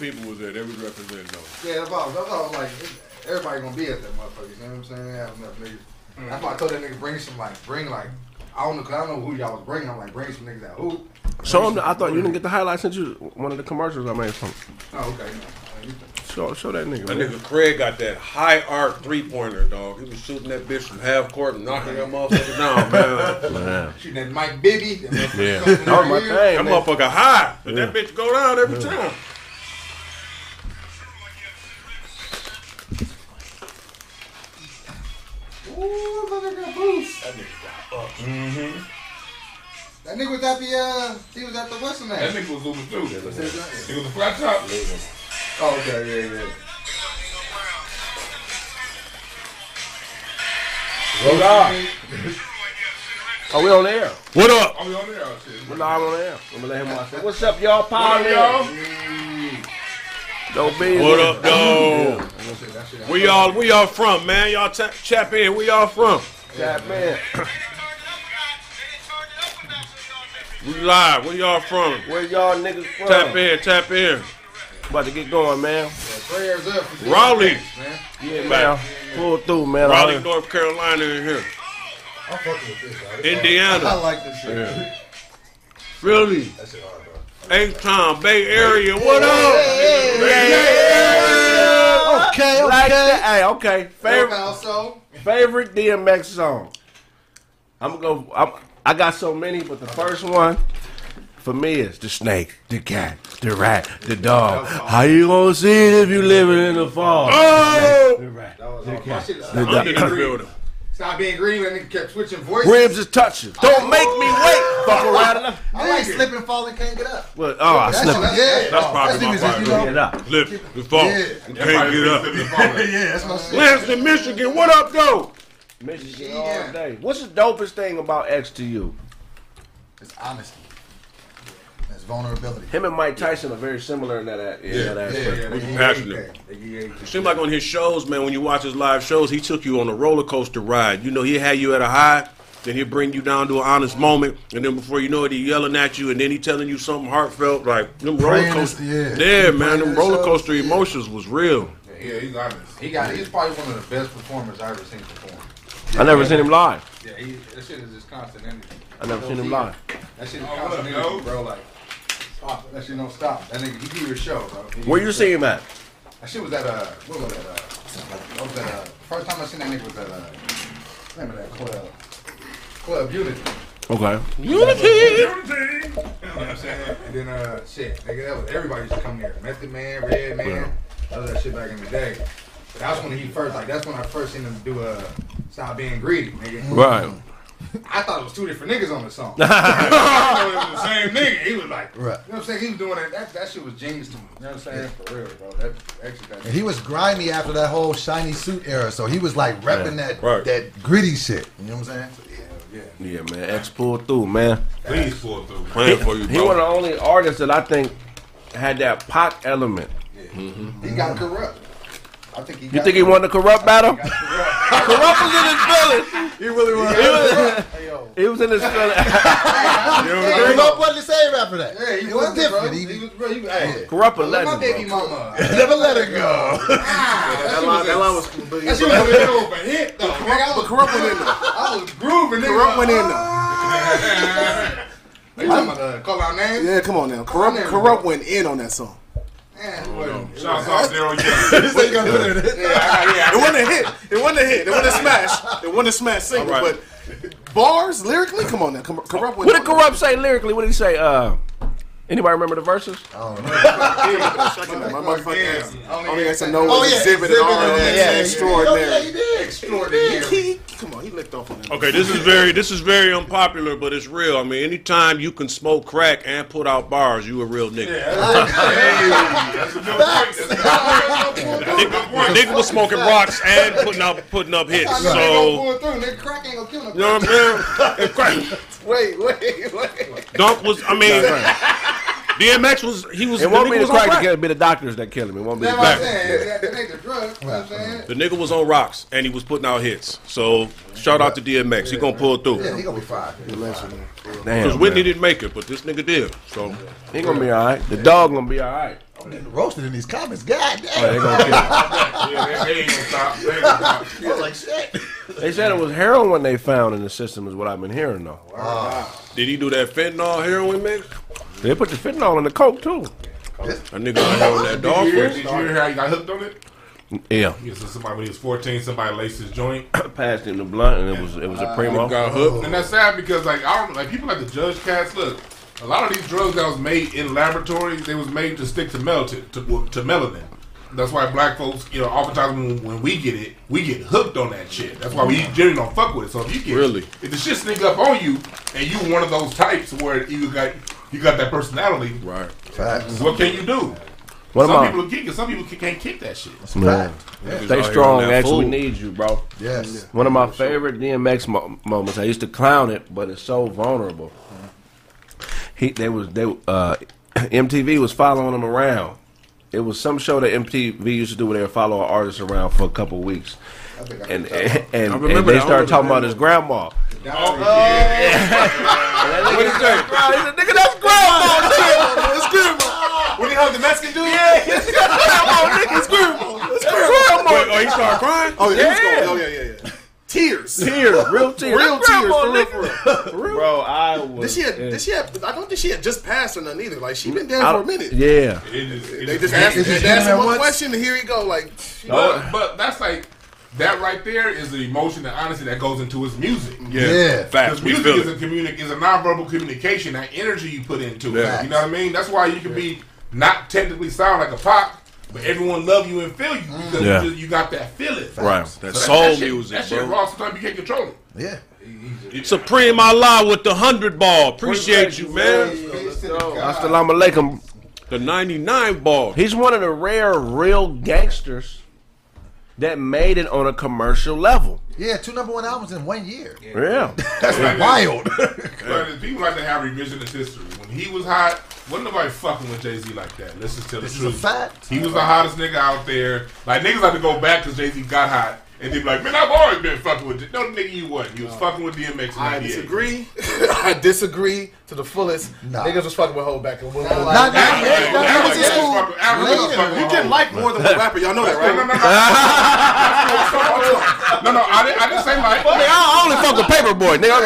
people was there. They was representing those. Yeah, that's all. That's all. Like everybody gonna be at that motherfucker. You know what I'm saying? They have enough niggas. Mm-hmm. That's why I told that nigga bring some like bring like I don't know cause I don't know who y'all was bringing. I'm like bring some niggas that hoop. Show him. The, I thought you didn't get the highlights since you one of the commercials I made from. Oh okay. Show, show that nigga. That man. nigga Craig got that high arc three pointer, dog. He was shooting that bitch from half court and knocking that motherfucker down, man. Man. Shooting that Mike Bibby. That motherfucker Yeah. coming That was my thing, That man. motherfucker high, but that bitch go down every time. Mm-hmm. That nigga was at the uh, he was at the Western That nigga was Uber too. He What's was a flat top. Oh, okay, yeah, yeah. Roll on. Oh, we on the air. What up? Oh, we on there. Shit. We're live on the air. I'm gonna let him watch it. What's up, y'all? What Power up, y'all? Dope beans. What up, dog? That shit, that shit. Where y'all, where y'all from, man? Y'all ta- chap in. Where y'all from? Chat man. We live. Where y'all from? Where y'all niggas from? Tap in, tap in. About to get going, man. Prayers up. for Raleigh. niggas, man. Yeah, man. Pull through, man. Raleigh, All- North Carolina in here. I'm fucking with this, bro. Indiana. I like this shit. Philly. That shit hard, bro. A-Town, Bay Area. What up? Okay, okay. Like that. Hey, okay. Favorite Favorite favorite DMX song. I'm gonna go. I'm, I got so many, but the first one for me is the snake, the cat, the rat, the dog. How you gonna see it if you living in the fall? Oh! The rat, That was the cat, the stopped I'm in the dog. Stop being green. That nigga kept switching voices. Ribs is touching. Don't make me wait. Fuck around. I like slipping and falling, can't get up. Well, oh, I That's, slipped. that's, yeah. That's probably That my nigga's just, favorite. you know, Get up. Lip, the phone. Yeah. Can't get up. yeah, that's my shit. Lansing, Michigan. What up, though? Michigan Yeah. all day. What's the dopest thing about X to you? It's honesty. It's vulnerability. Him and Mike Tyson are very similar in that, in that aspect. they give you passionate. They give. It seems like on his shows, man, when you watch his live shows, he took you on a roller coaster ride. You know, he had you at a high, then he'd bring you down to an honest moment, and then before you know it, he yelling at you, and then he telling you something heartfelt, like them roller Praying coaster. is- yeah. yeah, man, Praying them is roller so- coaster emotions was real. Yeah, he's honest. He got. He's probably one of the best performers I ever seen perform. I never seen him live. Yeah, he, that shit is just constant energy. I never seen him live. That shit is Oh, constant energy, bro. Like, stop. That shit don't stop. That nigga, he do you a show, bro. He Where you you a show. see him at? That shit was at uh, what was that? Uh, what was that? Uh, first time I seen that nigga was at uh, name of that club? Club Unity. Okay. Unity! Unity. You know what I'm saying? And then uh, shit, nigga, that was everybody used to come there. Method Man, Red Man, that was that shit back in the day. But that's when he first, like, that's when I first seen him do uh, stop being greedy, nigga. Right. I thought it was two different niggas on the song. I thought it was the same nigga. He was like, Right. you know what I'm saying? He was doing it. That, that shit was genius to me. You know what I'm saying? For real, bro. That actually got And he was grimy after that whole shiny suit era, so he was like repping that Right. that gritty shit. You know what I'm saying? yeah. Yeah, man. X pulled through, man. Please pull through. Playing for you, He one of the only artists that I think had that pop element. Mm-hmm. He got Kurupt. I think he You think he won the Kurupt battle? Kurupt. Kurupt was in his feelings. He really was. He was, Hey, he was in his feelings. Kurupt wasn't the same after that. Yeah, he it was was different. Bro. He, He was, bro. He was, hey, Kurupt a let my legend, baby bro. mama. never let it go. that line- that line was- That shit was a hell of a hit, though. Nigga, I was, Kurupt went in there. I was grooving. Kurupt went in Ah. You talking about uh, call out names? Yeah, come on now. Kurupt, Kurupt went in on that song. Man, it wasn't- Shouts out Daryl Young. So you gotta put it. Yeah, I got- yeah, It wasn't a hit. It wasn't a hit. It wasn't a smash. It wasn't a smash single. All right. But bars, lyrically, come on now. Cor- Kurupt went What did Kurupt say lyrically? What did he say? Uh, anybody remember the verses? I don't know. that. Check it out. My motherfucking ass. Only Only to know Oh, what yeah, exhibit and all that. that. Yeah, Yeah, yeah, extraordinary. he did. extraordinary. He, come on, he licked off on that. Okay, this is very this is very unpopular, but it's real. I mean, anytime you can smoke crack and put out bars, you a real nigga. That's a good point. That's a good point. Nigga, nigga was smoking rocks and putting up putting up hits. I know they gonna So pull through. Nigga, crack ain't gonna kill no you know what I'm saying? Wait, wait, wait. Dunk was. I mean, DMX was. He was. It the won't nigga be the crack to crack. kill. It'll be the doctors that kill him. It won't be the That's what I'm crack. saying. That, that ain't the drug. You know what I'm saying? The nigga was on rocks and he was putting out hits. So shout out to DMX. He gonna pull through. Yeah, he gonna be fine. Because Damn, Whitney man. didn't make it, but this nigga did. So He gonna be all right. The dog gonna be all right. I'm getting roasted in these comments. God Oh, they damn. gonna kill. Yeah, they, they ain't gonna stop. They ain't gonna stop. Feels like shit. They said it was heroin they found in the system, is what I've been hearing though. Ah. Did he do that fentanyl heroin mix? They put the fentanyl in the coke too. That nigga out here on that Did dog you, hear, food. did you hear how he got hooked on it? Yeah, Yeah, so somebody when he was 14, somebody laced his joint. passed him the blunt, and it was it was a uh, primo. Got hooked. And that's sad because like I don't like people like to judge cats. Look, a lot of these drugs that was made in laboratories, they was made to stick to melanin. To, to melanin. That's why black folks, you know, oftentimes when, when we get it, we get hooked on that shit. That's why we generally don't fuck with it. So if you get Really? if the shit sneak up on you and you one of those types where you got you got that personality, Right. Facts. what can you do? One of some my people kick it, some people can't kick that shit. man, Niggas stay out here strong. on that Actually, food. need you, bro. Yes. One of my favorite DMX mo- moments. I used to clown it, but it's so vulnerable. He, they was they uh, MTV was following him around. It was some show that MTV used to do where they would follow an artist around for a couple weeks, and and, and, and they that. Started talking about his grandma. Oh, yeah. What is that? He's nigga, that's grandma. It's grandma. When he hugged the Mexican dude? Yeah, grandma, nigga, it's grandma. It's grandma. Wait, oh, he started crying? Oh, yeah. Yeah. Oh, yeah, yeah, yeah. Tears. Tears, real tears, Real tears, for real, for real. Bro, I was. Did she have, did she have, I don't think she had just passed or nothing either. Like, she been dead I for a minute. Yeah. It is, it They is just asked, Is it asked him genuine one question, and here he go. Like, But, but that's like that right there is the emotion and honesty that goes into his music. Yeah. Facts. Because We music is a it. communi- is a nonverbal communication. That energy you put into it. You know what I mean? That's why you can be not technically sound like a pop, but everyone love you and feel you mm. because Yeah. you, just, you got that feeling. Right. So That that- soul that shit, music, That shit bro. raw. Sometimes you can't control it. Yeah. Supreme Allah with the 100 ball. Appreciate you, man. Assalamu alaikum. The 99 ball. He's one of the rare real gangsters that made it on a commercial level. Yeah, two number one albums in one year. Yeah. That's wild. But people like to have revisionist history. When he was hot, wasn't nobody fucking with Jay Z like that. Let's just tell This the is a truth. fact. He was the hottest nigga out there. Like niggas like to go back because Jay Z got hot, and they be like, "Man, I've always been fucking with." it." No, nigga, you wasn't. You was fucking with DMX. In I 98. disagree. I disagree to the fullest. Nah. Niggas was fucking with Hov back in one Not- one- not- Average- not- average not- was school. was Later. fucking You can like more than one rapper. Y'all know that, No, no, right? no, no. no, no, I didn't, I didn't say like. I only fuck with Paperboy, nigga.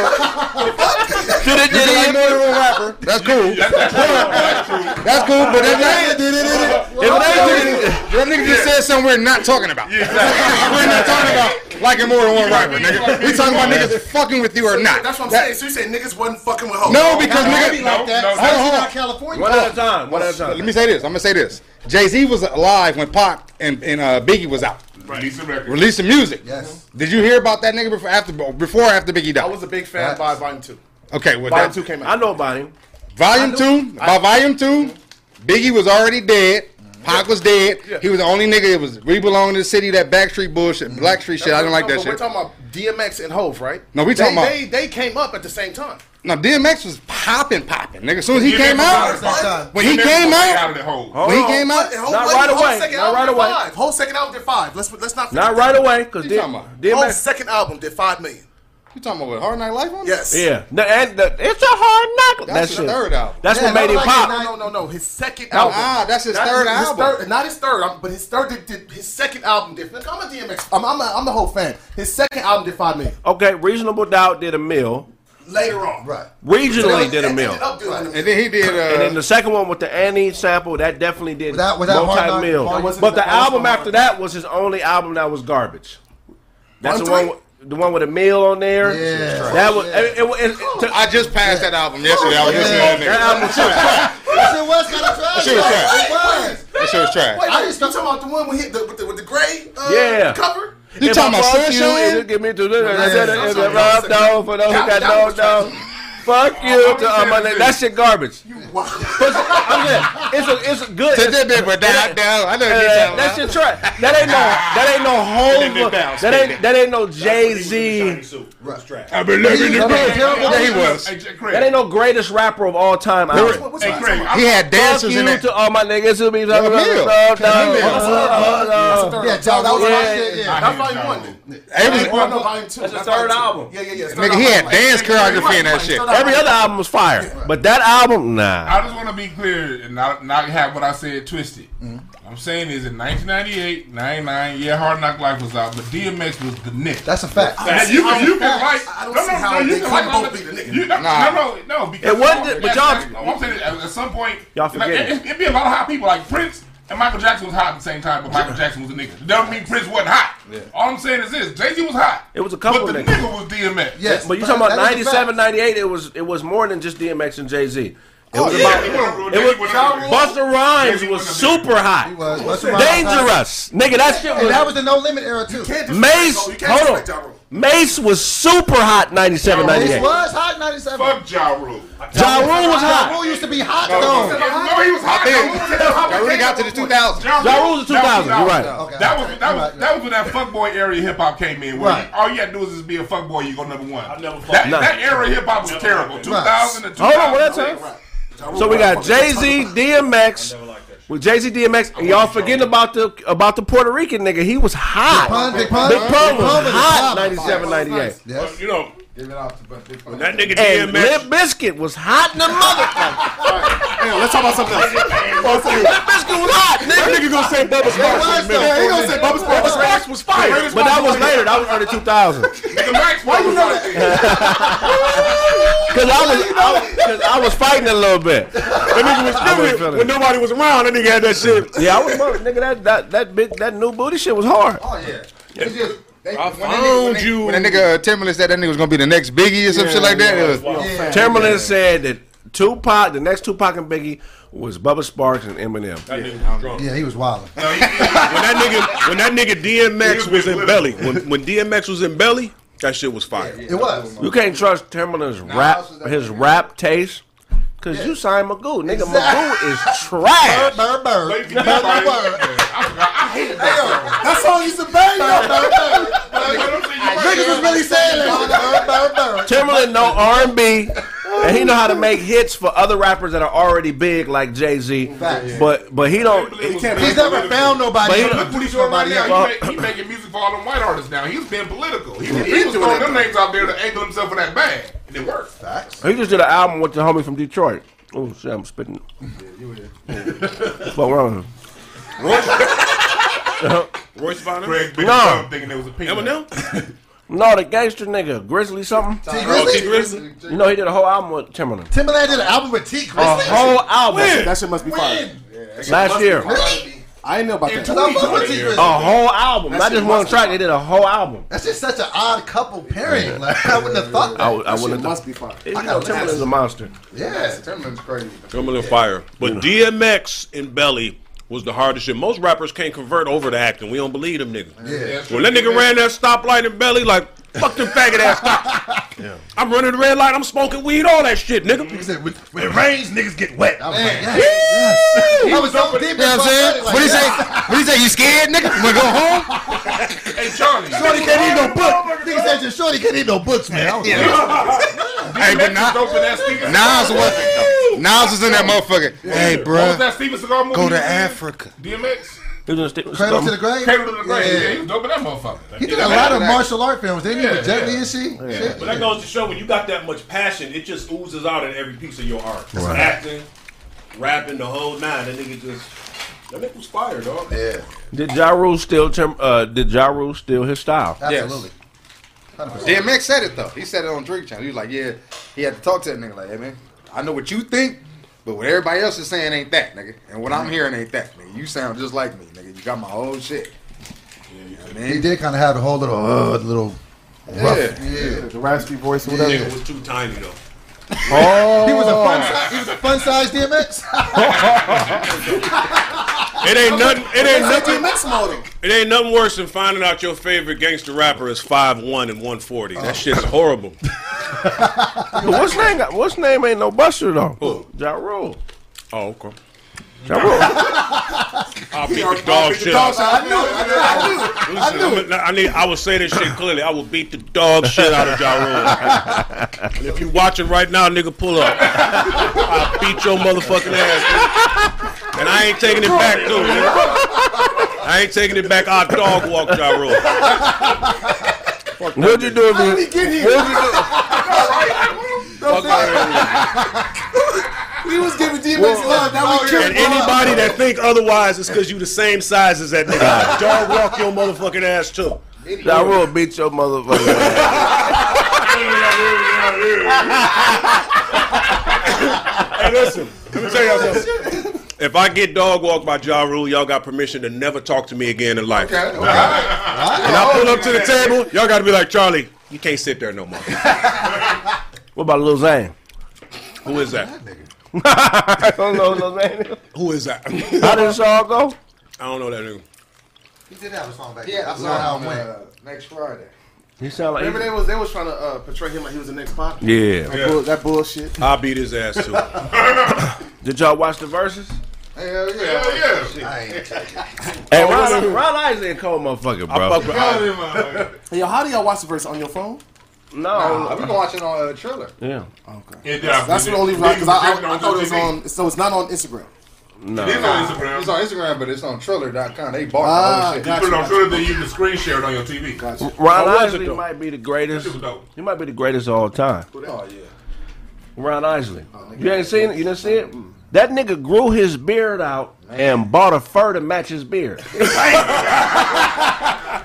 Did it, did like it? more than one rapper. That's cool. That's, that's true. That's true. That's cool, but that nigga, If they- that nigga just said something we're not talking about. We're not talking about liking more than one rapper, nigga. We talking about niggas fucking with you or not. That's what I'm saying. So you say niggas wasn't fucking with Hov? No, because Not nigga. like that. no, hold on, hold on. California. One at a time. One at a time. Let me say this. I'm gonna say this. Jay Z was alive when Pac and, and uh, Biggie was out Release the record. releasing music. Yes. Did you hear about that nigga before after before after Biggie died? I was a big fan by Volume 2. Okay, well, Volume that, 2 came out. I know about him. volume two. By volume two, Biggie was already dead. Pac was dead. He was the only nigga that was we belong to the city. That Backstreet bullshit, mm-hmm. Blackstreet shit. I didn't like that shit. We're talking about DMX and Hove, right? No, we They- talking about- They, they came up at the same time. No, DMX was popping, popping, nigga. As soon as he DMX came out, out. when he came out, out of that hole. when he came out, And Not right Hove's away. Not right away. Five. Whole second album did five. Let's let's not. Not forget right away, because What you talking about? Hove's DMX. second album did five million. You talking about what? Hard Night Life on? Yes. Yeah. No, and the, it's a hard knock. That's That the shit. third album. That's Yeah, what made no, him like pop. it, No, no, no, no. His second Oh, album. ah, that's his Not third his album. Third, not his third, um, but his third did, did his second album did. Look, I'm a DMX. I'm I'm a, I'm the whole fan. His second album did five million. Okay, Reasonable Doubt did a mill. Later on, Right. Regionally did a And- mill. and up, dude, And then he did. And then Uh, the second one with the Annie sample, that definitely did Without- without Hard Knock- multi mil. Wasn't- But the that wasn't album Hard after that was his only album that was garbage. That's One the one, three? With- the one with a meal on there. Yeah. That was. Yeah. It, it, it, it- I just passed that album yesterday. I was listening to that that album was trash. That shit was kind of trash. shit was trash. It was. That shit was trash. Wait, I just- you talking about the one with, hit the, with the with the gray uh, Yeah. cover? You If talking I about fuck you, Sunshine? give me to the. Yeah, I said it, it's a Sunshine. rub down for those who That- got that no was down. Trash. Fuck you I'm to all my saying niggas. That shit garbage. Wow. But I'm saying, it's a it's a good. To that bit, but that down. I know Uh, talking that shit trash. That ain't no. That ain't no whole. That ain't. That ain't no Jay Z. I've been living He the was best. terrible. He was. Hey, Jay, Craig. That ain't no greatest rapper of all time. out there. What's Hey, that? Craig. He had Fuck dancers you in that. to all my niggas who be talking about Camille. no, no, Camille. no, no. Yeah, Joe, that was my shit. Yeah. That's volume one. It was- Well, volume two. That's his volume third album. Yeah, yeah, yeah. Nigga, he had dance choreography in that shit. Third Every other album was fire, but that album, nah. I just want to be clear and not not have what I said twisted. Mm-hmm. I'm saying is in 1998, 99, yeah, Hard Knock Life was out, but DMX was the nigga. That's a fact. Now, you, can- you can like, I don't no, see no, how no, you can couldn't like both be the nigga. you, Nah. no, no, no, because It wasn't, but that's- y'all- I'm saying at, at some point, Y'all like, forget it'd be a lot of hot people like Prince and Michael Jackson was hot at the same time, but Michael Jackson was a nigga. That don't mean Prince wasn't hot. All I'm saying is this: Jay Z was hot. It was a couple but the niggas. nigga was DMX. Yes, But you talking about that is a fact. 97, 98, it was it was more than just DMX and Jay Z. It Oh, was yeah, about he it he was wouldn't- Busta Rhymes Jay-Z was wouldn't super He hot. was. Busta was Dangerous. Nigga, that shit hot. And that was was the No Limit era too. Mase. You can't Hold disrespect Ja on. Rule. Mase was super hot 97, Mase 98. was hot '97. Fuck Ja Rule. Ja Rule was Ja hot. Rule used to be hot No, though. he was hot. Then, though. I got to the 2000s. Ja Rule was 2000. You're right. Okay, That was that you're was right. that was when that fuckboy era hip hop came in. Where Right. you, all you had to do is just be a fuckboy, you go number one. I never fucked that, Nah. that era of hip hop was terrible. 2000 and 2000. Hold on, what that time? So we got Jay Z, DMX. With Jay Z, DMX, and y'all forgetting about the about the Puerto Rican nigga. He was hot. Pun, Big Pun. Big Pun was Pun was hot. hot. 97, 98. Yes. You know, Give it out to Big Pun. that nigga And DMX. Limp Bizkit was hot in the motherfucker. Hey, let's talk about something else. Limp Bizkit was hot, That nigga. nigga gonna say Bubba was, Sparks. in a minute. Yeah, he gonna say Bubba Sparxxx. Bubba Sparxxx was fire. But that was later. That was early 2000. Nigga, Max, why you know that? Cause I was, I was, cause I was fighting a little bit. That nigga was I doing wasn't it feeling when it. nobody was around. That nigga had that shit. Yeah, I was, nigga. That that that big that new booty shit was hard. Oh yeah. It's just, they, I when that nigga- when found they- you. When that nigga uh, Timbaland said that nigga was gonna be the next Biggie or some shit like that, it was, Yeah. Timbaland said that Tupac, the next Tupac and Biggie, was Bubba Sparxxx and Eminem. That nigga drunk. Yeah, he was wild. when that nigga when that nigga DMX was in belly, when when DMX was in belly, that shit was fire. It was. You can't trust Timbaland's rap, his rap taste, cause you signed Magoo. Nigga, Magoo is trash. Bird, bird, bird. Lady Bird, Bird. bird, bird. I forgot. I hated Hey, yo, that. that song used to bang, yo, bird, bird. Niggas Niggas was really saying that. Timbaland know R and B, and he know how to make hits for other rappers that are already big like Jay Z. But but he don't. He can't, He's never found nobody. But he- Look what he's doing right now. He, make, he making music for all them white artists now. He's being political. He, he was throwing them names out there to angle himself in that bag. And it worked. Facts. He just did an album with the homie from Detroit. Oh shit, I'm spitting. What's wrong with him? Royce uh-huh. Bonner, Greg Big No. Dumb thinking it was a pink. Eminem, No, the gangster nigga, Grizzley something. T Oh, Tee Grizzley? Grizzley. You know he did a whole album with Timbaland. Timbaland did an album with T A Grizzley. whole album That shit must be fire. last year. Really? I didn't know about that. Cause I fuck with Tee Grizzley. A whole album, not just one track. They did a whole album. That's just such an odd couple pairing. Like I wouldn't have thought I, that. would- I That shit wouldn't have. must be fire. You know, Timbaland's a monster. Yeah. Timbaland's crazy. Timbaland fire. But DMX and belly was the hardest shit. Most rappers can't convert over to acting. We don't believe them niggas. Yeah. When that nigga ran that stoplight in belly, like fuck them faggot ass cops. I'm running the red light. I'm smoking weed. All that shit, nigga. He said, when, when it rains, niggas get wet. I was like, yes, yes. I was so deep you know what I'm saying? like, What he say? What he say? You scared, nigga? You wanna go home? Hey, Charlie. Shorty can't eat no book. Nigga said, your shorty can't eat no books, man. I was like, Hey, but DMX now, was dope in that Steven Nas Seagal was. Nas was in that motherfucker. Hey, What was that Steven Seagal movie? go to? Africa. DMX. He was in Steve- Cradle to the grave. Cradle to the grave. Yeah. Yeah, he was dope in that motherfucker. He did a lot of martial art films. Didn't he? Yeah, With Jet yeah. Li and shit. Shit. But that goes to show when you got that much passion, it just oozes out in every piece of your art. Acting, rapping, the whole nine. That nigga just that nigga was fire, dog. Yeah, Did Ja Rule steal Tim? Uh, did Ja Rule steal his style? absolutely. 100%. DMX said it though. He said it on Drink Champs. He was like, yeah, he had to talk to that nigga like, hey man, I know what you think, but what everybody else is saying ain't that, nigga. And what I'm hearing ain't that, nigga. You sound just like me, nigga. You got my whole shit. You know what I He did kind of have the whole little, uh, little rough. Yeah. Yeah. The raspy voice or That whatever. nigga was too tiny though. Oh, He was a fun size. He was a fun size DMX. It ain't nothing. It ain't nothing. mix model. It ain't nothing worse than finding out your favorite gangster rapper is 5'1 and 140. That shit's horrible. What's name? got- What's name ain't no Buster though. Who? Ja Rule. Oh, okay. Ja Rule. I'll beat the dog shit out. I knew it. I knew it. I knew it. Listen, I'm- I need. I will say this shit clearly. I will beat the dog shit out of Ja Rule. and if you watching right now, nigga, pull up. I'll beat your motherfucking ass. nigga. And I ain't taking it back too. Nigga. I ain't taking it back. I'll dog walk Ja Rule. What'd you do if you? Get here. What'd you do? We was giving DMX love. Now we And anybody that think otherwise is because you the same size as that nigga. Dog walk your motherfucking ass too. Ja Rule beat your motherfucking ass. Hey, listen, let me tell y'all something. If I get dog walked by Ja Rule, y'all got permission to never talk to me again in life. Okay, okay. When I pull up to the table, y'all got to be like, Charlie, you can't sit there no more. What about Lil Zane? Who is that? I don't know Lil Zane. Who is that? How did this all go? I don't know that nigga. He did have a song back Yeah. I I saw saw how him it went. uh, next Friday. He sound like Remember they was they was trying to uh, portray him like he was the next pop. yeah. That, bull, that bullshit. I'll beat his ass too. Did y'all watch the Verzuz? Hell yeah. Hell yeah. I ain't. Hey, Ron, Ron Isley a cold motherfucker, I bro. fuck with Hell yeah. Hey, yo, how do y'all watch the verse on your phone? Nah, No. we been watching on uh, Triller. Yeah. Okay. Yeah, That's the only reason because I, I, I thought it was on. So it's not on Instagram. No. It is on Instagram. It's on Instagram, but it's on Triller.com. They bought Ah, the whole shit. got Put it on Twitter, then you can screen share it on your TV. Gotcha. Ron How Isley might be the greatest. That shit was dope. He might be the greatest of all time. Oh yeah. Ron Isley. You ain't seen it? You didn't see it? That nigga grew his beard out and bought a fur to match his beard.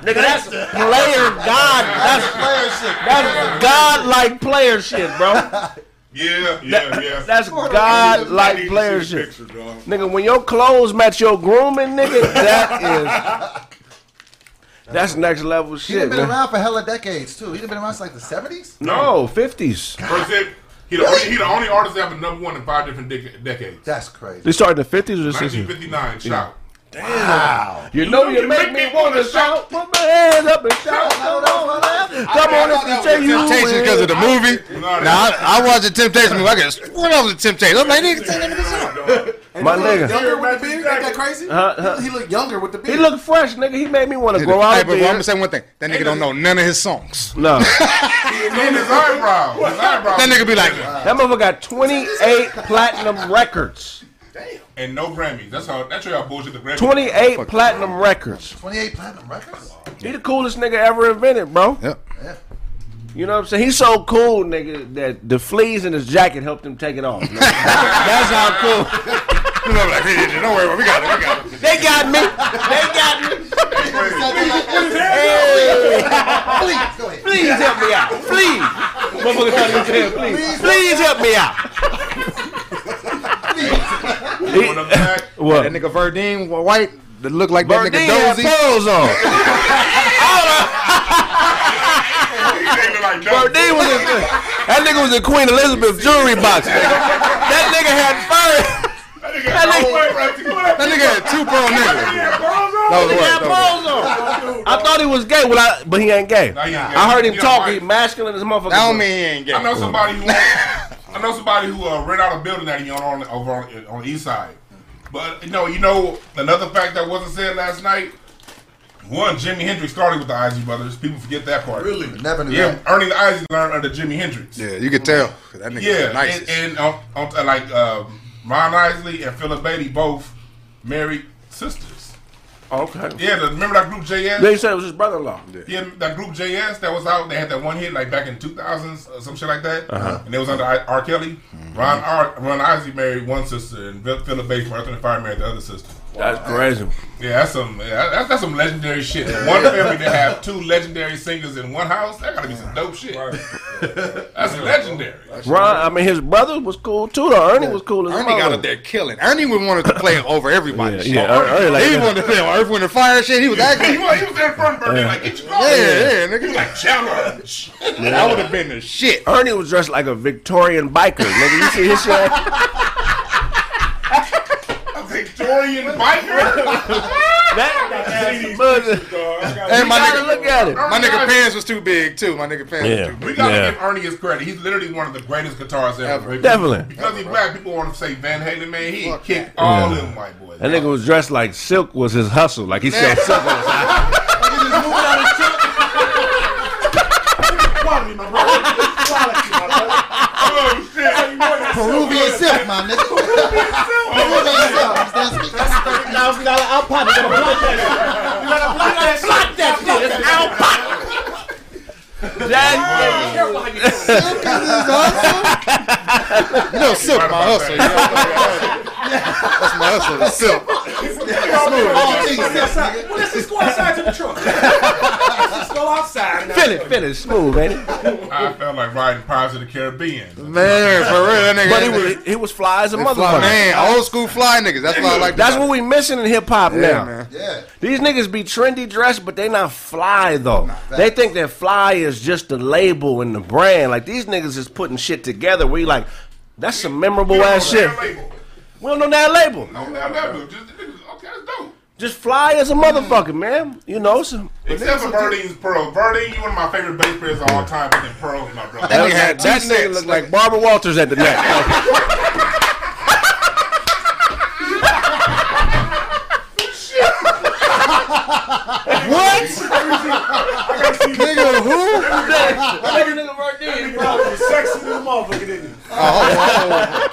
nigga, that's player god. That's Player shit. that's god like player shit, bro. Yeah, yeah, yeah. That's god like player shit. picture. Nigga, when your clothes match your grooming, nigga, that is that's next level shit. He shit, done been man. around for hella decades too. He done been around since like the seventies. No, fifties. First hit, he the, only, he the only artist to have a number one in five different dec- decades. That's crazy. They started in the fifties or the sixties. 1959, shout. You know you make me wanna shout, put my hands up and shout. Come on, come on, if you say you Temptations because of the movie. Nah, Now I, I watched the Temptation movie. I got sworn off the Temptation. I'm like, nigga, sing that nigga song. My nigga. Younger with the beard? Ain't that crazy? Huh, huh. He, he look younger with the beard. He beard. look fresh, nigga. He made me want to grow out Hey, but I'm gonna say one thing. That nigga don't know none of his songs. No, And his eyebrow. His eyebrow. That nigga be like, that motherfucker got 28 platinum records. And no Grammys. That's how. That's how bullshit the Grammys. 28 platinum records. Twenty-eight platinum records. He the coolest nigga ever invented, bro. Yep. You know what I'm saying? He's so cool, nigga, that the fleas in his jacket helped him take it off. That's how cool. Like, hey, hey, don't worry, about it. we got it, we got it. They got me. They got me. hey. Please go ahead. Please help me out. Please. Motherfucker trying to please. Please help me out. On the back. What? That nigga Verdine white that look like that Verdine nigga had Dozy. pearls on. They look like that. Was in, that nigga was in Queen Elizabeth jewelry box. That nigga had fur. That nigga had no way right That nigga had two pearl niggas. That was He the had word. that was pearls on. I thought he was gay, well, I, but he ain't gay. Nah, he ain't gay. I heard him He talk. don't He like- masculine as a motherfucker. the word. That don't mean he ain't gay. I know somebody who I know somebody who uh, rent out a building that he on, on over on, on the east side. But you know, you know another fact that wasn't said last night. One, Jimi Hendrix started with the Isley Brothers. People forget that part. Really? Never knew Yeah, that. Ernie the Isley learned under Jimi Hendrix. Yeah, you can tell. That nigga Yeah, the nicest. and, and on, on, uh, like um, Ron Isley and Philip Bailey both married sisters. Okay. Yeah, the, remember that group JS? They said it was his brother-in-law. Yeah, that group JS that was out. They had that one hit like back in 2000s or some shit like that, Uh-huh. and it was under I- R. Kelly. Ron R. Ron Isley married one sister, and Phil- Philip Bates from Earth and Fire married the other sister. That's crazy. Yeah, that's some yeah, that's, that's some legendary shit. One family to have two legendary singers in one house, that gotta be some dope shit. That's legendary. Ron, I mean, his brother was cool too. Though Ernie was cool as Ernie got mother. up there killing. Ernie would wanted to play over everybody. Yeah, shit. yeah. Er- Ernie like he that. wanted to play on Earth, Wind, and Fire shit. He was He acting. he was there in front of Bernie, like get your Yeah, yeah, nigga. like challenge. That would have been the shit. Ernie was dressed like a Victorian biker. Nigga, you see his shit? A Victorian biker. That, but, And my nigga, look at it. Oh, my nigga pants was too big too. My nigga pants Yeah. was too big. We gotta Yeah. give Ernie his credit. He's literally one of the greatest guitarists ever. Definitely. Because he's black, people want to say Van Halen, man. He kicked all them white boys. That nigga was dressed like Silk was his hustle. Like he said Silk on his oh shit! Peruvian silk, my nigga. Peruvian silk. That's, that's thirty thousand dollar out pocket. You gotta block that. You gotta block that. Block that shit. It's out pocket. That, Silk is his hustle. You know, Silk my hustle. That's my hustle. the Silk. All things sense, nigga. Well, let's just go outside to the truck. let's just go outside. Feel it, feel it, smooth, ain't it? I felt like riding Pirates of the Caribbean. Man, for real, that nigga. But he was he was fly as a motherfucker. man, old school fly niggas. That's what I like. That's what we missing in hip hop now. Man. Yeah. These niggas be trendy dressed, but they not fly though. They think that fly is just the label and the brand. Like these niggas is putting shit together. We like, that's some memorable ass shit. Label. We don't know that label. No, no, no. Just, just, okay, that's dope. Just fly as a mm-hmm. motherfucker, man. You know, some Except for Verdine's Pearl. Verdine, you one of my favorite bass players of all time, but then Pearl is my brother. That nigga had that, that nigga sets. look like Barbara Walters at the neck. what? Nigga, who? That nigga, nigga right there, bro. Sexy little motherfucker, didn't he? Oh,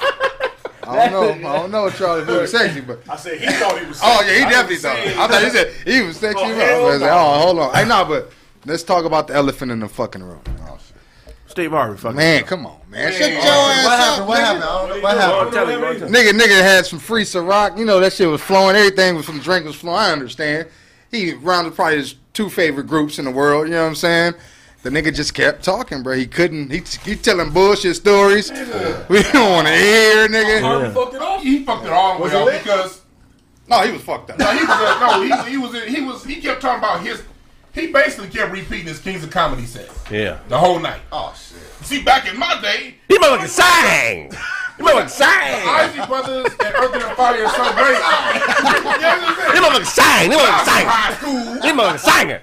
I don't know. I don't know if Charlie Blue was sexy, but I said he thought he was. oh yeah, he sexy. definitely I thought. didn't I thought he said he was sexy. Oh, I hell was like, oh, hold on. Hey, no, but let's talk about the elephant in the fucking room. Oh, shit. Steve Harvey, fucking. Man, come on, man. Shut your What ass up, happened? What happened? I don't know what happened. Tell him. Nigga, nigga had some free Ciroc. You know that shit was flowing. Everything was from drink was flowing. I understand. He rounded probably his two favorite groups in the world. You know what I'm saying? The nigga just kept talking, bro. He couldn't. He he telling bullshit stories. We don't want to hear, nigga. Harvey fucked it off. He fucked it all Was way it up because No, he was fucked up. no, he was uh, no, he, he was he was he kept talking about his. He basically kept repeating his Kings of Comedy set Yeah. the whole night. Oh shit. See, back in my day, He motherfucking sang. He motherfucking sang. Isaac Brothers and Earth and Fire are so great. you understand? He motherfucking sang. He motherfucking sang. High school. He motherfucking sang.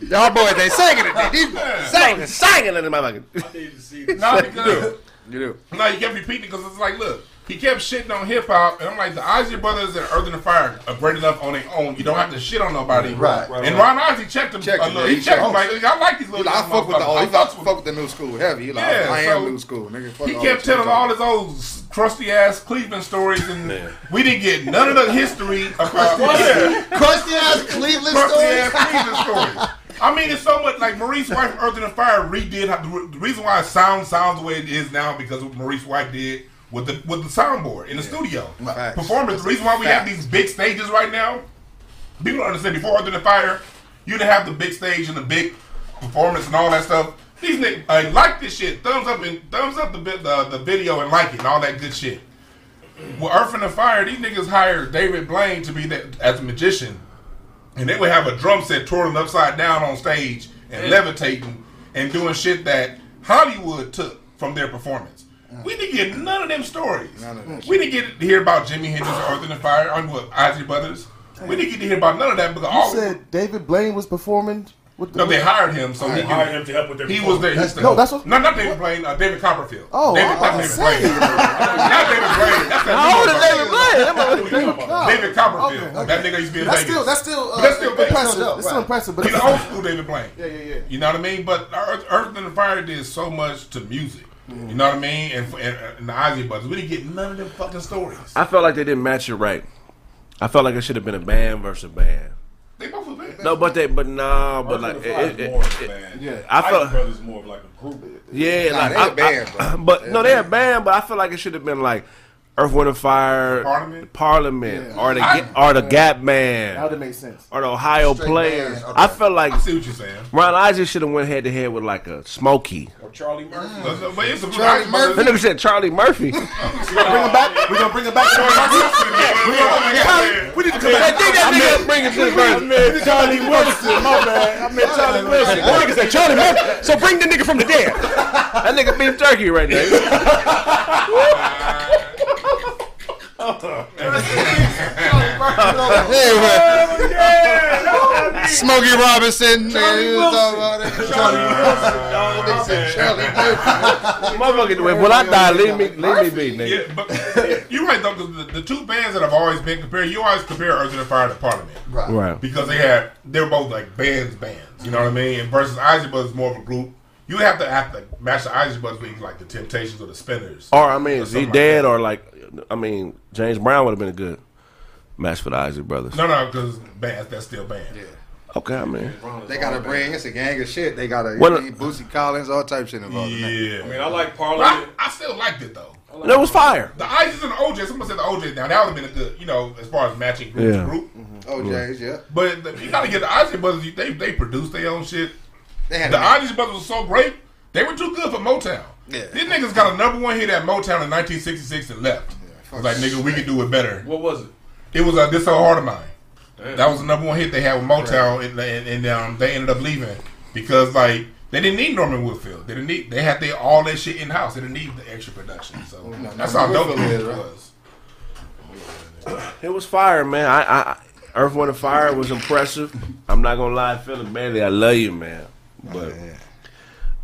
Y'all boys ain't singing it. These Sang, singing in the motherfucking. Not because You do. You do. No, he kept repeating because it's like, look, he kept shitting on hip hop, and I'm like, the Ozzy Brothers and Earth and the Fire are great enough on their own. You don't have to shit on nobody. Right. And Ron Ozzy checked him. Checked a little. yeah, he he checked him checked like, I like these little. I fuck with the old. I He fuck, with fuck with the new school heavy. He like, Yeah, I am so new school, nigga. Fuck He kept that telling all his old crusty ass Cleveland stories, and we didn't get none of the history about yeah, Crusty ass Cleveland crusty story. ass Cleveland stories. I mean, it's so much like Maurice White from Earth and the Fire redid the, the reason why it sounds sounds the way it is now because what Maurice White did with the with the soundboard in the studio Facts. performance. The reason why we have these big stages right now, people don't understand. Before Earth and the Fire, you didn't have the big stage and the big performance and all that stuff. These niggas uh, like this shit. Thumbs up and thumbs up the the, the video and like it and all that good shit. With Earth and the Fire, these niggas hired David Blaine to be that as a magician, and they would have a drum set twirling upside down on stage and levitating and doing shit that Hollywood took from their performance. We didn't get none of them stories. None of that we didn't get to hear about Jimi Hendrix, Earth and the Fire, or what Ozzy Brothers. We didn't get to hear about none of that because all You said David Blaine was performing with the. no, they hired him so he Hired him to help with their He was there. That's- the, no, that's what- no, not David Blaine. Uh, David Copperfield. Oh, David, I- not I'm David. Blaine. not David Blaine. That's that How old David Blaine? That motherfucker. motherfucker- David Copperfield. Okay, okay. That nigga used to be in That's Vegas. still that's still, uh, that's still big. impressive. Right. It's still impressive, but He's old school David Blaine. Yeah, yeah, yeah. You know what I mean? But Earth, Earth and the Fire did so much to music. You know what I mean? And, and, and the Ozzy Brothers, we didn't get none of them fucking stories. I felt like they didn't match it right. I felt like it should have been a band versus a band. They both were bad. No, but they, but nah, but like, and the it, it, is more of a it- band. yeah. I Isley felt, Brothers more of like a group. yeah, Nah, like, they I- a band, I- bro. but They no, they're a band. band, but I feel like it should have been like Earth, Wind, and Fire, Parliament? Parliament, or the I- or the Gap That Band, would have made sense. or the Ohio Straight Players. band, I felt like I see what you're saying. Ron Isaac should have went head to head with like a Smokey. Or Charlie Murphy. Mm. But it's a Charlie Murphy. That nigga said Charlie Murphy. Bring him back. We're gonna bring him back. To Brothers. we need to come Hey, back. think that nigga bring it to the verse. meant Charlie Wilson. My bad. I meant Charlie Wilson. That nigga said Charlie Murphy. So bring the nigga from the dead. That nigga beef turkey right there. Hey, man. Smokey Robinson. man, he was talking about it. Charlie Wilson. Charlie Murphy. Motherfucker, when I die, leave me, leave me be, nigga. Yeah, but you're right though. 'cause The, the two bands that have always been compared, you always compare Earth and the Fire to Parliament Right. Right. because they had they were both like bands, bands. You know what I mean? And versus Ozzy Brothers more of a group. You have to have to match the Ozzy Brothers with like the Temptations or the Spinners. Or I mean, Or is he like dead that. or like? I mean, James Brown would have been a good match for the Isaac brothers. No, no, because bands that's still band. Okay, I mean, They gotta bring, it's a gang of shit. They gotta, Well, Bootsy Collins, all type shit involved in that. Yeah. I mean, I like But I, I still liked it though. And it was fire. The ISIS and the OJ, somebody said the OJ now. That would have been a good, you know, as far as matching group mm-hmm. Yeah. to group. OJ's, yeah. But the, you gotta get the Isley Brothers. They they produce their own shit. They had The to Isley Brothers were so great. They were too good for Motown. Yeah. These niggas got a number one hit at Motown in 1966 and left. It was like nigga, we could do it better. What was it? It was uh, this so hard of mine. That was the number one hit they had with Motown, and, and, and um, they ended up leaving because like they didn't need Norman Whitfield. They didn't need. They had their all that shit in house. They didn't need the extra production. So no, that's how Norman dope Whitfield it is, right? was. It was fire, man. I, I Earth, Wind, and Fire was impressive. I'm not gonna lie, Philip Bailey, I love you, man. But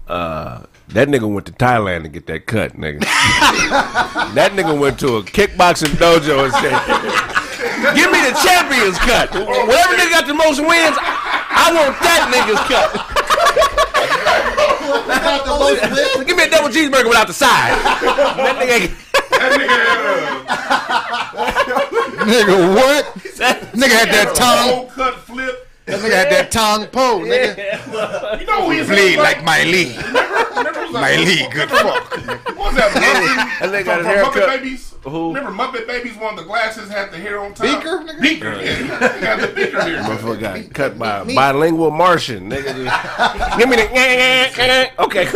uh, that nigga went to Thailand to get that cut, nigga. that nigga went to a kickboxing dojo and said, "Give me the champions cut. Whatever nigga got the most wins, I want that nigga's cut. Give me a double cheeseburger without the side." That nigga. Nigga, what? Nigga had that tongue. Old cut flip. That nigga had that tongue pole, nigga. You know who he's Bleed like my Lee. My Lee, good fuck. What was that? That nigga got From, his hair Muppet cut. Babies. Who? Remember Muppet Babies? One of the glasses had the hair on top. Beaker, nigga? Beaker. Yeah, he got the beaker here. Motherfucker got cut by a bilingual Martian. Nigga, give me the okay.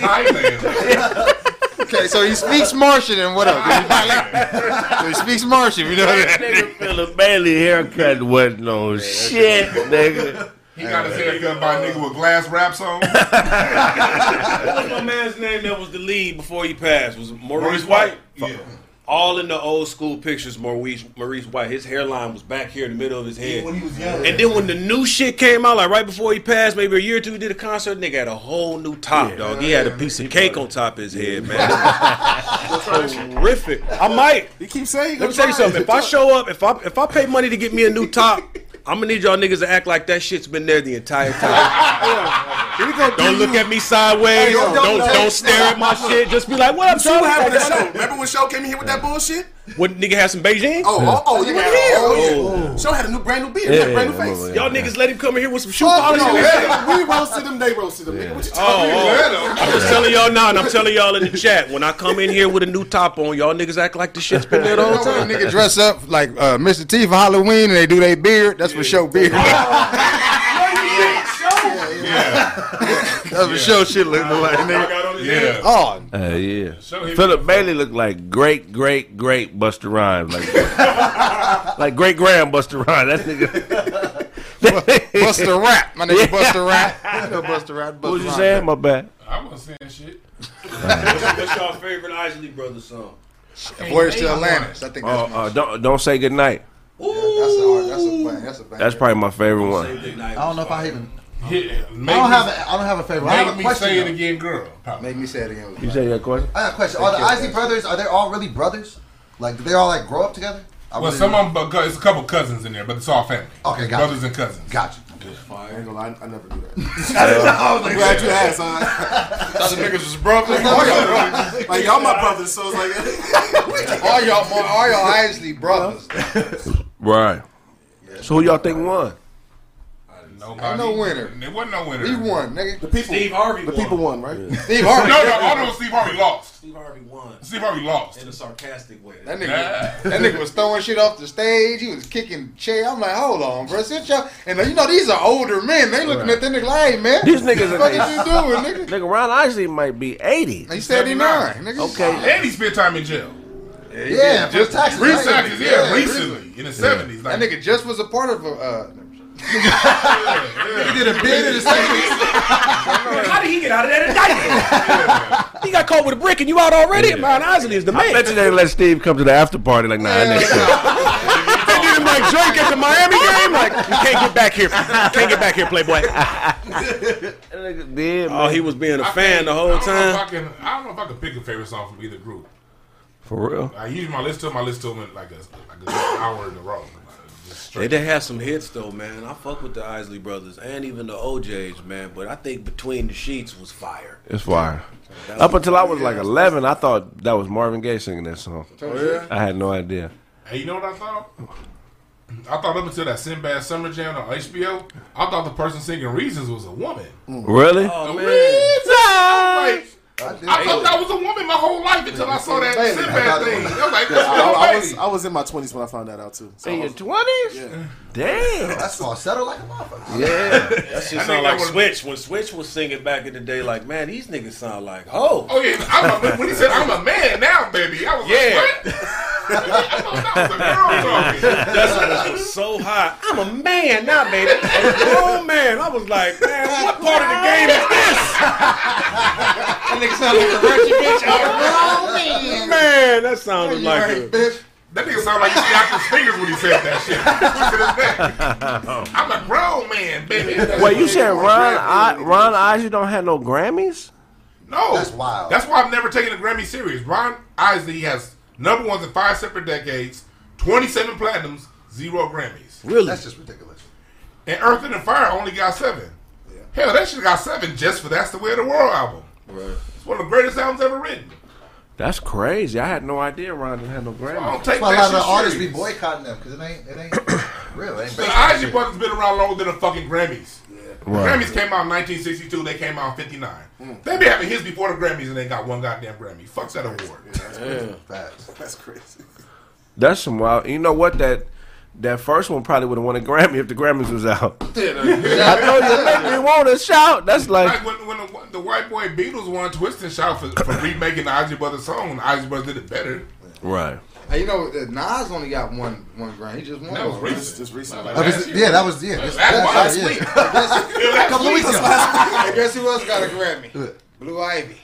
Thailand. Okay, so he speaks Martian and what else? So he speaks Martian, you know that? nigga Philip Bailey haircut wasn't no shit, nigga. He got his haircut by a nigga with glass wraps on. What was my man's name that was the lead before he passed? Was it Maurice White? Yeah. All in the old school pictures, Maurice Maurice White. His hairline was back here in the middle of his head. When he was young. And then when the new shit came out, like right before he passed, maybe a year or two, he did a concert. Nigga had a whole new top, dog. He had a piece of cake on top of his head, man. That's horrific. I might. He keeps saying. Let me tell you something. If I show up, if I if I pay money to get me a new top, I'm gonna need y'all niggas to act like that shit's been there the entire time. Don't look at me sideways. yo, don't don't- don't stare at my shit. Just be like, "What up, See what happened to Show? Remember when Show came in here with that bullshit? What nigga had some Beijing? Oh, oh, oh, you were here. Oh, yeah. Show had a new brand new beard. He had a brand new face. Y'all niggas let him come in here with some shoe polish. no, and. We roasted them. They roasted them. Nigga. What you Oh, talking about? oh. I'm just telling y'all now, and I'm telling y'all in the chat. When I come in here with a new top on, y'all niggas act like the shit's been there the You whole a time. nigga dress up like uh, Mr. T for Halloween and they do their beard? That's what show beard. That's what show shit look like, nigga. Yeah. Oh, Uh, yeah. Philip Bailey looked like great, great, great Busta Rhymes, like like great grand Busta Rhymes. That nigga. Buster Rap. My nigga Buster Rap. You know Buster Rap. What was you Rap. saying? My bad. I wasn't saying shit. What's y'all favorite Isley Brothers song? Voyage to Atlantis. I think Uh, that's my uh, don't don't say goodnight. That's a that's a bang. That's a bang. That's probably my favorite one. I don't know if I even. Yeah, I don't me, have. A, I don't have a favorite. I have make a me question. say it though. again, girl. Probably. Make me say it again. You say that question? I got a question. Are the Isley brothers? Are they all really brothers? Like, do they all like grow up together? I Well, really- some of them, but it's a couple cousins in there, but it's all family. Okay, gotcha. Brothers and cousins. Gotcha. I ain't gonna lie, I never do that. I'm glad you asked, son. Thought the niggas was brothers. All y'all, Like y'all my brothers, so it's like all y'all, all y'all Isley brothers. Right. So who y'all think won? Nobody, Ain't no winner. There wasn't no winner. We won, nigga. the people. Steve Harvey The won. people won, right? Steve Harvey. No, no, all know Steve Harvey lost. Steve Harvey won Steve Harvey lost. in a sarcastic way. That nigga, that nigga was throwing shit off the stage. He was kicking chair. I'm like, hold on, bro. Sit y'all. And uh, you know these are older men. They looking at that nigga like, hey man, These niggas what are the fuck you doing, nigga? Nigga, Ron Isley might be 80. He's 79, nigga. Okay. And he spent time in jail. Yeah, just taxes. Three right? seconds, yeah, recently in the seventies. Like, That nigga just was a part of a. Uh, He did a bid in the same. How did he get out of that indictment? he got caught with a brick and you out already? Man, Isley is the I man. bet you they let Steve come to the after party like, nah, that nigga. They did him like Drake at the Miami game. Like, you can't get back here. You can't get back here, Playboy. That Oh, he was being a I fan the whole don't know if I time. can. I don't know if I can pick a favorite song from either group. For real. I usually my list to them. I list to them like a like a hour in a row. Just They did have some hits though, man. I fuck with the Isley brothers and even the OJs, man. But I think Between the Sheets was fire. It's fire. Up until I was like 11, I thought that was Marvin Gaye singing that song. I had no idea. Hey, you know what I thought? I thought up until that Sinbad Summer Jam on HBO, I thought the person singing Reasons was a woman. Really? Oh Reasons! Like, I. I thought that was a woman my whole life until I saw that Baby. Sinbad thing. I was like, Yeah, that's I, a I little was. I was in my twenties when I found that out too. So In your twenties? yeah. Damn. That's falsetto like a motherfucker. Yeah. That shit I sound like Switch. When Switch was singing back in the day, like, man, these niggas sound like ho. Oh yeah, I'm a, when he said I'm a man now, baby, I was Yeah. like, what? I thought that was a girl talking. That was so hot. I'm a man now, baby. A grown man. I was like, man, what part of the game is this? That nigga sound like a ratchet bitch. Oh, man. Man, that sounded You like right, a, bitch. That nigga sounded like he snapped his fingers when he said that shit. Twisted. I'm a grown man, baby. Wait, you said Ron I, Ron Isley don't have no Grammys? No, That's wild. That's why I've never taken a Grammy serious. Ron Isley has number ones in five separate decades, 27 platinums, zero Grammys. really. That's just ridiculous. And Earth and Fire only got seven. Hell, that shit got seven just for That's the Way of the World album. Right. It's one of the greatest albums ever written. That's crazy. I had no idea Ron didn't have no I Grammys. don't take That's why a lot of the artists be boycotting them because it ain't it ain't real. It ain't The based on Isley. Brothers been around longer than the fucking Grammys. The Right. Grammys came out in 1962. They came out in 59. Hmm. They be having hits before the Grammys and they got one goddamn Grammy. Fucks that award. Facts. That's crazy. That's some wild. You know what? That that first one probably would have won a Grammy if the Grammys was out. I told you, make me want to shout. That's like, Like when, when the, the white boy Beatles won Twist and Shout for, for remaking the Isley Brothers song, the Isley Brothers did it better. right. Hey, you know, uh, Nas only got one one Grammy. He just won. That was one. recent. Just recently. Like That was- yeah, that was yeah. This, Last- that's last week. yeah. Last couple of weeks ago. I guess who else got a Grammy? Blue Ivy.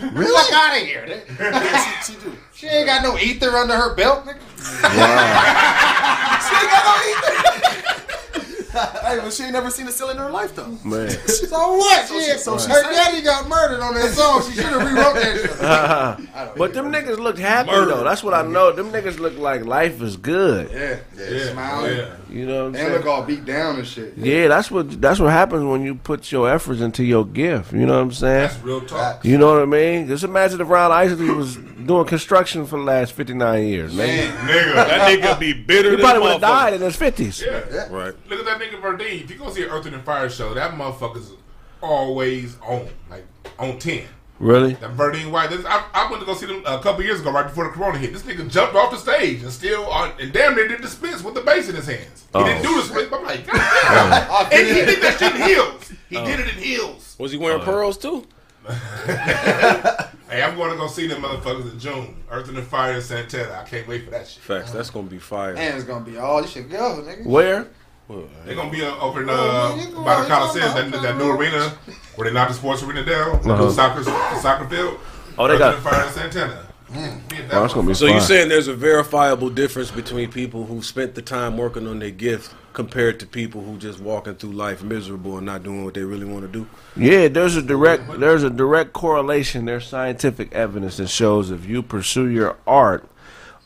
Really? Fuck out of here. nigga. Yeah, she, she do. She ain't got no ether under her belt, nigga. Hey, but she ain't never seen a ceiling in her life though. Man. So what? She, she- so she her daddy got murdered on that song. She should have rewrote that shit. But them niggas looked happy though. That's what I know. Them niggas look like life is good. Yeah, Yeah, Smiling. yeah. You know what I'm And look all beat down and shit. Yeah, that's what that's what happens when you put your efforts into your gift. You know what I'm saying? That's real talk. You know what I mean? Just imagine if Ron Isley was doing construction for the last 59 years, man. Nigga. That nigga be bitter He than probably would have died in his 50s. Yeah. Right. Look at that nigga Verdine. If you go see an Earth and Fire show, that motherfucker's always on, like on ten. Really? That Verdine White. This, I, I went to go see them a couple years ago, right before the Corona hit. This nigga jumped off the stage and still, uh, and damn near did the splits with the bass in his hands. He Oh. didn't do the splits. But I'm like, God damn. and he did that shit in heels. He Oh. did it in heels. Was he wearing pearls too? Hey, I'm going to go see them motherfuckers in June. Earth and Fire in Santana. I can't wait for that shit. Facts. That's gonna be fire. And it's gonna be all this shit go, nigga. Where? They're gonna be uh, over in Oh, uh, man, by the Coliseum, you that, that new arena where they knocked the sports arena down, the Uh-huh. new soccer the soccer field. Oh, they Earth got- Fire in Santana. Be at that Oh, that's gonna be motherfucker. So you fine. saying there's a verifiable difference between people who spent the time working on their gift compared to people who just walking through life miserable and not doing what they really want to do? Yeah, there's a direct there's a direct correlation. There's scientific evidence that shows if you pursue your art,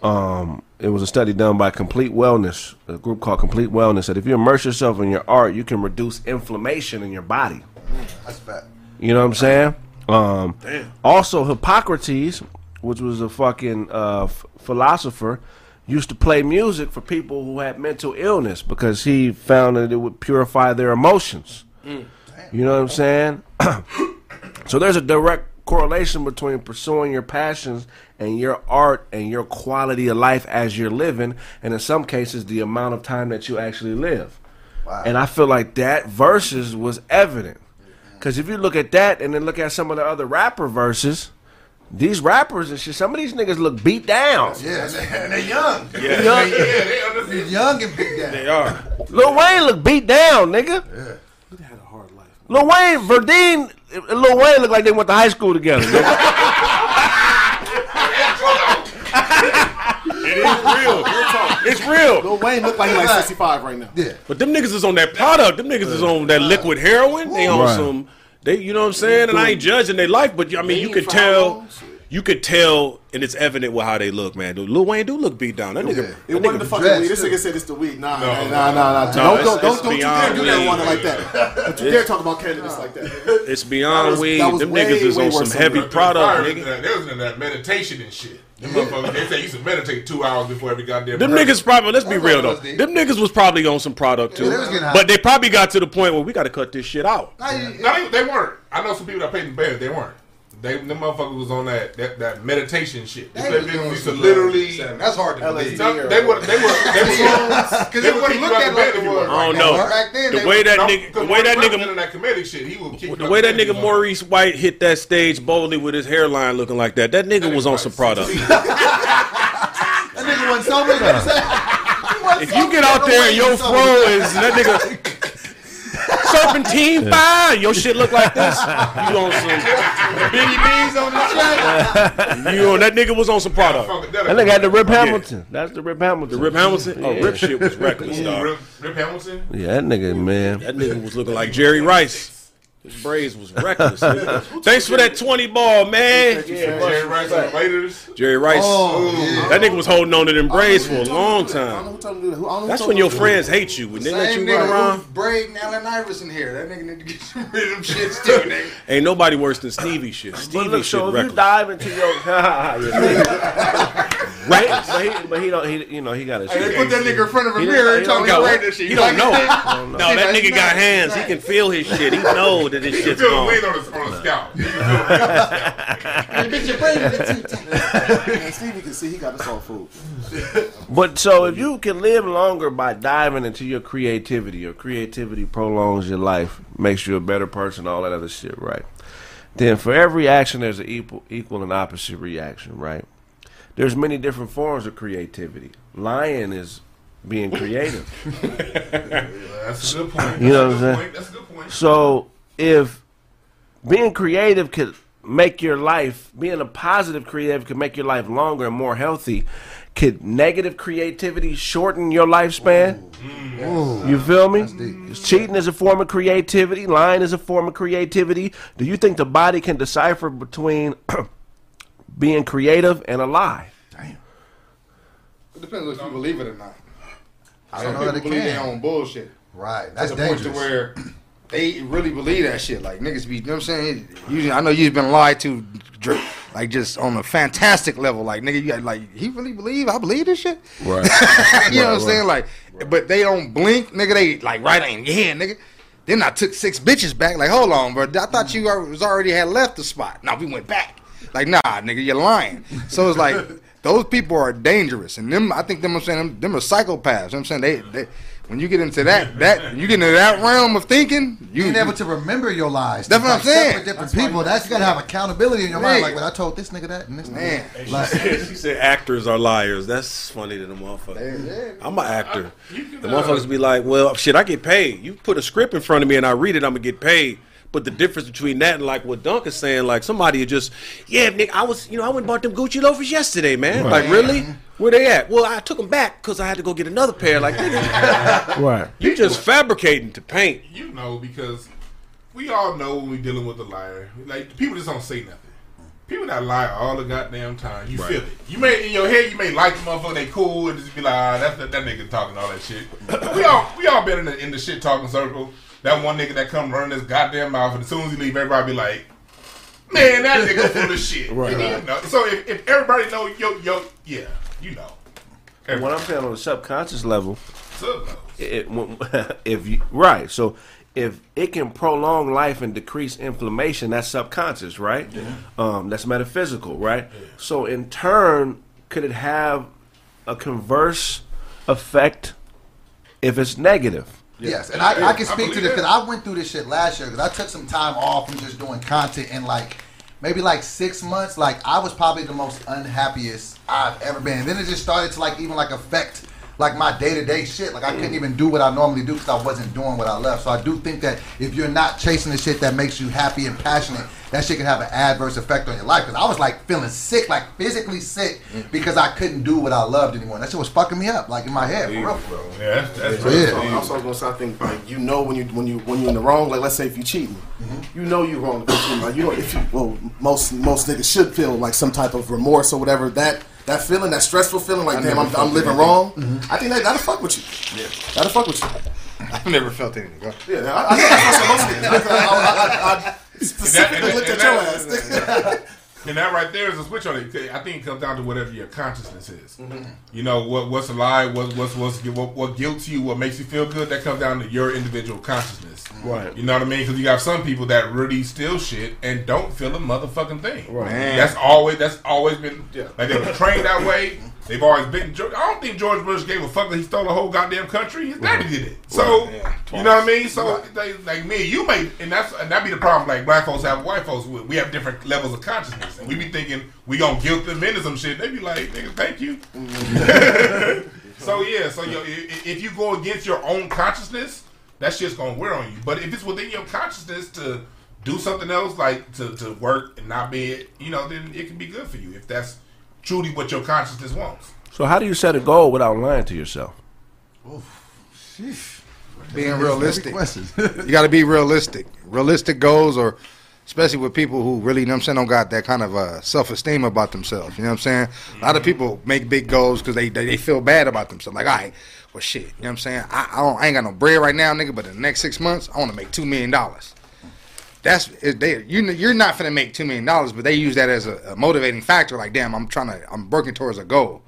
um, it was a study done by Complete Wellness, a group called Complete Wellness, that if you immerse yourself in your art, you can reduce inflammation in your body. That's fact. You know what I'm saying? Um, also, Hippocrates, which was a fucking uh, f- philosopher, used to play music for people who had mental illness because he found that it would purify their emotions. You know what I'm saying? so there's a direct correlation between pursuing your passions and your art and your quality of life as you're living, and in some cases, the amount of time that you actually live. Wow. And I feel like that verses was evident. Because if you look at that and then look at some of the other rapper verses, these rappers and shit, some of these niggas look beat down. yeah, and they're young. Young- Yeah, they understand. They're young and big down. They are. Lil Wayne look beat down, nigga. Yeah. He had a hard life. Lil Wayne, Verdine, and Lil Wayne look like they went to high school together. It is real. It's real. Lil Wayne look like he like 65 right now. Yeah. But them niggas is on that product. Them niggas is on that liquid heroin. They on Right. some. They, you know what I'm saying? And I ain't judging their life, but I mean, you can could for tell. Long? You could tell, and it's evident with how they look, man. Lil Wayne do look beat down. That nigga. Yeah. It that wasn't the fucking weed. This nigga said it's the weed. Nah, No, nah, nah, nah, nah. no, Don't, it's- don't, don't, it's don't you dare do that one like that. Don't you dare talk about candidates like that. It's beyond That was- weed. that was Them way, niggas is on some heavy that. product, Fire, nigga. They was in that meditation and shit. Them motherfuckers, they say you should meditate two hours before every goddamn. Them rehearsal. niggas probably. Let's be real though. Them niggas was probably on some product too. Yeah, they was getting high. but they probably got to the point where we got to cut this shit out. Now you- they, they weren't. I know some people that played in band. They weren't. They them motherfuckers was on that that, that meditation shit. They They said they used to literally. drugs. That's hard to believe. No, they were they were they were Because They it would wasn't kick you looked out at the like bed it was. I don't right know. Back then, The way that nigga, the way that nigga, that comedic shit, he will kick the way that nigga Maurice White hit that stage boldly with his hairline looking like that, that nigga was on some product. That nigga wasn't sober. You know what I'm saying? If you get out there and your fro is that nigga serpentine fire, your shit look like this. You on some Biggie Beans on the track. you on that nigga was on some product. That nigga had the Rip Hamilton. That's the Rip Hamilton. The Rip Hamilton? Oh, Rip shit was reckless, Ooh, dog. Rip, Rip Hamilton. Yeah, that nigga, man. That nigga was looking like Jerry Rice. His braids was reckless. Thanks for that 20 ball, man. Jerry Rice on the Raiders. Jerry Rice. Oh, yeah. That nigga was holding on to them braids for a long I don't know time. who told him to do that. Who- I don't know who That's when your friends hate you. When they let Same you run nigga around. who's braiding Allen Iverson here. That nigga need to get some rid of them shits too, nigga. Ain't nobody worse than Stevie shit. Stevie look, shit so if you dive into your, right? But he, but he don't. He, you know, he got his. Hey, they put that nigga in front of a He mirror and told he him don't to got- this shit. He You don't like know. that? No, that nigga got hands. He can feel his shit. He know that his You shit's feel the gone. wind on his on his scalp. You can feel the wind on his scalp. And Stevie can see he got us all food. But so if you can live longer by diving into your creativity, your creativity prolongs your life, makes you a better person, all that other shit, right? Then for every action, there's an equal, equal and opposite reaction, right? There's many different forms of creativity. Lying is being creative. That's a good point. You know what I'm saying? point. That's a good point. So if being creative could make your life, being a positive creative could make your life longer and more healthy, could negative creativity shorten your lifespan? Mm, you feel me? Cheating is a form of creativity. Lying is a form of creativity. Do you think the body can decipher between being creative and a lie? It depends if you believe it or not. I don't know that people it believe their can. own bullshit. Right. That's to the point to where they really believe that shit. Like niggas be, you know what I'm saying? Usually, I know you've been lied to, like just on a fantastic level. Like nigga, you got like he really believe I believe this shit. Right. you know what I'm saying? Like, but they don't blink, nigga. They like right in, yeah, nigga. Then I took six bitches back. Like, hold on, bro. I thought you was already had left the spot. Now we went back. Like, nah, nigga, you're lying. So it's like those people are dangerous, and them. I think them. I'm saying them, them are psychopaths. You know what I'm saying they, they. When you get into that, that you get into that realm of thinking, you Being able to remember your lies. That's what I'm saying. separate Different people. That's you gotta have accountability in your mind. Like when I told this nigga that and this man. nigga. Like, She said actors are liars. That's funny to the motherfucker. I'm an actor. You can, The uh, motherfuckers be like, well, shit, I get paid. You put a script in front of me and I read it, I'm gonna get paid. But the difference between that and like what Dunk is saying, like somebody just, yeah, Nick, I was, you know, I went and bought them Gucci loafers yesterday, man. Like, really? Where they at? Well, I took them back because I had to go get another pair. Like, nigga, Right. you just fabricating to paint. You know, because we all know when we're dealing with a liar. Like people just don't say nothing. People that lie all the goddamn time, you feel it. You may in your head, you may like the motherfucker, they cool, and just be like, ah, that's that, that nigga talking all that shit. we all we all been in the in the shit talking circle. That one nigga that come running his goddamn mouth, and as soon as he leave, everybody be like, man, that nigga full of shit. Right. You know? So if, if everybody know yo yo, yeah, you know. And what I'm saying on the subconscious level, it, if you right, so if it can prolong life and decrease inflammation, that's subconscious, right? Yeah. Um, that's metaphysical, right? Yeah. So in turn, could it have a converse effect if it's negative? Yes, and I, I can I speak to this because I went through this shit last year because I took some time off from just doing content and like maybe like six months. Like I was probably the most unhappiest I've ever been. And then it just started to like even like affect like my day to day shit. Like I couldn't even do what I normally do because I wasn't doing what I love. So I do think that if you're not chasing the shit that makes you happy and passionate, that shit can have an adverse effect on your life. Because I was like feeling sick, like physically sick, mm. because I couldn't do what I loved anymore. That shit was fucking me up, like in my head, for real, for yeah, that's, that's So, yeah. So, also, I was gonna say, I think like you know when you when you when you're in the wrong. Like let's say if you cheating, mm-hmm. you know you're wrong. you're cheating. Like you know if you well most most niggas should feel like some type of remorse or whatever that. That feeling, that stressful feeling, like damn, I'm, I'm living wrong. Mm-hmm. I think that that'll fuck with you. Yeah, that'll fuck with you. I've never felt anything. Go. Yeah, I, I know that's what most niggas. I, I, I, I specifically looked at your ass. And that right there is a switch on it. I think it comes down to whatever your consciousness is. Mm-hmm. You know what what's a lie, what what's what's what, what guilts you, what makes you feel good. That comes down to your individual consciousness. Mm-hmm. Right. You know what I mean? Because you got some people that really steal shit and don't feel a motherfucking thing. Right. Man. That's always that's always been like they were trained that way. Mm-hmm. They've always been. I don't think George Bush gave a fuck that he stole a whole goddamn country. His daddy mm-hmm. did it. So Yeah, you know what I mean. So they, like me, you may, and that's and that be the problem. Like black folks have white folks. We we have different levels of consciousness, and we be thinking we gonna guilt them into some shit. They be like, nigga, thank you. Mm-hmm. so yeah, so yo, i- if you go against your own consciousness, that shit's gonna wear on you. But if it's within your consciousness to do something else, like to, to work and not be, you know, then it can be good for you if that's truly what your consciousness wants. So how do you set a goal without lying to yourself? Being realistic. You got to be realistic. Realistic goals, or especially with people who really, you know what I'm saying, don't got that kind of uh, self esteem about themselves. You know what I'm saying? A lot of people make big goals because they, they they feel bad about themselves. Like, all right, well, shit. You know what I'm saying? I, I, don't, I ain't got no bread right now, nigga, but in the next six months, I want to make $2 million. That's they. you you're not gonna make two million dollars, but they use that as a, a motivating factor. Like, damn, I'm trying to, I'm working towards a goal.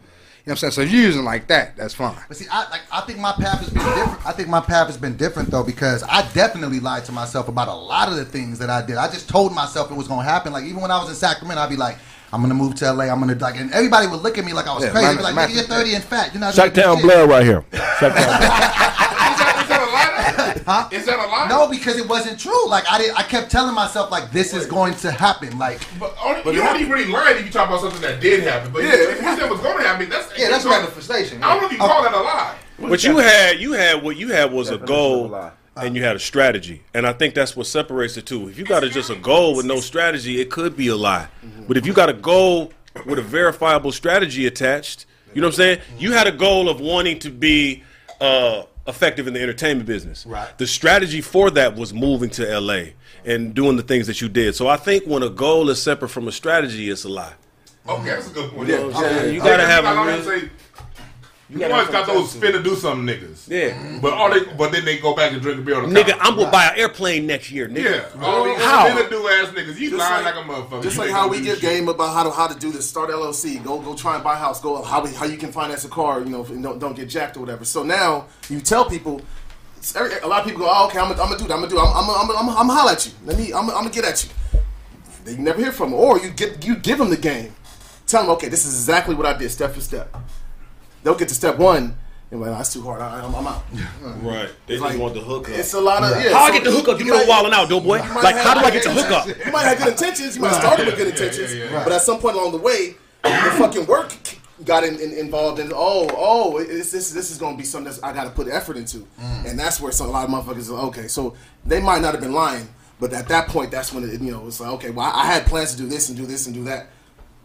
You know what I'm saying? So if you're using like that, that's fine. But see, I like I think my path has been different. I think my path has been different though because I definitely lied to myself about a lot of the things that I did. I just told myself it was gonna happen. Like even when I was in Sacramento, I'd be like, I'm gonna move to LA. I'm gonna like, and everybody would look at me like I was Yeah, crazy. man- They'd be like, man- nigga, you're 30 and fat. You're not doing Shacktown shit." blood right here. Shacktown. Is that, is that a lie? Huh? Is that a lie? No, because it wasn't true. Like I did, I kept telling myself like this is going to happen. Like But, only, you only really lying if you talk about something that did happen. But Yeah. if you said was going to happen, that's Yeah, that's gonna- manifestation. I don't know if you call that a lie. But you had you had what you had was a a goal and you had a strategy, and I think that's what separates the two. If you got a, just a goal with no strategy, it could be a lie. But if you got a goal with a verifiable strategy attached, you know what I'm saying? You had a goal of wanting to be uh, effective in the entertainment business. Right. The strategy for that was moving to LA and doing the things that you did. So I think when a goal is separate from a strategy, it's a lie. Okay, that's a good point. You know what I'm saying? You gotta have I a always real- say, you always got those finna do something niggas. Yeah. But all they, but then they go back and drink a beer on the Nigga, couch. I'm gonna buy an airplane next year, nigga. Yeah, all these How? finna do ass niggas. You Just lying like- like, a motherfucker. Just You like how we do give shit. game about how to how to do this, start LLC, go go try and buy a house, go how we, how you can finance a car, you know, and don't don't get jacked or whatever. So now you tell people. every- A lot of people go, oh, okay, I'm gonna, I'm do that. I'm gonna do. It. I'm, I'm, I'm, I'm, I'm gonna holler at you. Let me. I'm, I'm gonna get at you. Then you never hear from them, or you get you give them the game. Tell them, okay, this is exactly what I did, step for step. They'll get to step one, and like, that's too hard. I, I'm, I'm out. Uh, right. They just Like, want the hookup. It's a lot of yeah. How I get the hookup? You get might- on wilding out, dope boy. Like, how do I get the hookup? You might have good intentions. You might have started with good intentions, but at some point along the way, the fucking work got in, in, involved in. Oh, oh, it's, this this is going to be something that I got to put effort into, mm. and that's where some, a lot of motherfuckers are. Okay, so they might not have been lying, but at that point, that's when it, you know it's like okay, well, I, I had plans to do this and do this and do that.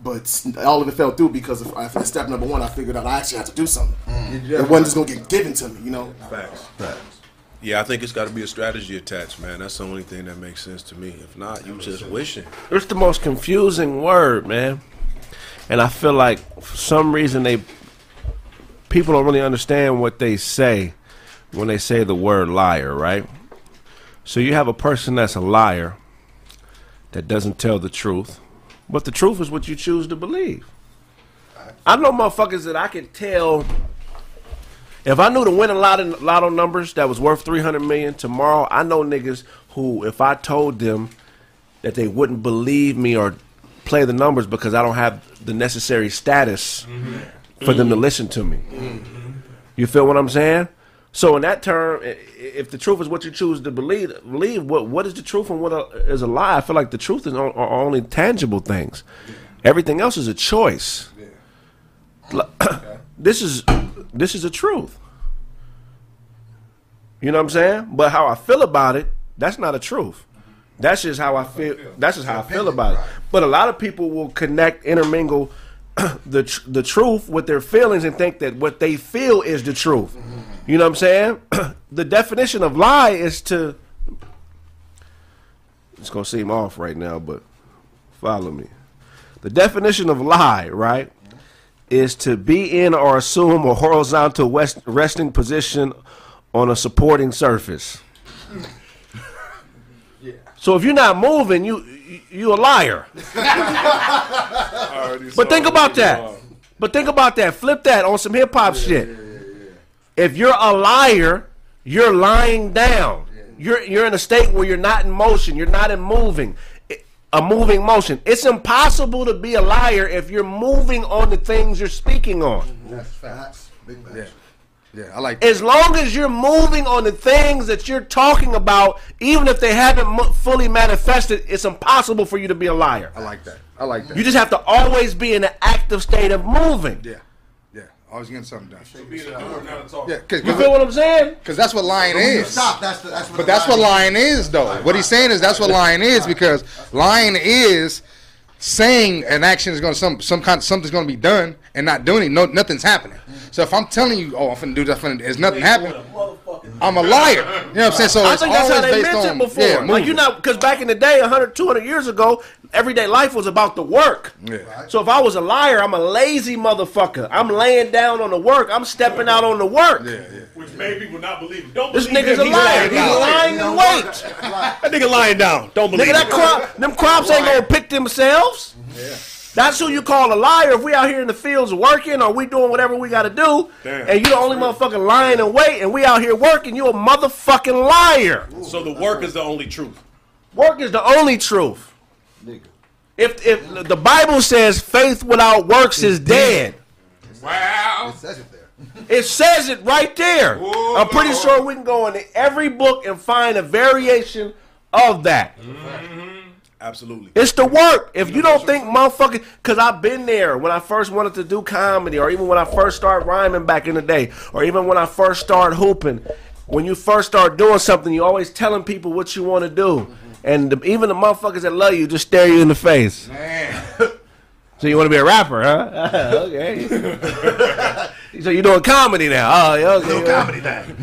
But all of it fell through because of after step number one, I figured out I actually had to do something. Mm. It wasn't just gonna get given to me, you know. Facts. Facts. Yeah, I think it's got to be a strategy attached, man. That's the only thing that makes sense to me. If not, you just wishing. It's the most confusing word, man. And I feel like for some reason they people don't really understand what they say when they say the word liar, right? So you have a person that's a liar that doesn't tell the truth, but the truth is what you choose to believe. I know motherfuckers that I can tell if I knew to the winning lotto, lotto numbers that was worth 300 million tomorrow, I know niggas who if I told them that they wouldn't believe me or play the numbers because I don't have the necessary status mm-hmm. for them to listen to me. Mm-hmm. You feel what I'm saying? So in that term, if the truth is what you choose to believe, believe what what is the truth and what is a, lie? I feel like the truth is are only tangible things. Everything else is a choice. This is this is the truth. You know what I'm saying? But how I feel about it, that's not a truth. That's just how I feel. That's just how I feel about it. But a lot of people will connect, intermingle the tr- the truth with their feelings and think that what they feel is the truth. You know what I'm saying? the definition of lie is to. It's gonna seem off right now, but follow me. The definition of lie, right, is to be in or assume a horizontal west, resting position on a supporting surface. So if you're not moving, you you, you a liar. But think about that. But think about that. Flip that on some hip hop shit. If you're a liar, you're lying down. You're you're in a state where you're not in motion. You're not in moving. A moving motion. It's impossible to be a liar if you're moving on the things you're speaking on. That's facts. Big facts. Yeah. Yeah, I like that. As long as you're moving on the things that you're talking about, even if they haven't mo- fully manifested, it's impossible for you to be a liar. I like that. I like that. You just have to always be in an active state of moving. yeah. Yeah. Always getting something done. Being a doer, not a talker. Yeah, cause, You feel what I'm saying? Cause that's what lying is. stop, that's the, that's what But the that's what lying is, though. What he's saying is that's what lying is because lying is saying an action is going to some some kind something's going to be done and not doing it. No, nothing's happening. So if I'm telling you, oh, I'm finna do this, I'm finna, there's nothing happening. I'm a liar. You know what I'm saying? So I it's think that's how always they based meant on it before. yeah, like moving. you know, because back in the day, 100, 200 years ago, everyday life was about the work. Yeah. So if I was a liar, I'm a lazy motherfucker. I'm laying down on the work. I'm stepping out on the work. Yeah, yeah. Which made people not believe it. Don't This believe nigga's him. a liar. He's lying. lying in wait. That nigga lying down. Don't believe Nigga, that it. crop, them crops ain't gonna pick themselves. Yeah. That's who you call a liar. If we out here in the fields working or we doing whatever we gotta do, Damn. and you the only motherfucker lying in wait, and we out here working, you a motherfucking liar. So the work is the only truth. Work is the only truth. If if the Bible says faith without works is dead, Wow. It says it there. it says it right there. Whoa, I'm pretty sure we can go into every book and find a variation of that. Mm-hmm. Absolutely. It's the work. If you don't think motherfucking, cause I've been there when I first wanted to do comedy, or even when I first started rhyming back in the day, or even when I first started hooping. When you first start doing something, you're always telling people what you want to do, and the, even the motherfuckers that love you just stare you in the face. Man. So you want to be a rapper, huh? okay. so you're doing comedy now? Oh, okay. Doing comedy now.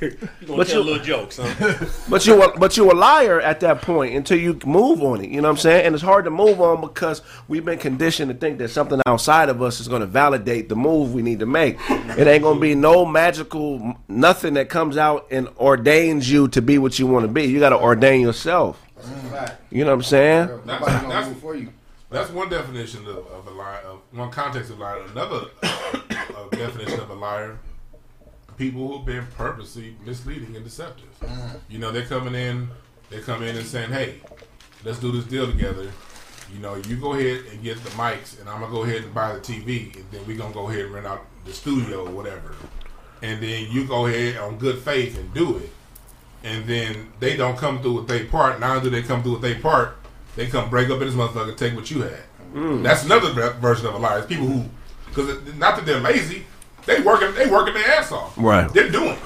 You gonna But tell you- little jokes, huh? But you, a- but you a liar at that point until you move on it. You know what I'm saying? And it's hard to move on because we've been conditioned to think that something outside of us is going to validate the move we need to make. It ain't going to be no magical nothing that comes out and ordains you to be what you want to be. You got to ordain yourself. You know what I'm saying? Nobody That's- gonna move for you. That's one definition of, of a liar. Of one context of liar. Another uh, definition of a liar: people who've been purposely misleading and deceptive. You know, they're coming in. They come in and saying, "Hey, let's do this deal together." You know, you go ahead and get the mics, and I'm gonna go ahead and buy the TV, and then we're gonna go ahead and rent out the studio or whatever. And then you go ahead on good faith and do it. And then they don't come through with their part. Now do they come through with their part? They come break up in this motherfucker, and take what you had. Mm. That's another ver- version of a liar. It's people who, because not that they're lazy, they working, they working their ass off. Right. They're doing,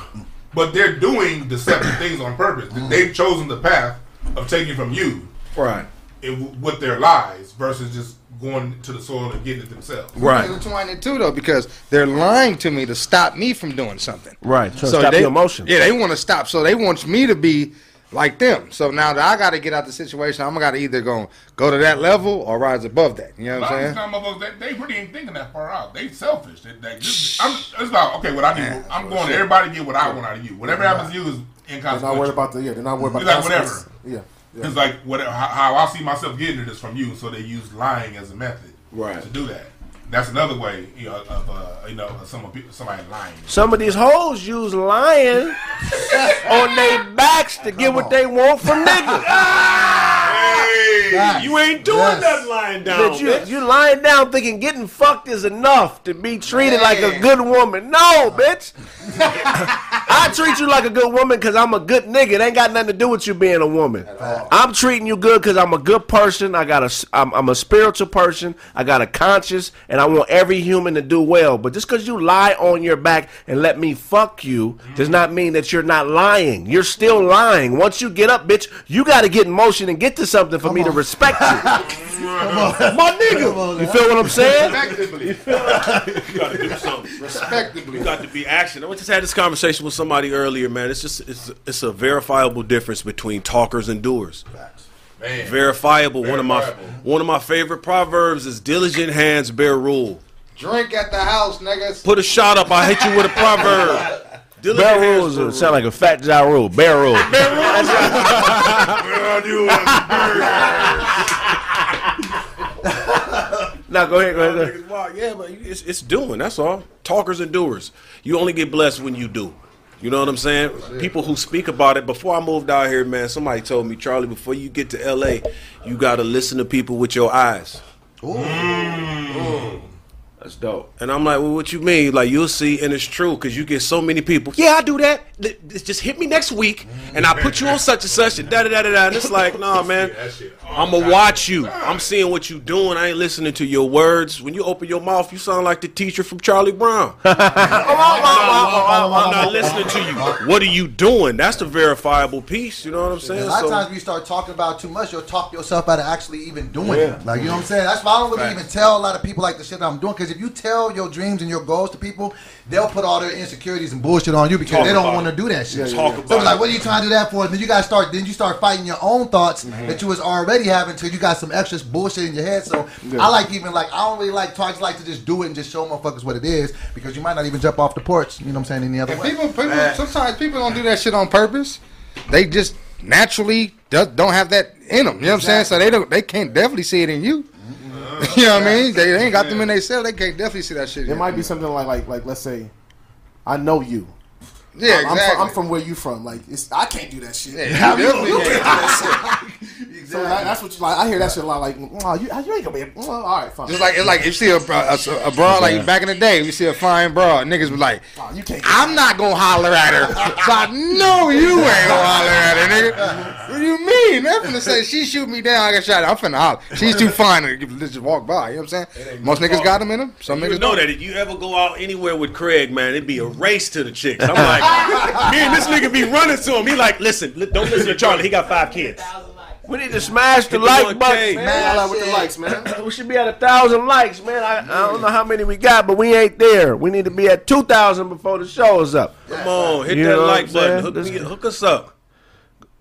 but they're doing deceptive things on purpose. Mm. They've chosen the path of taking from you Right. It, with their lies versus just going to the soil and getting it themselves. Right. Intertwine it too, though, because they're lying to me to stop me from doing something. Right. So, stop they, your emotions. Yeah, they want to stop. So they want me to be like them. So now that I got to get out the situation, I'm got to either go go to that level or rise above that. You know what I'm of saying? these motherfuckers, they, they really ain't thinking that far out. They selfish. They, they just, I'm, it's about okay. What I do, I'm going to everybody get what I want out of you. Whatever happens to you is They're not worried about the yeah. They're not worried about It's like whatever. Yeah. yeah. It's like whatever how, how I see myself getting it is from you. So they use lying as a method Right. to do that. That's another way, you know, of uh, you know, some somebody lying. Some of these hoes use lying on their backs to get what they want from niggas. Hey, Facts. you ain't doing Yes. nothing lying down. Bitch, you, bitch. you lying down thinking getting fucked is enough to be treated like a good woman. No, bitch. I treat you like a good woman because I'm a good nigga. It ain't got nothing to do with you being a woman. I'm treating you good because I'm a good person. I got a, I'm, I'm a spiritual person. I got a conscience, and I want every human to do well. But just because you lie on your back and let me fuck you does not mean that you're not lying. You're still lying. Once you get up, bitch, you got to get in motion and get to something for me to respect you. My nigga. You feel what I'm saying? Respectively. You got to do something. Respectively. You got to be action. I just had this conversation with somebody earlier, man. It's just it's it's a verifiable difference between talkers and doers. Man, Verifiable. One of my Verifiable. one of my favorite proverbs is diligent hands bear rule. Drink at the house, niggas. Put a shot up. I hit you with a proverb. Dylan Bear Harris rules for- sound like a fat Ja Rule. Bear rule. No, go ahead, go ahead. Go ahead. Yeah, but it's, it's doing. That's all. Talkers and doers. You only get blessed when you do. You know what I'm saying? People who speak about it. Before I moved out here, man, somebody told me, Charlie, before you get to LA, you got to listen to people with your eyes. Mm. That's dope. And I'm like, well, what you mean? Like, you'll see, and it's true, because you get so many people. Yeah, I do that. Th- th- Just hit me next week, and I put you on such and such, and da da da da da. And it's like, nah, man. I'm gonna watch you. I'm seeing what you doing. I ain't listening to your words. When you open your mouth, you sound like the teacher from Charlie Brown. I'm not listening to you. What are you doing? That's the verifiable piece. You know what I'm saying? A lot of times when you start talking about too much, you'll talk yourself out of actually even doing it. Like, you know what I'm saying? That's why I don't really even tell a lot of people like the shit that I'm doing. Because if you tell your dreams and your goals to people, they'll put all their insecurities and bullshit on you because Talk they don't want to do that shit. Talk so about it's like, what are you trying to do that for? And then you guys start, then you start fighting your own thoughts mm-hmm. that you was already having until you got some extra bullshit in your head. So I like even like I don't really like talk. Like to just do it and just show motherfuckers what it is because you might not even jump off the porch. You know what I'm saying? Any other And way. people, people, sometimes people don't do that shit on purpose. They just naturally do, don't have that in them. You know what I'm saying? So they don't, they can't definitely see it in you. you know what I mean? They, they ain't got them in their cell. They can't definitely see that shit. It in might be something like like like let's say, I know you. Yeah, I'm, exactly. from, I'm from where you from. Like it's, I can't do that shit. Yeah, you definitely You can't. can't do that shit. So that, that's what you like. I hear that shit a lot. Like, oh, you, ah, you ain't gonna be. Oh, all right, fine. Just like it's like if you see a, a, a broad like back in the day, you see a fine broad, niggas was like, Oh, you can't. I'm not gonna holler at her. So I know you ain't gonna holler at her, nigga. What do you mean? I'm finna say she shoot me down, I got shot. I'm finna holler. She's too fine to just walk by. You know what I'm saying? Most niggas got them in them. Some You niggas know don't. that if you ever go out anywhere with Craig, man, it'd be a race to the chicks. I'm like, me and this nigga be running to him. He like, listen, li- don't listen to Charlie. He got five kids. We need to smash the like button, man. Man, I like with the likes, man. We should be at a thousand likes, man. I, I don't know how many we got, but we ain't there. We need to be at two thousand before the show is up. Come on, hit You that what like I'm button. saying? Hook, me, get- hook us up.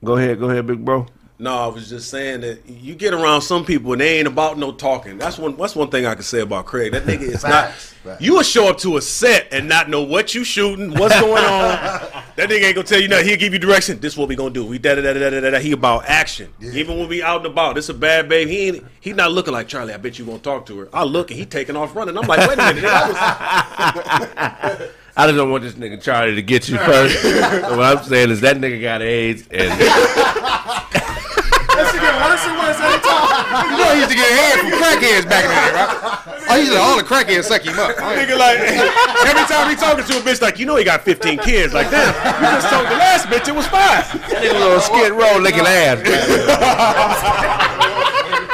Go ahead, go ahead, big bro. No, I was just saying that you get around some people and they ain't about no talking. That's one. That's one thing I can say about Craig. That nigga is not. You will show up to a set and not know what you shooting, what's going on. that nigga ain't gonna tell you nothing. He'll give you direction. This what we gonna do. We da da da da da da. He about action. Even when we out and about, it's a bad babe. He ain't. He not looking like Charlie. I bet you won't talk to her. I look and he taking off running. I'm like, wait a minute. Was, I just don't want this nigga Charlie to get you first. what I'm saying is that nigga got AIDS, and That worse and worse every time. You know he used to get head from crackheads back in the day, right? Oh, he's used to all the crackheads suck him up. nigga like every time he talking to a bitch like you know he got 15 kids like damn. You just told the last bitch it was five. Nigga little skid row licking ass.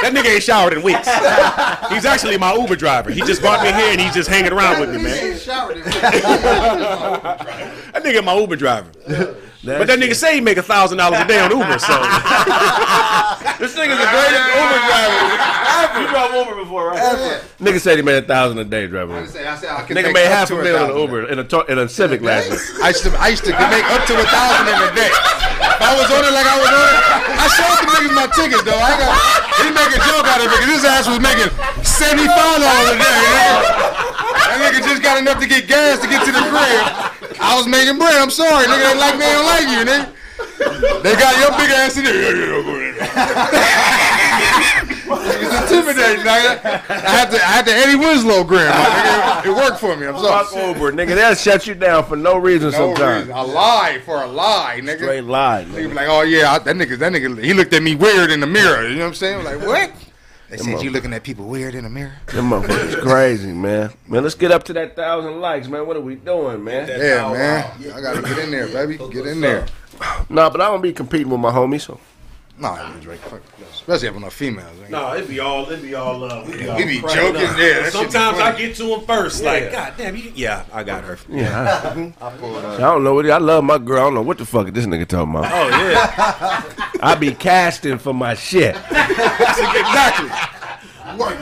that nigga ain't showered in weeks. He's actually my Uber driver. He just brought me here and he's just hanging around with me man. That nigga my Uber driver but that nigga say he make a thousand dollars a day on Uber so This nigga's the greatest Uber driver. Ever. You drove Uber before, right? Nigga said he made a thousand a day driving. I Uber. say, I say, I can Nigga made half a million on. Uber in a to- in a Civic last week. I used to, I used to make up to a thousand in a day. If I was on it like I was on it, I showed the niggas my tickets though. I got, he make a joke out of it because his ass was making seventy five dollars a day. Nigga. That nigga just got enough to get gas to get to the crib. I was making bread. I'm sorry, nigga. They like me, they don't like you, nigga. They got your big ass in there. Yeah, yeah, go ahead. It's intimidating, nigga. I had to, I had the Eddie Winslow nigga. It worked for me. I'm sorry. Fuck Uber, nigga. They'll shut you down for no reason No sometimes. reason. A lie for a lie, nigga. Straight lie. Nigga be like, oh yeah, I, that nigga, that nigga, he looked at me weird in the mirror. You know what I'm saying? I'm like, what? They said you looking at people weird in the mirror. Them motherfuckers crazy, man. Man, let's get up to that thousand likes, man. What are we doing, man? Yeah, man. I gotta get in there, baby. Get in there. Nah, but I don't be competing with my homies, so No, I don't drink. Fuck, especially if I'm females. nigga. no it'd be all it'd be all love we We be joking, yeah. that be sometimes I get to him first like god damn you yeah I got her yeah. I, I don't know what I love my girl. I don't know what the fuck this nigga talking about. oh yeah I be casting for my shit. exactly Work.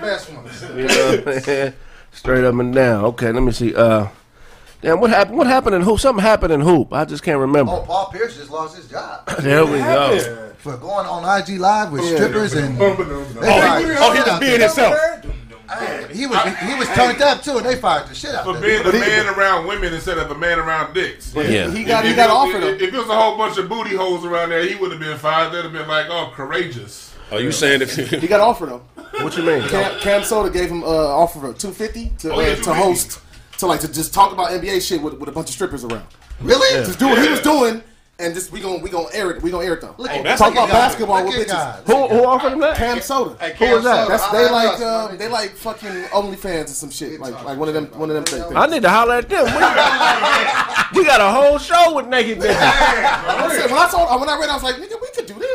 Best ones. You know what I'm saying? Straight up and down. Okay, let me see. Uh, damn, what happened? What happened in hoop? Something happened in hoop. I just can't remember. Oh, Paul Pierce just lost his job there we go. for going on IG Live with strippers and. oh he, oh he just being himself He was he was turned up too, and they fired the shit out For being him. a man around women instead of a man around dicks. Yeah. He got If- he got it- offered if, if it was a whole bunch of booty holes around there, he would have been fired. They'd have been like, oh, courageous. Are you saying if He got offered him. What you mean? Cam, CamSoda gave him uh, offer of two fifty to Oh, yeah, uh, to 250. host to like to just talk about NBA shit with, with a bunch of strippers around. Really? Just do what he was doing, and just we gonna we gonna air it. We gonna air it though. Look Oh, Talk about guy. basketball Look with at bitches. guys. Who who offered him that? CamSoda. Hey, Who was that? Soda, That's they I like know, uh, they like fucking OnlyFans and some shit. Like like one of them one of them things. I need to holler at them. We got, a whole show with naked bitches. When I told when I read, I was like, nigga, we could do this.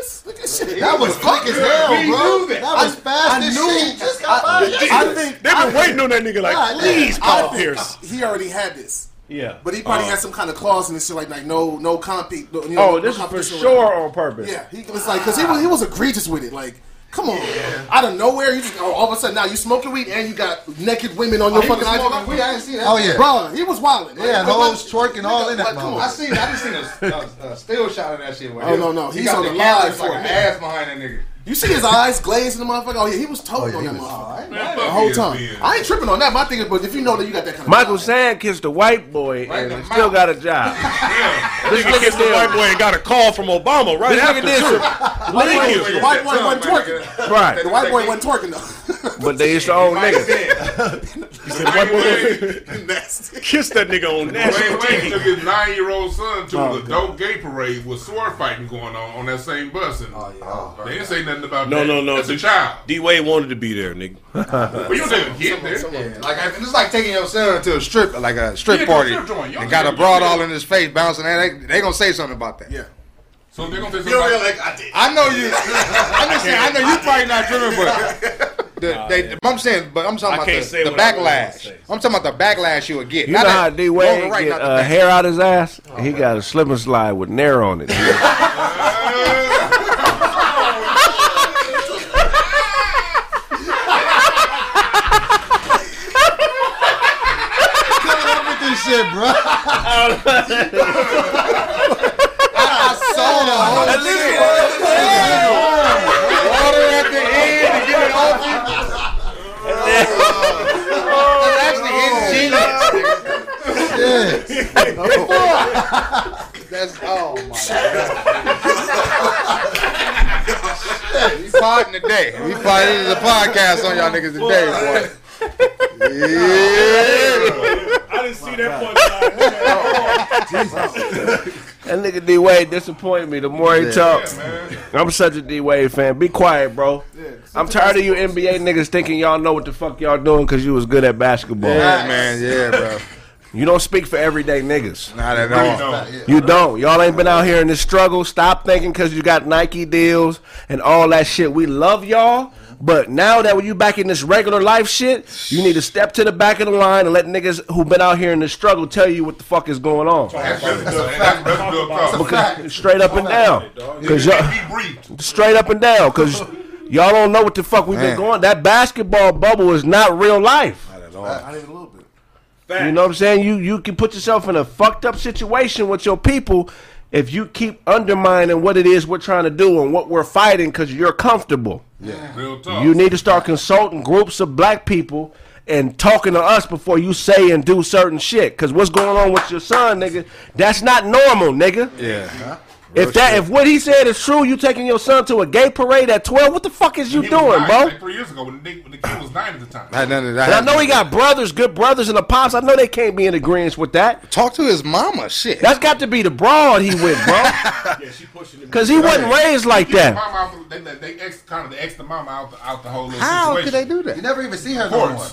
Look at shit. That was quick as hell, bro. knew that. That was fast I as knew- shit. He just got fired. I think they've been waiting on that nigga like, God, please, I Paul think Pierce. he already had this. Yeah. But he probably uh, had some kind of clause in this shit, like like no no compete. no- You know, Oh, no this is for sure on purpose. Yeah, he was like, cause he was he was egregious with it. Like, come on, out of nowhere, you just oh, all of a sudden now you smoking weed and you got naked women on your oh, He was fucking smoking weed. I didn't see that. Oh yeah. Bro, he was wilding. Yeah, and hoes twerking all in that come motherfucker. I seen. I just seen a, a, a still shot of that shit. Oh, no, no, he he's got on the the live it's like for an ass behind that nigga. You see his eyes glazing the motherfucker. Oh yeah, he was told oh, yeah, on he that motherfucker Man, the whole ESPN. time. I ain't tripping on that. My thing is, but if you know that you got that kind of Michael Sam kissed a white boy Right and still mouth. got a job. This nigga kissed the white boy and got a call from Obama right This after nigga did too. some, white boy, you. the white boy wasn't twerking. right, The white boy wasn't twerking though. but they used to own niggas. said, He said, white boy Nasty. kissed that nigga on Wayne national Wayne TV. took his nine-year-old son to Oh, the dope gay parade with sword fighting going on on that same bus, and oh, they didn't say nothing about No, that. no, no. That's a child. D Wade wanted to be there, nigga. But you don't take a kid there. yeah, like I- it's like taking your son to a strip, like a strip Yeah, to a party, strip. You and got a broad all in his face bouncing. That they, they gonna say something about that. Yeah. So they're gonna say something. You're about- real like I did. I know you. I'm just saying. I know you probably not driven, but the, they, I'm saying, but I'm talking I about the, the what I really wanna backlash. say. I'm talking about the backlash you would get. You Not know how D Wade right, get not the uh, hair out his ass? He got a slip and slide with Nair on it. Coming up with this shit, bro. I saw the whole shit. Water at the end to get it off you. That's actually ingenious. That's oh my god. We potting today. We potting the podcast on y'all niggas today, boy. Yeah. I didn't that That nigga D Wade disappointed me. The more he talks, I'm such a D Wade fan. Be quiet, bro. I'm tired of you NBA niggas thinking y'all know what the fuck y'all doing because you was good at basketball. Yeah, man. Yeah, bro. You don't speak for everyday niggas. Not at all. You don't. Y'all ain't been out here in this struggle. Stop thinking because you got Nike deals and all that shit. We love y'all. But now that when you back in this regular life shit, you need to step to the back of the line and let niggas who been out here in the struggle tell you what the fuck is going on. That's better than that's better than Because straight up and down. Cause y'all, straight up and down. Cause y'all don't know what the fuck we've been going. That basketball bubble is not real life. Not even a little bit. You know what I'm saying? You you can put yourself in a fucked up situation with your people if you keep undermining what it is we're trying to do and what we're fighting because you're comfortable. Yeah, Real talk. You need to start consulting groups of black people and talking to us before you say and do certain shit. Cause what's going on with your son, nigga? That's not normal, nigga. Yeah. If oh, that if what he said is true, you taking your son to a gay parade at twelve, what the fuck is you He was doing, nine, bro? Like three years ago when the, when the kid was nine at the time. Had none of that. And I know he got brothers, good brothers, and the pops. I know they can't be in agreement with that. Talk to his mama. Shit. That's got to be the broad he with, bro. Yeah, she pushing him. Because he wasn't raised like that. mama out They, they, they ex, kind of they ex the mama out the, out the whole little How situation. could they do that? You never even see her no more.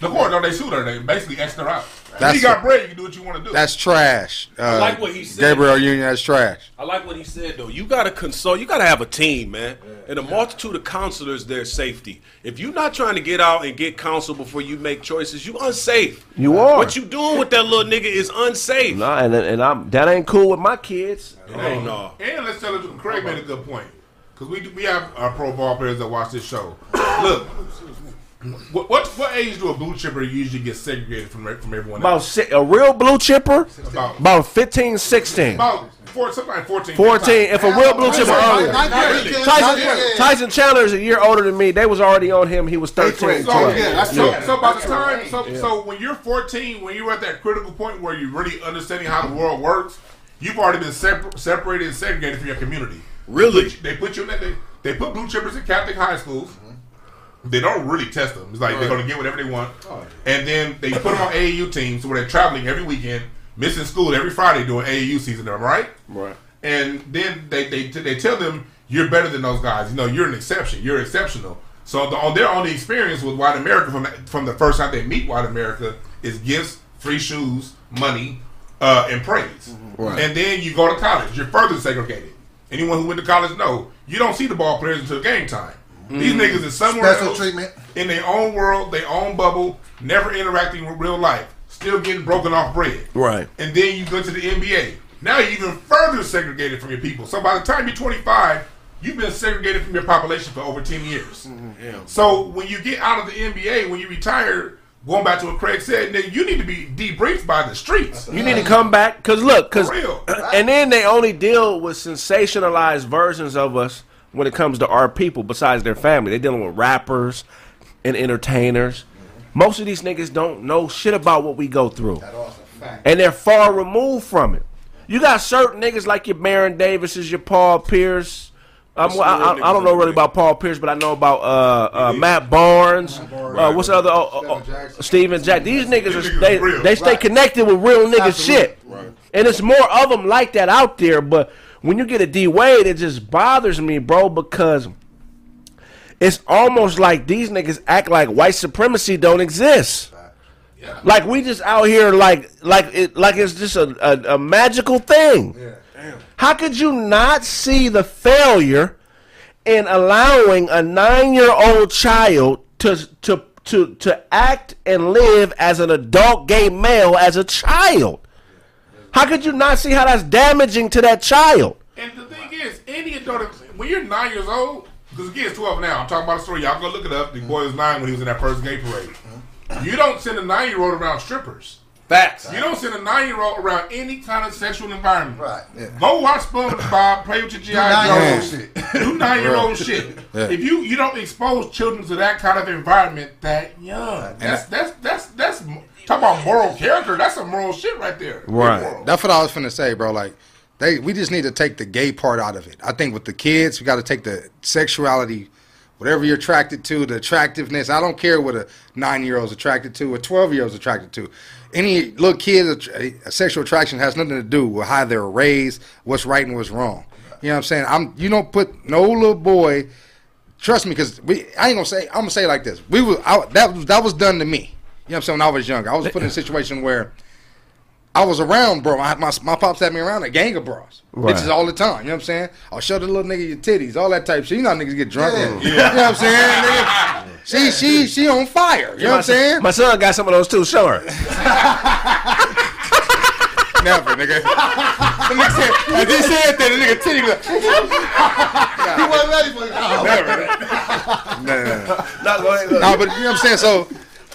Courts. The court, no, they sued her. They basically asked her out. That's you got a- bread, you can do what you want to do. That's trash. Uh, like what he said. Gabrielle Union. That's trash. I like what he said though. You gotta consult. You gotta have a team, man, and a multitude of counselors. Their safety. If you're not trying to get out and get counsel before you make choices, you unsafe. You are. What you doing with that little nigga is unsafe. Nah, and and I'm that ain't cool with my kids. Oh no. And let's tell you, Craig made a good point because we do- we have our pro ball players that watch this show. Look, what what, what age do a blue chipper usually get segregated from from everyone About else? si- a real blue chipper, About about 15, 16. about four, something like 14. 14. If a real blue chipper earlier. Tyson, Tyson Chandler is a year older than me. They was already on him. He was 13, So, 12. yeah, so, Yeah. so by the time, so, so when you're 14, when you're at that critical point where you're really understanding how the world works, you've already been separ- separated and segregated from your community. Really? They put you, they put you in that. They, they put blue chippers in Catholic high schools. They don't really test them. It's like they're going to get whatever they want, and then they put them on AAU teams where they're traveling every weekend, missing school every Friday doing AAU season. Right? Right. and then they, they they tell them you're better than those guys. You know, you're an exception. You're exceptional. So the, on their only experience with white America from from the first time they meet white America is gifts, free shoes, money, uh, and praise. Right. And then you go to college. You're further segregated. Anyone who went to college know you don't see the ball players until game time. These mm. niggas is somewhere Special else treatment. in their own world, their own bubble, never interacting with real life, still getting broken off bread. Right. And then you go to the NBA. Now you're even further segregated from your people. So by the time you're 25, you've been segregated from your population for over 10 years. Mm-hmm. So when you get out of the NBA, when you retire, going back to what Craig said, nigga, you need to be debriefed by the streets. You need to come back because look, because For real. and then they only deal with sensationalized versions of us when it comes to our people. Besides their family, they're dealing with rappers and entertainers. Most of these niggas don't know shit about what we go through, and they're far removed from it. You got certain niggas like your Baron Davises, your Paul Pierce. I, I, don't know really about Paul Pierce, but I know about uh, uh, Matt Barnes. Uh, what's the other? Uh, uh, uh, Jackson. Steven Jack. These niggas, are, they, they stay connected with real niggas shit. And it's more of them like that out there. But when you get a D Wade, it just bothers me, bro, because it's almost like these niggas act like white supremacy don't exist. Like we just out here like like it like it's just a, a, a magical thing. How could you not see the failure in allowing a nine year old child to to to to act and live as an adult gay male as a child? How could you not see how that's damaging to that child? And the thing is, any adult, when you're nine years old, because the kid's 12 now, I'm talking about a story, y'all go look it up. The boy was nine when he was in that first gay parade. Mm-hmm. You don't send a nine year old around strippers. Facts. You don't send a nine year old around any kind of sexual environment. Right. Go watch SpongeBob, play with your GI nine-year-old shit. do nine year old shit. If you you don't expose children to that kind of environment that young, that's that's that's that's talk about moral character. That's some moral shit right there. Right. That's what I was finna say, bro. Like, they we just need to take the gay part out of it. I think with the kids, we got to take the sexuality, whatever you're attracted to, the attractiveness. I don't care what a nine year old's attracted to, or twelve year old's attracted to. Any little kid, a sexual attraction has nothing to do with how they're raised, what's right and what's wrong. You know what I'm saying? I'm you don't put no little boy. Trust me, because we. I ain't gonna say. I'm gonna say it like this. We was I, that was that was done to me. You know what I'm saying? When I was younger, I was put in a situation where I was around, bro. I, my my pops had me around a gang of bros, Right. bitches all the time. You know what I'm saying? I'll show the little nigga your titties, all that type shit. You know how niggas get drunk. Yeah. and- You know what I'm saying? Nigga, she she she on fire. You know what I'm saying? My son got some of those too. Show her. Never, nigga. the nigga said, as he said that, the nigga titty was like, He wasn't ready for it. never. No, no, no. No, go ahead. No, but you know what I'm saying. So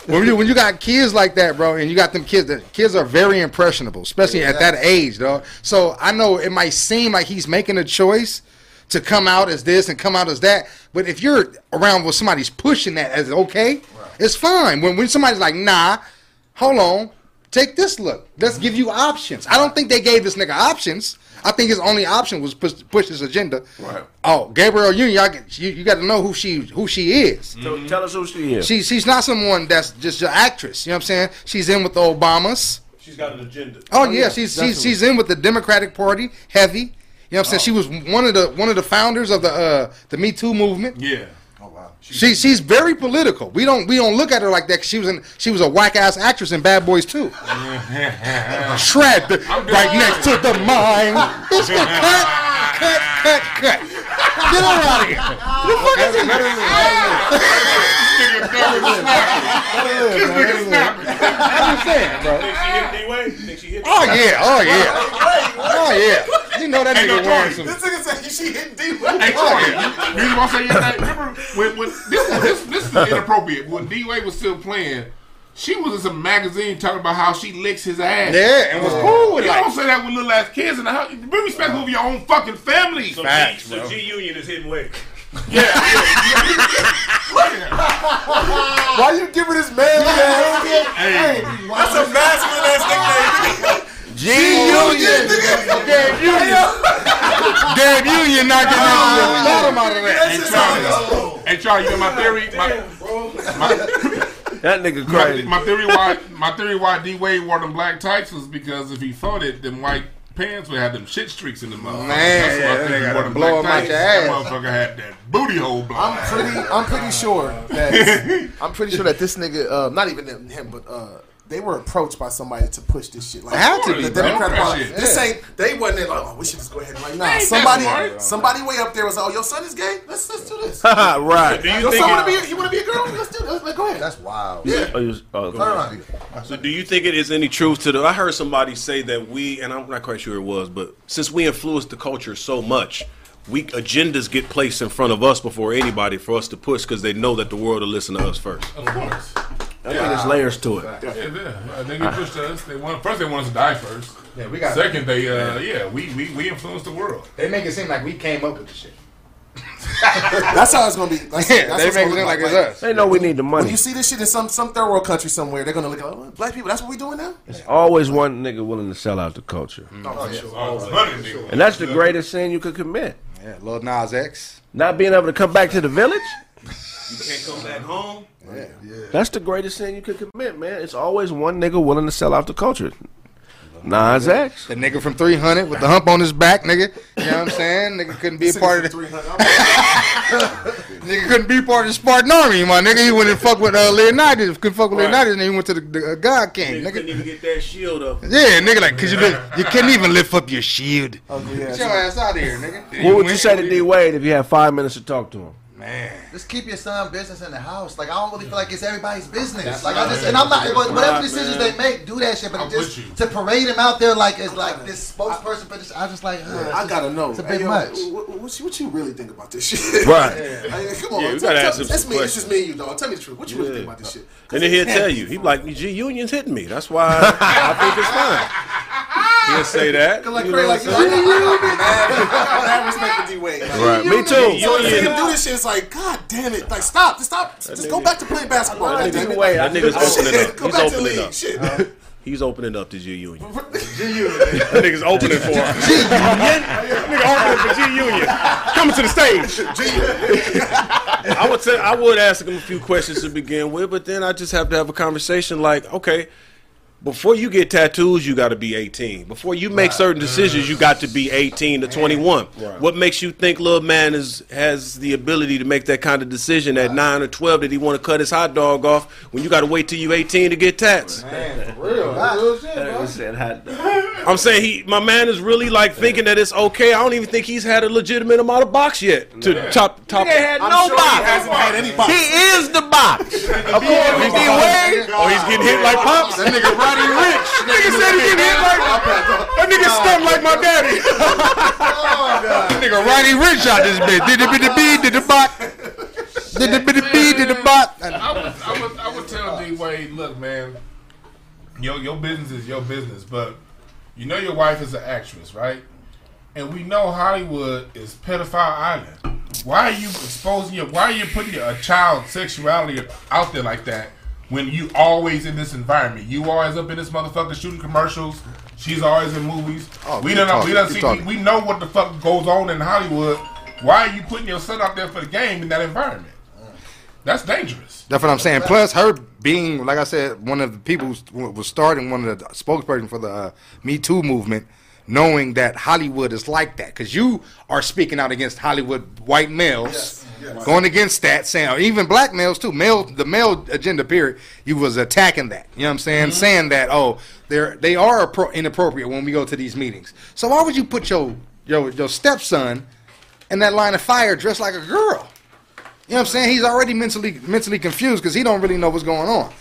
when you when you got kids like that, bro, and you got them kids, the kids are very impressionable, especially at that age, dog. So I know it might seem like he's making a choice to come out as this and come out as that, but if you're around where somebody's pushing that as okay, it's fine. When when somebody's like, nah, hold on, take this look. Let's give you options. I don't think they gave this nigga options. I think his only option was push, push his agenda. Right. Oh, Gabrielle Union, y'all, get- you, you got to know who she who she is. Tell, tell us who she is. She she's not someone that's just an actress. You know what I'm saying? She's in with the Obamas. She's got an agenda. Oh, yeah, she's she's she's in with the Democratic Party heavy. You know what I'm saying? She was one of the one of the founders of the uh the Me Too movement. Yeah. She she's very political. We don't we don't look at her like that. 'cause she was in she was a whack ass actress in Bad Boys too. Shred right next to the mine. Bitch, cut cut cut cut. Get her out of here. The fuck is he? I'm saying, bro. Think she hit D-Wade? Think she hit Oh yeah, oh yeah, oh yeah. You know that nigga wearing Jordan. some. nigga said she hit D. Hey, Troy, the reason why say yeah, that, remember when, when this, this this is inappropriate. When D Wade was still playing, She was in some magazine talking about how she licks his ass. Yeah, and was uh, cool with You it. don't say that with little ass kids in the house. Be respectful uh-huh. of your own fucking family. So, Facts, G, so bro. G Union is hidden weight. Yeah, Why you giving this man that? Hey, That's a masculine ass nickname. G Union. Damn Union. Damn Union not getting the bottom out of that. hey Charlie. Hey Charlie, you know my theory? My, my, That nigga my, crazy. my theory why my theory why D Wade wore them black tights was because if he fought it, then white pants would have them shit streaks in the motherfucker. Man, That's why I yeah, think they he gotta wore them blow black 'em out tights. your That motherfucker had that booty hole blow. I'm pretty. I'm pretty sure that. I'm pretty sure that this nigga, uh, not even him, him, but uh, they were approached by somebody to push this shit. Like, Had to be, the bro. Democratic Party. shit. This ain't. They wasn't in, like, oh, we should just go ahead and like, nah. Somebody, somebody way up there was, like, oh, your son is gay. Let's let's do this. right. Do you Your think son want to be? He want to be a girl? Let's do this. Like, go ahead. That's wild. Yeah. Oh, you oh, Turn around. So do you think it is any truth to the? I heard somebody say that we, and I'm not quite sure it was, but since we influence the culture so much, we agendas get placed in front of us before anybody for us to push because they know that the world will listen to us first. Of course. I think there's layers to it. Yeah, yeah. Uh, they get pushed us. They want first. They want us to die first. Yeah, we got. Second, they uh, yeah, we, we we influence the world. They make it seem like we came up with the shit. That's how it's gonna be. That's, Yeah, that's they make it seem look like it's us. They know we need the money. When you see this shit in some some third world country somewhere, they're gonna look at oh, black people. That's what we doing now. It's Always one nigga willing to sell out the culture. Oh, for sure. Oh, honey. And that's the greatest sin you could commit. Yeah, Lil Nas X. Not being able to come back to the village. You can't come back home. That's the greatest thing you could commit, man. It's always one nigga willing to sell out the culture. Nas X. The nigga from 300 with the hump on his back, nigga. You know what I'm saying? Nigga couldn't be a part of the 300. nigga couldn't be part of the Spartan army, my nigga. He went and fuck with uh, Leonidas. Couldn't fuck with Right. Leonidas, and he went to the, the uh, God King, Nigga couldn't even get that shield up. Yeah, nigga, like, cause you li- you couldn't even lift up your shield. Ugly ass. Get your ass out of here, nigga. What would you say to D Wade if you had five minutes to talk to him? Just keep your son business in the house. Like I don't really feel like it's everybody's business. like I just and I'm not but whatever decisions man. they make, do that shit. But I'm just with you. to parade him out there like it's like this spokesperson for this, I just like. uh, I gotta know. It's a Hey, bit yo, much. What, what, you, what you really think about this shit? Right. I mean, come on, Yeah, we tell, gotta tell, ask him that's some me. It's just me and you, dog. Tell me the truth. What you really think about this shit? And then he'll tell you. He be like, G Union's hitting me. That's why I think it's fine. He'll say that. Like, You know like, you know, I got respect for D Wade. Right. Me too. So Union. him do this shit, it's like, God damn it! Like, stop, just stop, just go back to playing basketball. God D. Wade, I That nigga's opening up. He's opening up. Shit. He's opening up to G Union. G Union. That nigga's opening for him. Nigga opening for G Union. Coming to the stage. I would say I would ask him a few questions to begin with, but then I just have to have a conversation like, okay, before you get tattoos, you got to be 18. Before you make certain decisions, you got to be 18 to 21. What makes you think little man is has the ability to make that kind of decision at 9 or 12 that he want to cut his hot dog off when you got to wait till you 18 to get tats? He said hot dog. I'm saying he, my man, is really like thinking that it's okay. I don't even think he's had a legitimate amount of box yet to top top. He had I'm no sure box. he hasn't had any box. He is the box. According to D Wade. Oh, he's getting hit like pops. That nigga Roddy Ricch. nigga said he getting hit like that. Nigga stunned like my daddy. That nigga Roddy Ricch out this bitch. Did the bit the bee, did the bot. Did the bit the bee, did the bot. I would, I would, I would tell D Wade, look, man, your your business is your business, but you know your wife is an actress, right? And we know Hollywood is pedophile island. Why are you exposing your? Why are you putting your a child sexuality out there like that when you always in this environment? You always up in this motherfucker shooting commercials. She's always in movies. Oh, we don't know. talking, We don't see. talking. We, we know what the fuck goes on in Hollywood. Why are you putting your son out there for the game in that environment? That's dangerous. That's what I'm saying. Plus, her being, like I said, one of the people who was starting one of the spokesperson for the uh, Me Too movement, knowing that Hollywood is like that, because you are speaking out against Hollywood white males, going against that, saying or even black males too, male the male agenda period. You was attacking that. You know what I'm saying? Saying that oh, they're they are appro- inappropriate when we go to these meetings. So why would you put your your your stepson in that line of fire dressed like a girl? You know what I'm saying? He's already mentally mentally confused because he don't really know what's going on.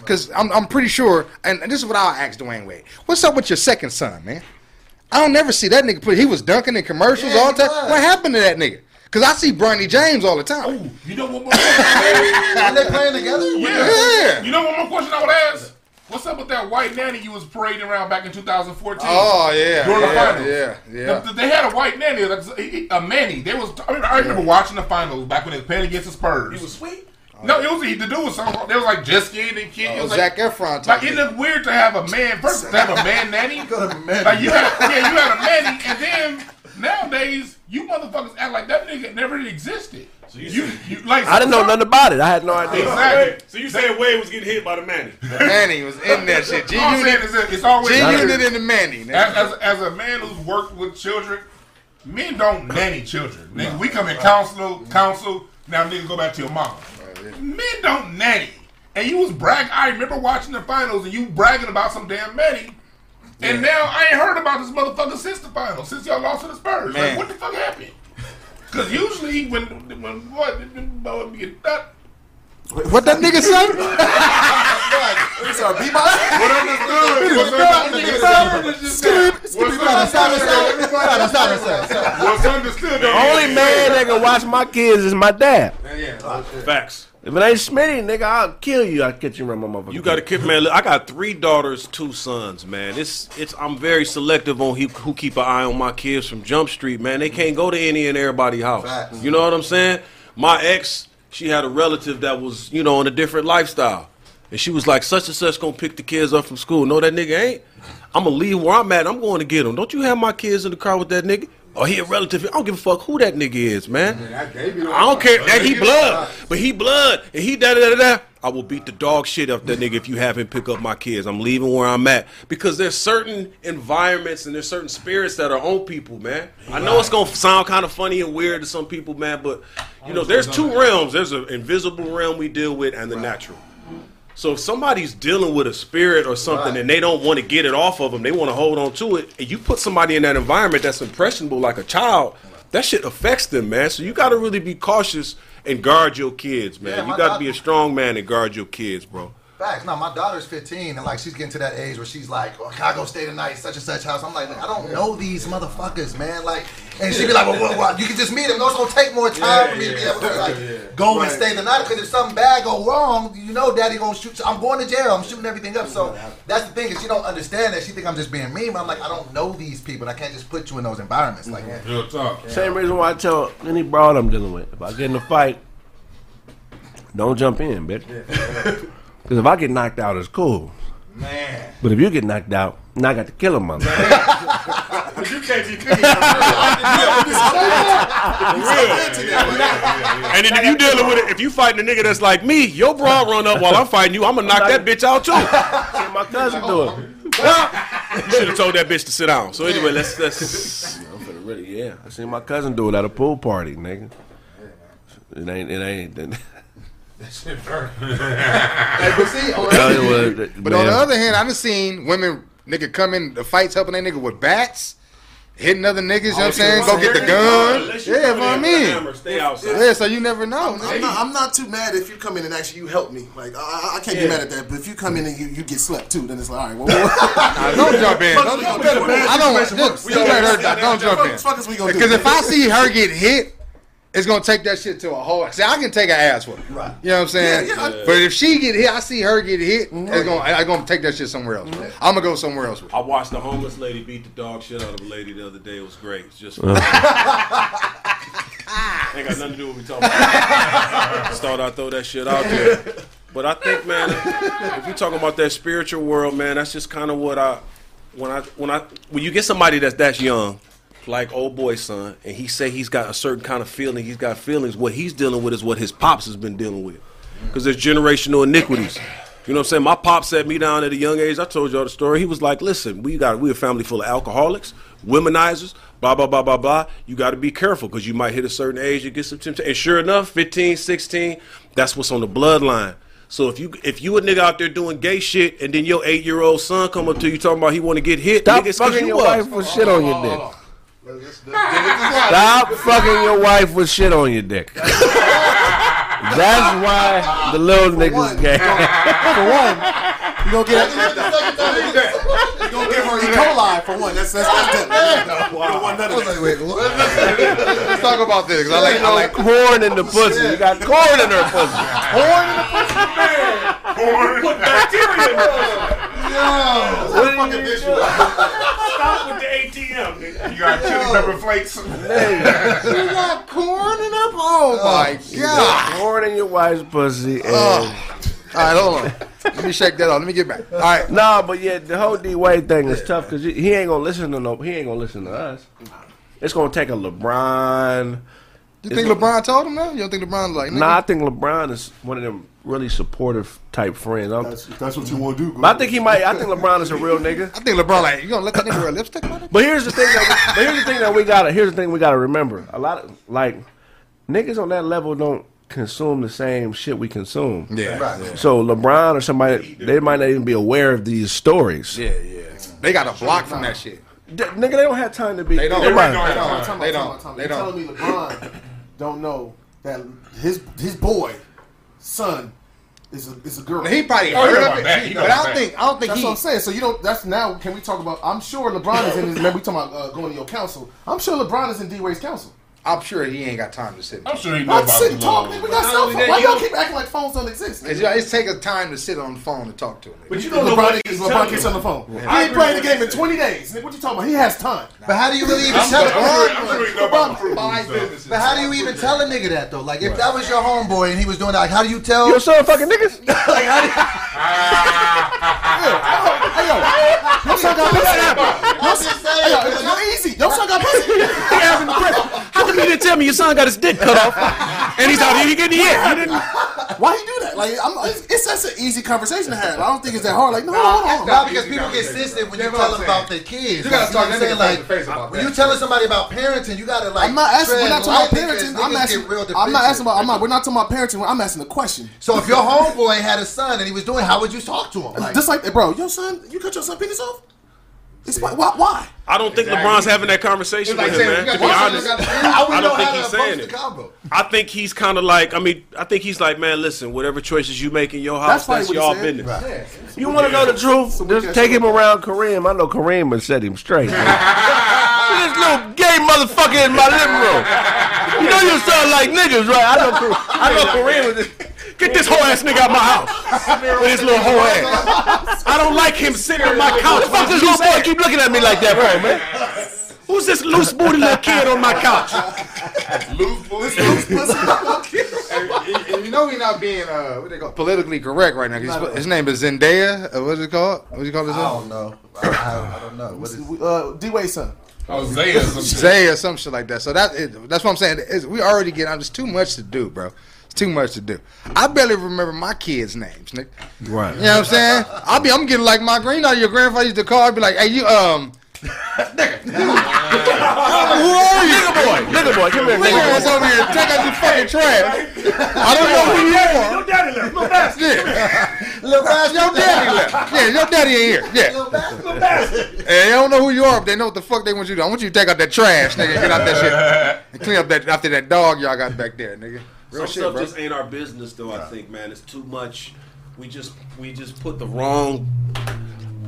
Because I'm, I'm pretty sure, and, and this is what I'll ask Dwyane Wade. What's up with your second son, man? I don't never see that nigga put. He was dunking in commercials Yeah, all the time. What happened to that nigga? Cause I see Bronny James all the time. Ooh, you know what more? question? Are they playing together? Yeah. yeah. You know what? more question I would ask? What's up with that white nanny you was parading around back in 2014? Oh yeah, During the finals. yeah, yeah. The- the- they had a white nanny, that's a, a Manny. They was. I, mean, I remember watching the finals back when they was playing against the Spurs. He was sweet. no, it was the dude was some. There was like just kid and kid. it Oh, was Zac like, Efron. like it looked weird to have a man first to have a man nanny. Go to Manny. Like you had, yeah, you had a Manny, and then nowadays you motherfuckers act like that nigga never existed. So you, you, like I didn't know nothing about it. I had no idea. Exactly. So you saying Wade was getting hit by the Manny? Manny was in that shit. G All I'm saying Unit, is it's always G better- Unit in the Manny. As, as, as a man who's worked with children, men don't nanny children. Nigga, we come in counsel, counsel. Now niggas go back to your mama. Men don't nanny. And you was brag. I remember watching the finals and you bragging about some damn nanny. And now I ain't heard about this motherfucker since the finals, since y'all lost to the Spurs. Man. Like, what the fuck happened? Because usually when when what boy get that. What that nigga say? Sorry, Bebop. What's understood? The only man that can watch my kids is my dad. Facts. If it ain't Smitty, nigga, I'll kill you. I'll catch you around my motherfucker. You got to keep man. Look, I got three daughters, two sons. Man, it's it's. I'm very selective on who, who keep an eye on my kids from Jump Street. Man, they can't go to any and everybody's house. Facts. You know what I'm saying? My ex, she had a relative that was you know on a different lifestyle, and she was like, such and such gonna pick the kids up from school. No, that nigga ain't. I'm gonna leave where I'm at. I'm going to get them. Don't you have my kids in the car with that nigga? Or he a relative? I don't give a fuck who that nigga is, man. I don't care. That he blood, but he blood, and he da da da da. I will beat the dog shit up that nigga if you have him pick up my kids. I'm leaving where I'm at because there's certain environments and there's certain spirits that are on people, man. I know it's gonna sound kind of funny and weird to some people, man, but you know, there's two realms. There's an invisible realm we deal with and the natural. So if somebody's dealing with a spirit or something Right. and they don't want to get it off of them, they want to hold on to it, and you put somebody in that environment that's impressionable like a child, that shit affects them, man. So you got to really be cautious and guard your kids, man. Yeah, you got to be a strong man and guard your kids, bro. Facts. No, my daughter's 15, and like she's getting to that age where she's like, oh, "Can I go stay tonight, such and such house?" I'm like, I don't know these motherfuckers, man. Like, and she'd be like, "Well, what, what? you can just meet them. No, it's gonna take more time for me to be able to like go and stay the night. Because if something bad go wrong, you know, Daddy gonna shoot. I'm going to jail. I'm shooting everything up. So that's the thing is she don't understand that. She think I'm just being mean. But I'm like, I don't know these people. and I can't just put you in those environments. Like, Real talk. Same reason why I tell any broad I'm dealing with. If I get in a fight, don't jump in, bitch. Because if I get knocked out, it's cool. Man. But if you get knocked out, now I got to kill him, mother. You can't be picking And then if you dealing with it, if you fighting a nigga that's like me, your broad run up while I'm fighting you, I'm gonna knock that bitch out too. See my cousin do it. You should have told that bitch to sit down. So anyway, let's let's. I'm finna really, yeah. I seen my cousin do it at a pool party, nigga. It ain't, it ain't. Hey, but see, on the other- you what, But on the other hand, I done seen women nigga come in the fights helping that nigga with bats, hitting other niggas. You know what I'm saying? Go get the gun. Yeah, come what I there with a mean. hammer, Stay outside. Yeah, so you never know. I'm not, I'm not too mad if you come in and actually you help me. Like I, I- I can't be mad at that. But if you come in and you, you get slept too, then it's like all right. Well, what- Nah, don't jump in. Don't we jump gonna in. do? I don't. Just, just let her. Don't jump in. What the fuck is we gonna do? Because if I see her get hit, it's gonna take that shit to a whole. See, I can take an ass with her. Right. You know what I'm saying? Yeah, yeah. But if she get hit, I see her get hit. Mm-hmm. It's gonna. I, I'm gonna take that shit somewhere else. Mm-hmm. I'm gonna go somewhere else with. I watched the homeless lady beat the dog shit out of a lady the other day. It was great. It's just ain't got nothing to do with what we talking about. Just thought I'd throw that shit out there. But I think, man, if you're talking about that spiritual world, man, that's just kind of what I when I when I when you get somebody that's that's young, like old boy son, and he say he's got a certain kind of feeling, he's got feelings. What he's dealing with is what his pops has been dealing with, because there's generational iniquities. You know what I'm saying? My pop set me down at a young age. I told y'all the story. He was like, "Listen, we got we a family full of alcoholics, womenizers, blah blah blah blah blah. You got to be careful because you might hit a certain age, you get some temptation." And sure enough, 15, 16, that's what's on the bloodline. So if you if you a nigga out there doing gay shit, and then your eight year old son come up to you talking about he want to get hit, Stop nigga, fucking you your was. wife with shit on your dick. Stop fucking your wife with shit on your dick. That's why the little niggas gay. for one, you gonna get you gonna give her E. coli for one, that's that's, that's definitely wow. one none of that. wait. Let's talk about this. 'cause I like, I like corn in the pussy. You got corn in her pussy. Put bacteria in there. Fucking visual. Stop with the ATM, nigga. You got chili pepper flakes. you got corn in up. Oh my oh, god! Corn in your wife's pussy. And, Oh. Eh. All right, hold on. Let me shake that off. Let me get back. All right. Nah, but yeah, the whole D Wade thing is tough because he ain't gonna listen to no. He ain't gonna listen to us. It's gonna take a LeBron. You think LeBron told him that? You don't think LeBron's like? Nigga, Nah, I think LeBron is one of them really supportive type friends. I'm- That's, that's what you want to do. but I think he might. I think LeBron is a real nigga. I think LeBron like you gonna let that nigga wear a lipstick on? But here's the thing. That we, but here's the thing that we gotta. Here's the thing we gotta remember. A lot of like niggas on that level don't consume the same shit we consume. Yeah, Right. So LeBron or somebody, they might not even be aware of these stories. yeah, yeah. They got a block from that shit. D- nigga, they don't have time to be. They don't. Everybody- They Hold don't. on, time They out, don't. time out, time out. They You don't. telling me LeBron don't know that his his boy son is a is a girl? Now, He probably Oh, heard know of it, that. He but I don't that. think I don't think That's he. what I'm saying. So you don't. That's now. Can we talk about? I'm sure LeBron is in his. Remember we talking about uh, going to your council. I'm sure LeBron is in D Wade's council. I'm sure he ain't got time to sit. I'm sure he know Let's about sit the and talk. little- Man. We got not cell only phones. Why you y'all don't- keep acting like phones don't exist? It's, it's take a time to sit on the phone and talk to him. But you don't know LeBron what is he's LeBron telling gets you. on the phone. He I ain't agree playing the game in 20 days. Nigga, what you talking about? He has time. But how do you really even tell sure- I'm a sure- he know about the fruit Five But how do you even tell a nigga that though? Like if that was your homeboy and he was doing that, like how do you tell? You're son fucking niggas? like how do you, Hey yo, your son got pussy. I'm just Hey yo, saying. no easy. Your son got pussy. How come you didn't tell me your son got his dick cut off and he's out here he getting hit? You didn't. Why you do that? Like, I'm, it's, it's such an easy conversation to have. I don't think it's that hard. Like, no, hold on. No, because people get sensitive when you That's tell them about their kids. You gotta Like, talk know that what I'm nigga face saying? like, face about when that. you telling somebody about parenting, you gotta like. I'm not asking. We're not talking about parenting. I'm asking. real I'm not asking about. I'm not. We're not talking about parenting. I'm asking a question. So if your homeboy had a son and he was doing, how would you talk to him? Like, Just like, bro, your son, you cut your son penis off. It's why? Why? why? I don't think LeBron's having that conversation It's like with him, saying, man. To be honest, son, you got I would I know don't think how he's to approach saying it. I think he's kind of like. I mean, I think he's like, man, listen, whatever choices you make in your house, That's that's, probably what he y'all said. business. You want to know the truth? Just take him around Kareem. I know Kareem would set him straight. this little gay motherfucker in my living room. You know you sound like niggas, right? I know. Kareem- I know Kareem was. Get this whole ass nigga out my house with his little whole ass. I don't like him sitting on my couch. Fuck this little boy keep looking at me like that, bro, man. Who's this loose booty little kid on my couch? Loose pussy. And, and- and you know he's not being uh, what they call politically correct right now. 'cause His, his name is Zendaya. Uh, what's it called? What do you call his I name? don't know. I, I, I don't know. What is, Uh, D Wade's son. Hosea or some shit. Zay or some shit like that. So that it, that's what I'm saying. It's, we already get out. There's too much to do, bro. It's too much to do. I barely remember my kids' names, nigga. Right. You know what I'm saying? I'll be. I'm getting like my green. You know, your grandfather used to call. I'd be like, "Hey, you um, nigga, Who are you? Nigga boy. Nigga boy, come here, nigga, nigga what's over here? Take out your fucking trash. I don't know who you are. Your daddy left. Little bastard. Yeah, Little bastard. your daddy left. Yeah, your daddy ain't here. Yeah, Little bastard. Little bastard. and they don't know who you are, but they know what the fuck they want you to do. I want you to take out that trash, nigga. Get out that shit and clean up that after that dog y'all got back there, nigga. Real Some shit, stuff bro. just ain't our business, though. I think, man, it's too much. We just we just put the wrong.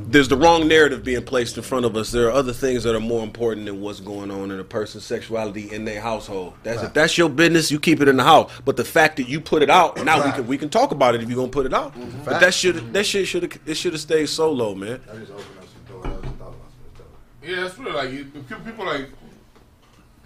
There's the wrong narrative being placed in front of us. There are other things that are more important than what's going on in a person's sexuality in their household. That's if that's your business, you keep it in the house. But the fact that you put it out, now we can we can talk about it if you're gonna put it out. But that should that shit should have it should have stayed solo, man. Yeah, that's real. Like you, people, people like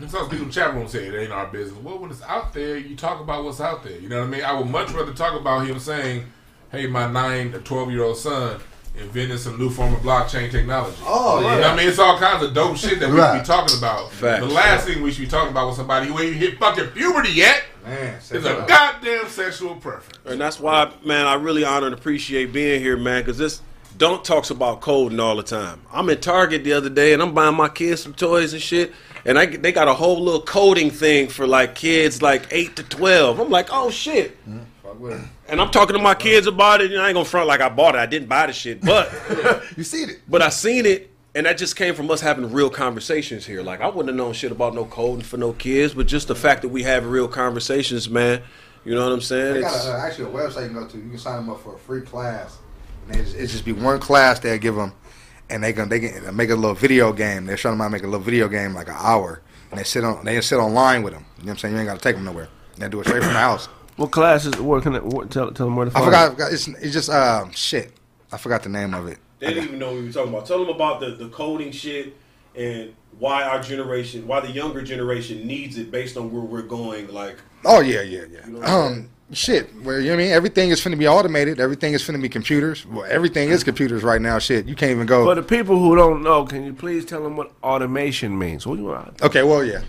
some people in the chat room say it ain't our business. Well, when it's out there, you talk about what's out there. You know what I mean? I would much rather talk about him saying, "Hey, my nine or twelve year old son invented some new form of blockchain technology." Oh, You know what I mean? It's all kinds of dope shit that we Right. should be talking about. Facts. The last thing we should be talking about with somebody who ain't hit fucking puberty yet Man, is a goddamn sexual preference. And that's why, man, I really honor and appreciate being here, man, because this don't talks about coding all the time. I'm in Target the other day and I'm buying my kids some toys and shit, and I they got a whole little coding thing for like kids like eight to twelve. I'm like, oh shit. And I'm talking to my kids about it, and I ain't gonna front like I bought it. I didn't buy the shit, but You seen it? but I seen it, and that just came from us having real conversations here. Like I wouldn't have known shit about no coding for no kids, but just the fact that we have real conversations, man. You know what I'm saying? They got a, uh, actually a website you can go to. You can sign them up for a free class. And they just, it just be one class they'll give them, and they gonna they can make a little video game. They're showing them how to make a little video game like an hour, and they sit on they sit online with them. You know what I'm saying? You ain't got to take them nowhere. They do it straight from the house. What classes? What can it, what, tell, tell them where to I find forgot. it. I forgot- It's, it's just um shit. I forgot the name of it. They didn't even know what we were talking about. Tell them about the, the coding shit and why our generation, why the younger generation needs it based on where we're going. Like, Oh yeah, yeah, yeah. know what I'm um, shit. Where you know what I mean? Everything is finna be automated. Everything is finna be computers. Well, everything is computers right now. Shit, you can't even go. For the people who don't know, can you please tell them what automation means? What do you want? Okay, well, yeah.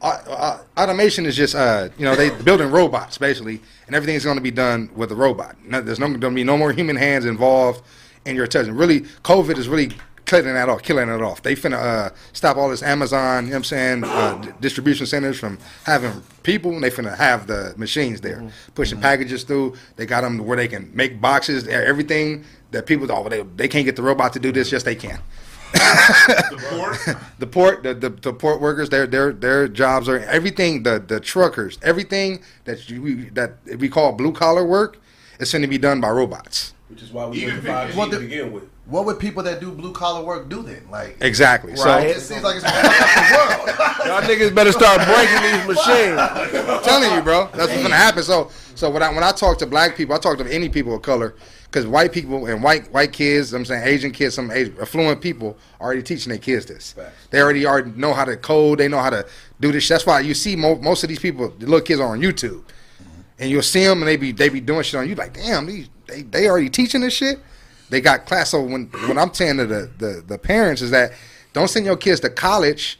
Uh, uh, automation is just, uh, you know, they building robots basically, and everything's going to be done with a robot. No, there's no going to be no more human hands involved in your touching. Really, COVID is really cutting that off, killing it off. They finna uh, stop all this Amazon, you know what I'm saying, uh, d- distribution centers from having people, and they finna have the machines there pushing packages through. They got them where they can make boxes, everything that people, oh, they, they can't get the robot to do this. Yes, they can The port, the port the, the, the port workers their their their jobs are everything the the truckers everything that you, we, that we call blue collar work is going to be done by robots which is why we Even went to if- 5G Well, to begin with. What would people that do blue collar work do then? Like, exactly. it so just seems like it's the world. Y'all niggas better start breaking these machines. I'm telling you bro that's what's to happen. So so when I when I talk to black people I talk to any people of color because white people and white white kids I'm saying Asian kids some Asian, affluent people are already teaching their kids this. They already already know how to code they know how to do this. That's why you see mo- most of these people the little kids are on YouTube. Mm-hmm. And you'll see them and they be they be doing shit on you like damn these they, they already teaching this shit they got class. So when when i'm saying to the, the the parents is that don't send your kids to college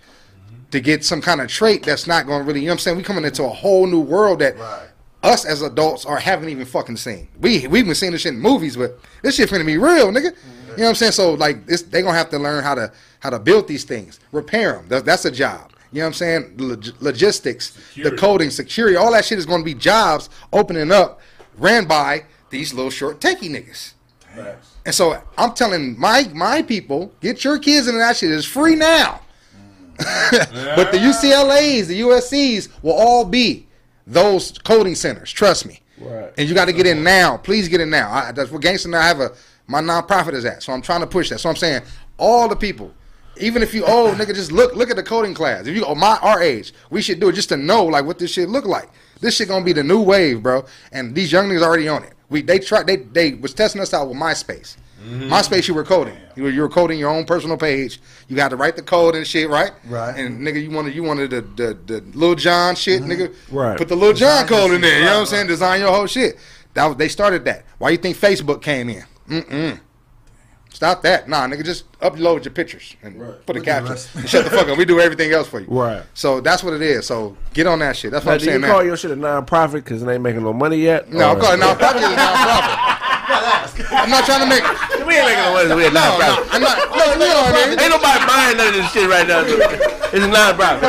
to get some kind of trait that's not going to really you know what i'm saying? We coming into a whole new world that Right. us as adults are haven't even fucking seen. We we've been seeing this shit in movies but this shit finna be real nigga. Mm-hmm. You know what i'm saying? So like this they gonna have to learn how to how to build these things. Repair them that, that's a job. You know what I'm saying? Log- logistics, the coding, security, all that shit is going to be jobs opening up, ran by these little short techie niggas. Facts. And so I'm telling my my people, get your kids into that shit. It's free now. but the UCLA's, the USC's will all be those coding centers. Trust me. Right. And you got to get in now. Please get in now. I, that's what Gangsta now I have a my nonprofit is at. So I'm trying to push that. So I'm saying all the people, even if you old nigga, just look look at the coding class. If you oh, my our age, we should do it just to know like what this shit look like. This shit gonna be the new wave, bro. And these young niggas already on it. We they tried they they was testing us out with MySpace. Mm-hmm. MySpace, you were coding. You were, you were coding your own personal page. You had to write the code and shit, right? Right. And nigga, you wanted you wanted the the, the Lil Jon shit, mm-hmm. nigga. Right. Put the Lil Jon Design code in there. shit. You know what I'm Right, saying? Design your whole shit. That was, they started that. Why you think Facebook came in? Mm-mm. Stop that. Nah, nigga, just upload your pictures and Right. put a caption. shut the fuck up. We do everything else for you. Right. So that's what it is. So get on that shit. That's what Now, I'm do you saying call now. your shit a non-profit because it ain't making no money yet? no, I'm calling nonprofit is a nonprofit. I'm not trying to make. We ain't making no money. We a No, no, non-profit. I'm not. No, you know what I. Ain't nobody buying none of this shit right now. It's a non-profit.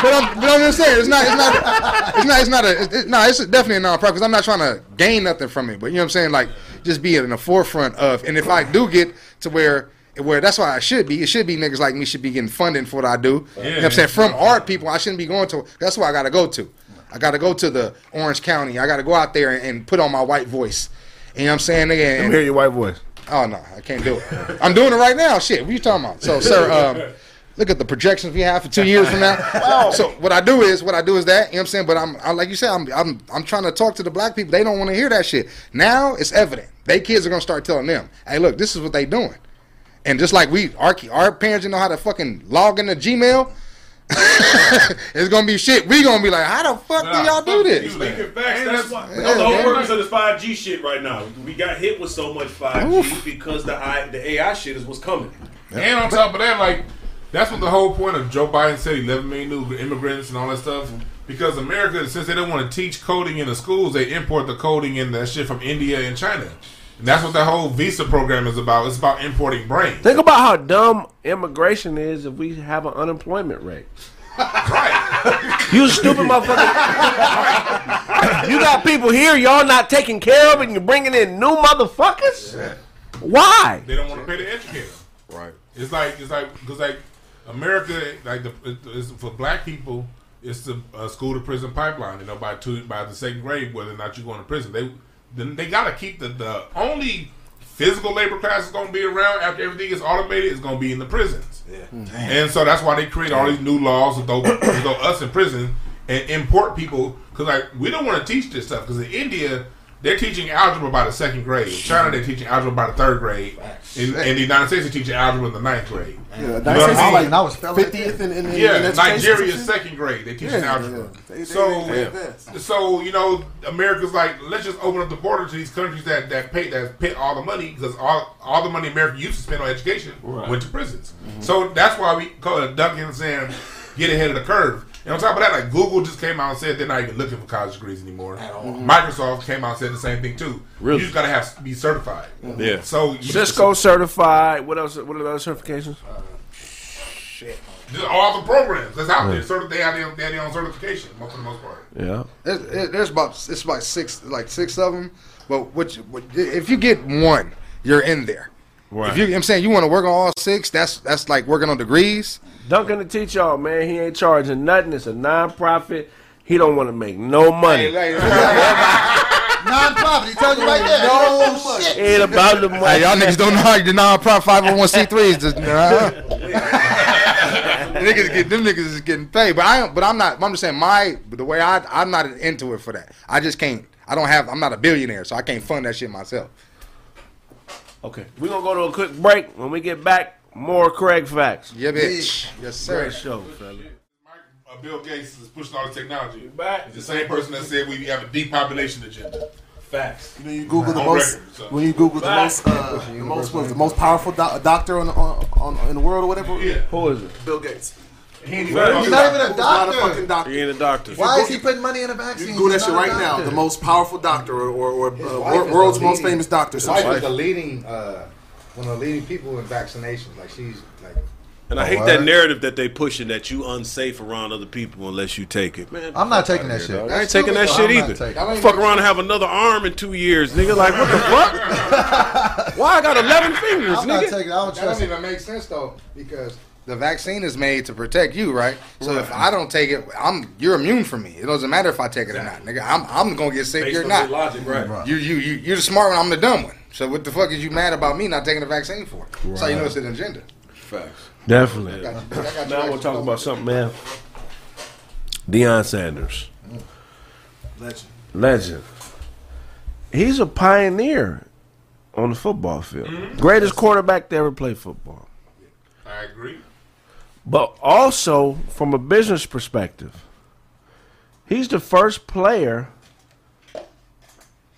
But I'm, but I'm just saying, it's not, it's not, it's not, it's not a, it's, it, no, it's definitely a non-profit because I'm not trying to gain nothing from it. But you know what I'm saying? Like, just be in the forefront of, and if I do get to where, where that's why I should be, it should be niggas like me should be getting funding for what I do. you know what I'm saying? From art people, I shouldn't be going to, that's why I got to go to. I got to go to the Orange County. I got to go out there and, and put on my white voice. You know what I'm saying? Nigga, Let and- me hear your white voice. Oh no, I can't do it. I'm doing it right now. Shit, what you talking about? So, sir, um, look at the projections we have for two years from now. Oh. So, what I do is, what I do is that. You know what I'm saying? But I'm, I, like you said, I'm, I'm, I'm trying to talk to the black people. They don't want to hear that shit. Now it's evident. They kids are gonna start telling them, "Hey, look, this is what they doing." And just like we, our, our parents didn't know how to fucking log into Gmail. it's gonna be shit. We gonna be like, how the fuck do y'all do this? you. Speaking facts, that's why. Yeah, That's the whole man. purpose of this 5G shit right now. We got hit with so much 5G because the I, the AI shit is what's coming. And on top of that, like that's what the whole point of Joe Biden said 11 million new immigrants and all that stuff. Because America, since they don't want to teach coding in the schools, they import the coding and that shit from India and China. And that's what the whole visa program is about. It's about importing brains. Think about how dumb immigration is if we have an unemployment rate. Right. You stupid motherfucker. you got people here y'all not taking care of and you're bringing in new motherfuckers? Why? They don't want to pay the educator. Right. It's like it's like because like America, like the it's, for black people, it's the uh, school to prison pipeline. You know, by two by the second grade, whether or not you're going to prison, they then they got to keep the the only physical labor class is going to be around after everything is automated is going to be in the prisons. Yeah, And so that's why they create all these new laws to throw, to throw us in prison and import people. Because like we don't want to teach this stuff. Because in India they're teaching algebra by the second grade. In China they're teaching algebra by the third grade. In, in the United States they're teaching algebra in the ninth grade. Yeah, You know United States I mean? And I was like felt like fiftieth in, in, in, Yeah, in education Nigeria's second grade. They teach Yeah, algebra. yeah. They- they- so, they so you know, America's like, let's just open up the border to these countries that that pay that pay all the money because all all the money America used to spend on education went to prisons. Mm-hmm. So that's why we call it ducking and saying, get ahead of the curve. And on top of that, like Google just came out and said they're not even looking for college degrees anymore. Mm-hmm. Microsoft came out and said the same thing too. Really? You just gotta have be certified. Mm-hmm. Yeah. So you- Cisco certified. What else? What are the other certifications? Uh, just all the programs that's out there, certi- they have their, they have their own certification for the most part. Yeah. There's, there's about it's about six like six of them. But what, you, what if you get one, you're in there. Right. If you, I'm saying you want to work on all six, that's that's like working on degrees. Duncan to teach y'all, man. He ain't charging nothing. It's a non-profit. He don't want to make no money. non-profit. He tells you right there. No shit. Ain't about the money. Hey, y'all niggas don't know how the non-profit 501c3 is. Just, uh, niggas get them niggas is getting paid, but I but I'm not. I'm just saying my the way I I'm not into it for that. I just can't. I don't have. I'm not a billionaire, so I can't fund that shit myself. Okay, we're gonna go to a quick break. When we get back, more Craig facts. Yeah, bitch. Yes, sir. Great show, fella. Uh, Bill Gates is pushing all the technology. back. He's the same person that said we have a depopulation agenda. Facts. You know, you Google the most record, so. when you Google the most uh, the most was the most powerful doc- doctor on, on, on in the world or whatever. Yeah. Who is it? Bill Gates. He ain't He's not even a Not a fucking doctor. doctor. He ain't a doctor. Why is he putting money in a vaccine? can Google that shit right now. The most powerful doctor or, or, or uh, wife wor- is world's most leading- famous doctor. His Some wife is the leading, uh, one of the leading people in vaccinations. Like she's like, And I hate word? that narrative that they pushing that you unsafe around other people unless you take it. Man, I'm not taking that here, shit. dog. I ain't taking that I'm shit not either. taking That ain't Fuck around and have another arm in two years, nigga. Like what the fuck? Why I got eleven fingers, I'm not nigga? taking. I don't that trust doesn't it. even make sense though because The vaccine is made to protect you, right? So if I don't take it, I'm you're immune from me. It doesn't matter if I take it or not, nigga. I'm I'm gonna get sick. You're not. logic, right? You you you you're the smart one. I'm the dumb one. So what the fuck is you mad about me not taking the vaccine for? Right. So you know it's an agenda. Facts. Definitely. Got you- I got you Now we'll right. talk about something, man. Deion Sanders, mm. Legend. legend. He's a pioneer on the football field. Mm-hmm. Greatest quarterback to ever play football. I agree. But also, from a business perspective, he's the first player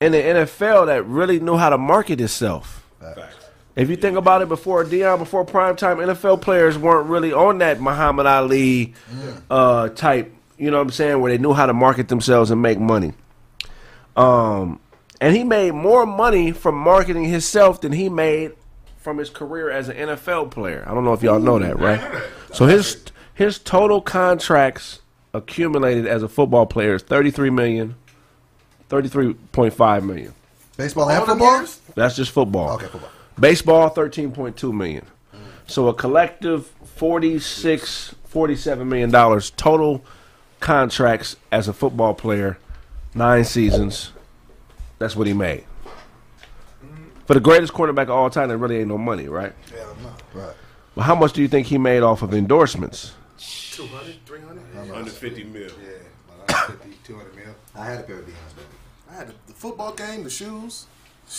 in the NFL that really knew how to market itself. Facts. If you think about it, before Deion, before primetime, NFL players weren't really on that Muhammad Ali uh, type. You know what I'm saying? Where they knew how to market themselves and make money. Um, and he made more money from marketing himself than he made from his career as an NFL player. I don't know if y'all know that, right? So his his total contracts accumulated as a football player is 33 million, 33.5 million. Baseball and All football. That's just football. Okay, football. Baseball, 13.2 million. So a collective 46, 47 million dollars total contracts as a football player, nine seasons. That's what he made. For the greatest quarterback of all time, there really ain't no money, right? Right. But how much do you think he made off of endorsements? 200, 300. Under fifty mil. yeah, like 50, 200 mil. I had a pair of Deion's. I had the, the football game, the shoes.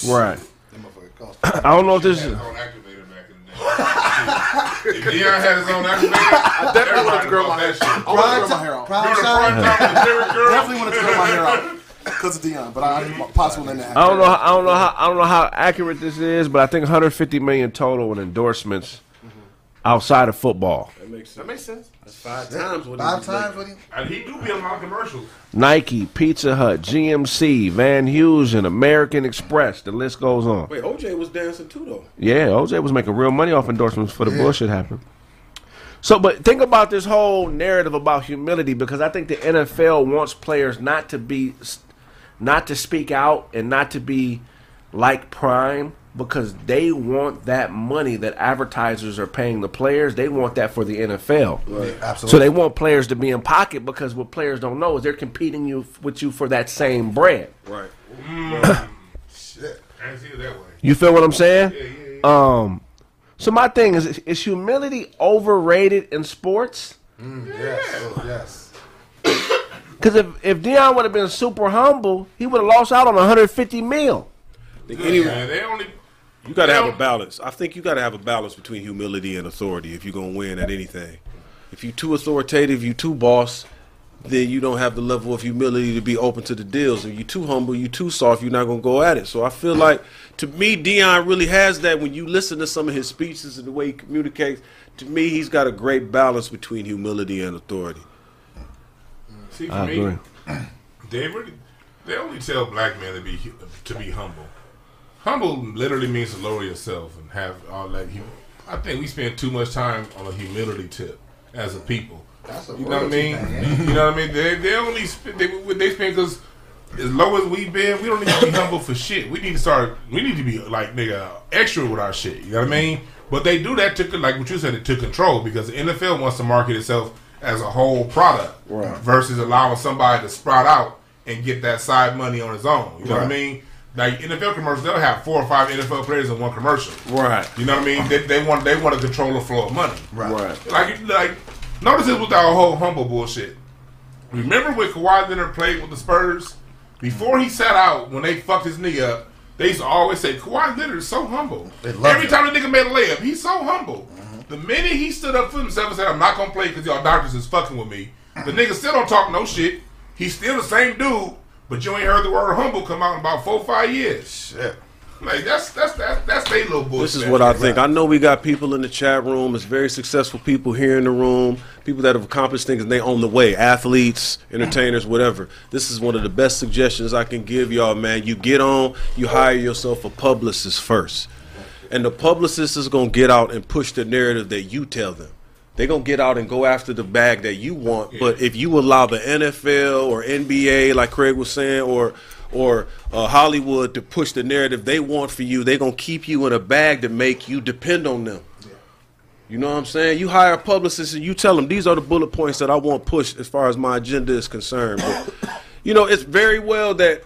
Right. Them motherfuckers cost. I don't know if this Had is. his own activator back in the day. if Deion had his own activator, I definitely wanted to grow my that. I want to grow my hair out. Prime Remember the time. prime time with the lyric girl? Definitely wanted to grow my hair out because of Deion, but I didn't possible in that. I don't know. I don't know how. I don't know how accurate this is, but I think 150 million total in endorsements mm-hmm. outside of football. That makes sense. That makes sense. That's five times what he Five was times making. with him. And he do be on my commercials. Nike, Pizza Hut, GMC, Van Heusen, American Express. The list goes on. Wait, OJ was dancing too though. Yeah, OJ was making real money off endorsements for the bullshit happened. So, but think about this whole narrative about humility because I think the NFL wants players not to be, not to speak out and not to be like Prime because they want that money that advertisers are paying the players. They want that for the NFL. Absolutely. So they want players to be in pocket because what players don't know is they're competing you with you for that same bread. Right. Shit. I didn't see it that way. You feel what I'm saying? Yeah, Um, so my thing is, is humility overrated in sports? Yes. Yes. Because if if Deion would have been super humble, he would have lost out on 150 mil. Anyway, Man, they only you got to have a balance. I think you got to have a balance between humility and authority if you're gonna win at anything. If you're too authoritative, you too boss, then you don't have the level of humility to be open to the deals. If you're too humble, you too soft, you're not gonna go at it. So I feel like to me, Deion really has that. When you listen to some of his speeches and the way he communicates, to me, he's got a great balance between humility and authority. See for I me. agree. They really, they only tell black men to be to be humble. Humble literally means to lower yourself and have all that. Hum- I think we spend too much time on a humility tip as a people. That's a You know what I mean? thing, You know what I mean? They, they only spend, they, they spend because as low as we've been, we don't need to be humble for shit. We need to start. We need to be like nigga extra with our shit. You know what I mean? But they do that to like what you said it to control because the NFL wants to market itself as a whole product versus allowing somebody to sprout out and get that side money on his own. You know what I mean? Like NFL commercials, they'll have four or five NFL players in one commercial. Right. You know what I mean? They, they want they want to control the flow of money. Right. Like, like, notice this with our whole humble bullshit. Remember when Kawhi Leonard played with the Spurs? Before he sat out, when they fucked his knee up, they used to always say, Kawhi Leonard is so humble. love Every him. time the nigga made a layup, he's so humble. The minute he stood up for himself and said, I'm not going to play because y'all doctors is fucking with me, the nigga still don't talk no shit. He's still the same dude, but you ain't heard the word humble come out in about four or five years. Shit. Like, that's that's that's, that's they little bullshit. This is what I think. I know we got people in the chat room. It's very successful people here in the room. People that have accomplished things and they on the way. Athletes, entertainers, whatever. This is one of the best suggestions I can give y'all, man. You get on, you hire yourself a publicist first. And the publicist is gonna get out and push the narrative that you tell them. They're gonna get out and go after the bag that you want. But if you allow the NFL or NBA, like Craig was saying, or or uh, Hollywood to push the narrative they want for you, they're gonna keep you in a bag to make you depend on them. You know what I'm saying? You hire a publicist and you tell them these are the bullet points that I want pushed as far as my agenda is concerned. But, you know, it's very well that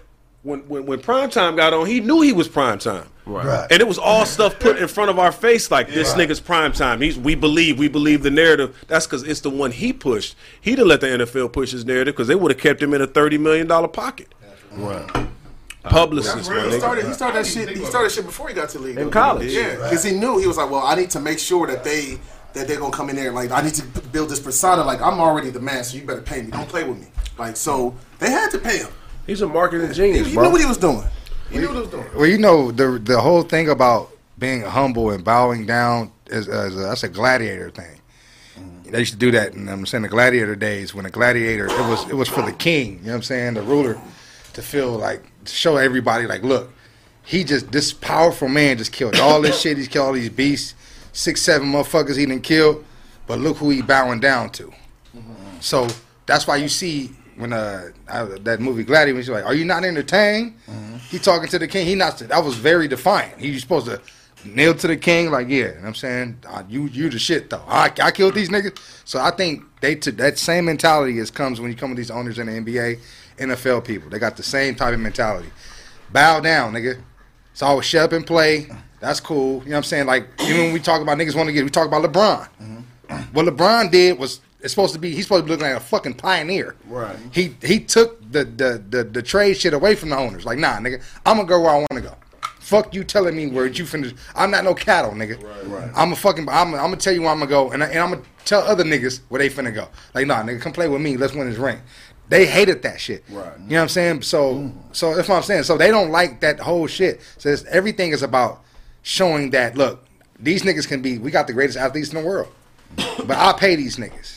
when when when primetime got on, he knew he was primetime. Right. And it was all stuff put in front of our face like this nigga's prime time. He's we believe we believe the narrative. That's because it's the one he pushed. He didn't let the NFL push his narrative because they would have kept him in a thirty million dollar pocket. Right. Publicist, man. He started. He started that shit. He started shit before he got to the league In college. Yeah, because he knew he was like, well, I need to make sure that they that they're gonna come in there. Like, I need to build this persona. Like, I'm already the man, so you better pay me. Don't play with me. Like, so they had to pay him. He's a marketing He, genius, he bro. knew what he was doing. He knew what he was doing. Well, you know the the whole thing about being humble and bowing down is, is a, that's a gladiator thing. Mm-hmm. They used to do that, and I'm saying the gladiator days when a gladiator it was it was for the king. You know what I'm saying? The ruler to feel like to show everybody like, look, he just this powerful man just killed all this shit. He's killed all these beasts, six seven motherfuckers he didn't kill, but look who he bowing down to. Mm-hmm. So that's why you see when uh I, that movie Gladiator, he's like, "Are you not entertained?" He talking to the king. He not. That was very defiant. He was supposed to nail to the king, like, "Yeah." You know what I'm saying, uh, "You you the shit though. I, I killed these niggas." So I think they took that same mentality as comes when you come with these owners in the NBA, NFL people. They got the same type of mentality. Bow down, nigga. It's always shut up and play. That's cool. You know what I'm saying? Like even when we talk about niggas want to get, we talk about LeBron. What LeBron did was it's supposed to be he's supposed to be looking like a fucking pioneer. Right. He he took the the the, the trade shit away from the owners. Like, nah, nigga, I'm gonna go where I want to go. Fuck you telling me where you finna. I'm not no cattle, nigga. Right, right. I'm a fucking. I'm, I'm gonna tell you where I'm gonna go, and, I, and I'm gonna tell other niggas where they finna go. Like, nah, nigga, come play with me. Let's win this ring. They hated that shit. Right. You know what I'm saying? So, so that's what I'm saying. So they don't like that whole shit. So it's, everything is about showing that look, these niggas can be. We got the greatest athletes in the world, but I pay these niggas.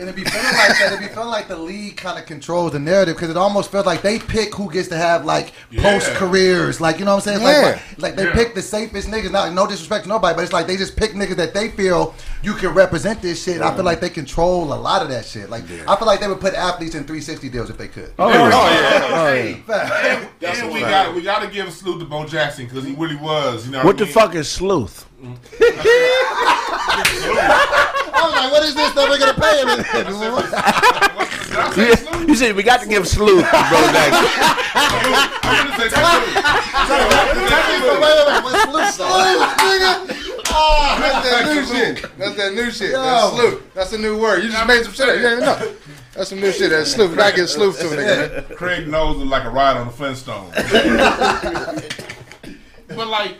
And it be feeling like that. It be feeling like the league kind of controls the narrative because it almost feels like they pick who gets to have like Yeah. post careers. Like you know what I'm saying? Yeah. Like, like they Yeah. pick the safest niggas. Not no disrespect to nobody, but it's like they just pick niggas that they feel you can represent this shit. I feel like they control a lot of that shit. Like I feel like they would put athletes in 360 deals if they could. Oh, oh yeah. Oh, yeah. Oh, and, and we got we got to give a salute to Bo Jackson because he really was. You know What what the I mean? fuck is sleuth? I was like, what is this that we're gonna pay him? That's. You see, we got to give salute to Luke, though? That's that new shit. That's that new shit. That's sloop. That's a new word. You just made some shit up. You didn't even know. That's some new shit. That's sloop. You gotta get sloop to a nigga. man. Craig nose look like a ride on the Flintstones. but like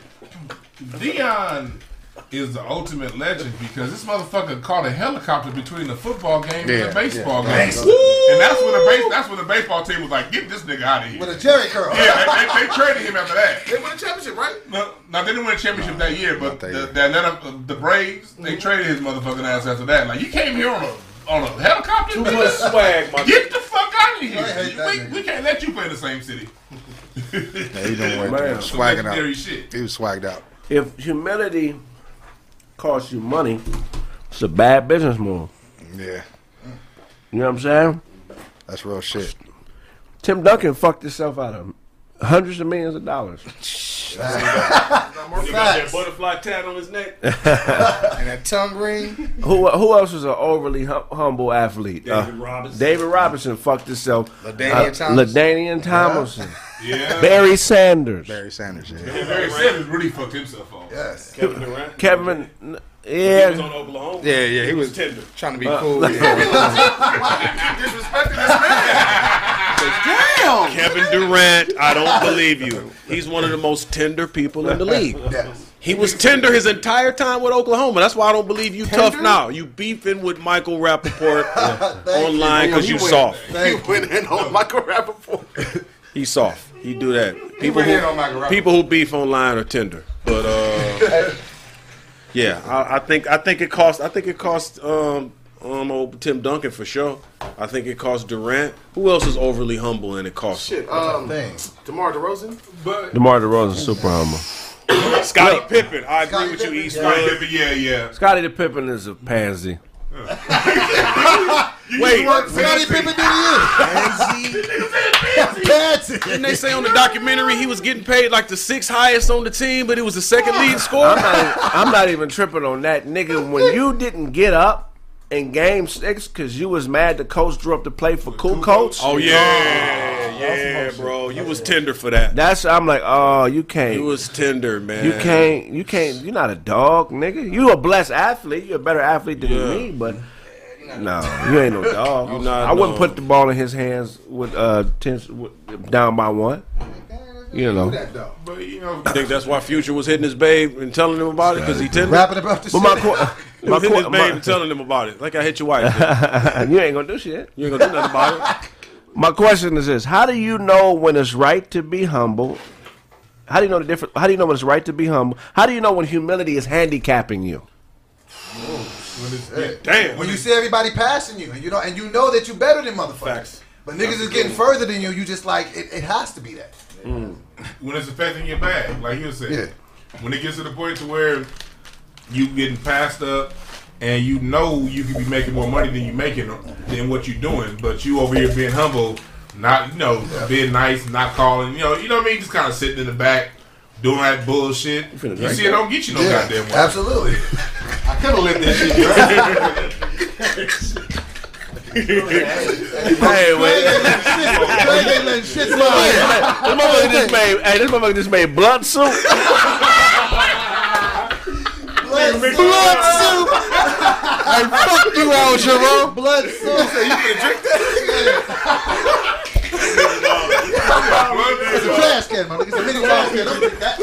Deion is the ultimate legend because this motherfucker caught a helicopter between the football game and the baseball yeah. game. And that's when the base that's when the baseball team was like, get this nigga out of here. With a Jheri curl. yeah, they, they, they traded him after that. They won a championship, right? No, no, they didn't win a championship that year, but that the, year. the Atlanta, the Braves, they mm-hmm. traded his motherfucking ass after that. Like, you came here on a on a helicopter? Too much swag, my Get the fuck out of here! I hate that we, we can't let you play in the same city. Yeah, he done Man. went swagging Legendary out. shit. He was swagged out. If humility costs you money, it's a bad business move. Yeah, You know what I'm saying? that's real shit. Tim Duncan fucked himself out of hundreds of millions of dollars. He got that butterfly tat on his neck. And that tongue ring. Who who else was an overly hum- humble athlete? David Uh, Robinson. David Robinson fucked himself. LaDainian Thomas. LaDainian Tomlinson. Yeah. Barry Sanders. Barry Sanders. Yeah. And Barry Sanders really fucked himself off. Yes. Kevin Durant. Kevin. Yeah. He was on Oklahoma. Yeah, yeah, he was tender. trying to be cool. Yeah. Disrespecting this man. Kevin Durant, I don't believe you. He's one of the most tender people in the league. Yes. He was tender his entire time with Oklahoma. That's why I don't believe you tough now. You beefing with Michael Rapaport online because you soft. He went in on Michael Rapaport. He's soft. He do that. People went in on Michael who, people who beef online are tender. But uh, yeah, I, I think I think it cost I think it cost um, um old Tim Duncan for sure. I think it cost Durant. Who else is overly humble and it cost Shit, um, Thing. DeMar DeRozan. But DeMar DeRozan, super humble. Scottie Pippen. I agree Scottie with you, Pippen, East. yeah. Scottie Pippen, yeah, yeah. Scottie the Pippen is a pansy. Wait, Scottie Pippen did you? That's it. didn't they say on the documentary he was getting paid like the sixth highest on the team, but it was the second lead scorer? I'm not, I'm not even tripping on that, nigga. When you didn't get up in game six because you was mad the coach drew up to play for cool coach, Oh yeah, yeah, bro. You was tender for that. that's I'm like, oh, you can't. You was tender, man. You can't. You can't. You're not a dog, nigga. You a blessed athlete. You're a better athlete than Yeah. me, but no, you ain't no dog. You not I wouldn't put the ball in his hands with uh ten, with, down by one. You know. That. But you know, I think that's why Future was hitting his babe and telling him about it because he tender. Rapping about the But my, shit. qu- He my, was hitting his qu- babe my and telling him about it. Like I hit your wife. bitch. you ain't gonna do shit. You ain't gonna do nothing about it. My question is this: How do you know when it's right to be humble? How do you know the difference? How do you know when it's right to be humble? How do you know when humility is handicapping you? Oh, when it's, Damn. When you see everybody passing you, and you know, and you know that you're better than motherfuckers. Facts. But niggas is getting further than you. You just like it. It has to be that. Mm. when it's affecting your bag, like you said. Yeah. When it gets to the point to where you getting passed up and you know you could be making more money than you making than what you're doing, but you over here being humble, not you know, being nice, not calling, you know, you know what I mean, just kind of sitting in the back doing that bullshit. You drink see, it don't get you no goddamn way. absolutely. I could have lived this shit. Hey, wait. Craig ain't letting shit slide. this motherfucker just made. Hey, this motherfucker just made blood soup. Blood soup. Blood soup. hey, fuck you, Al Jarreau. Blood soup. You can drink that? It's a trash can, man. It's a mini trash can. Don't drink that.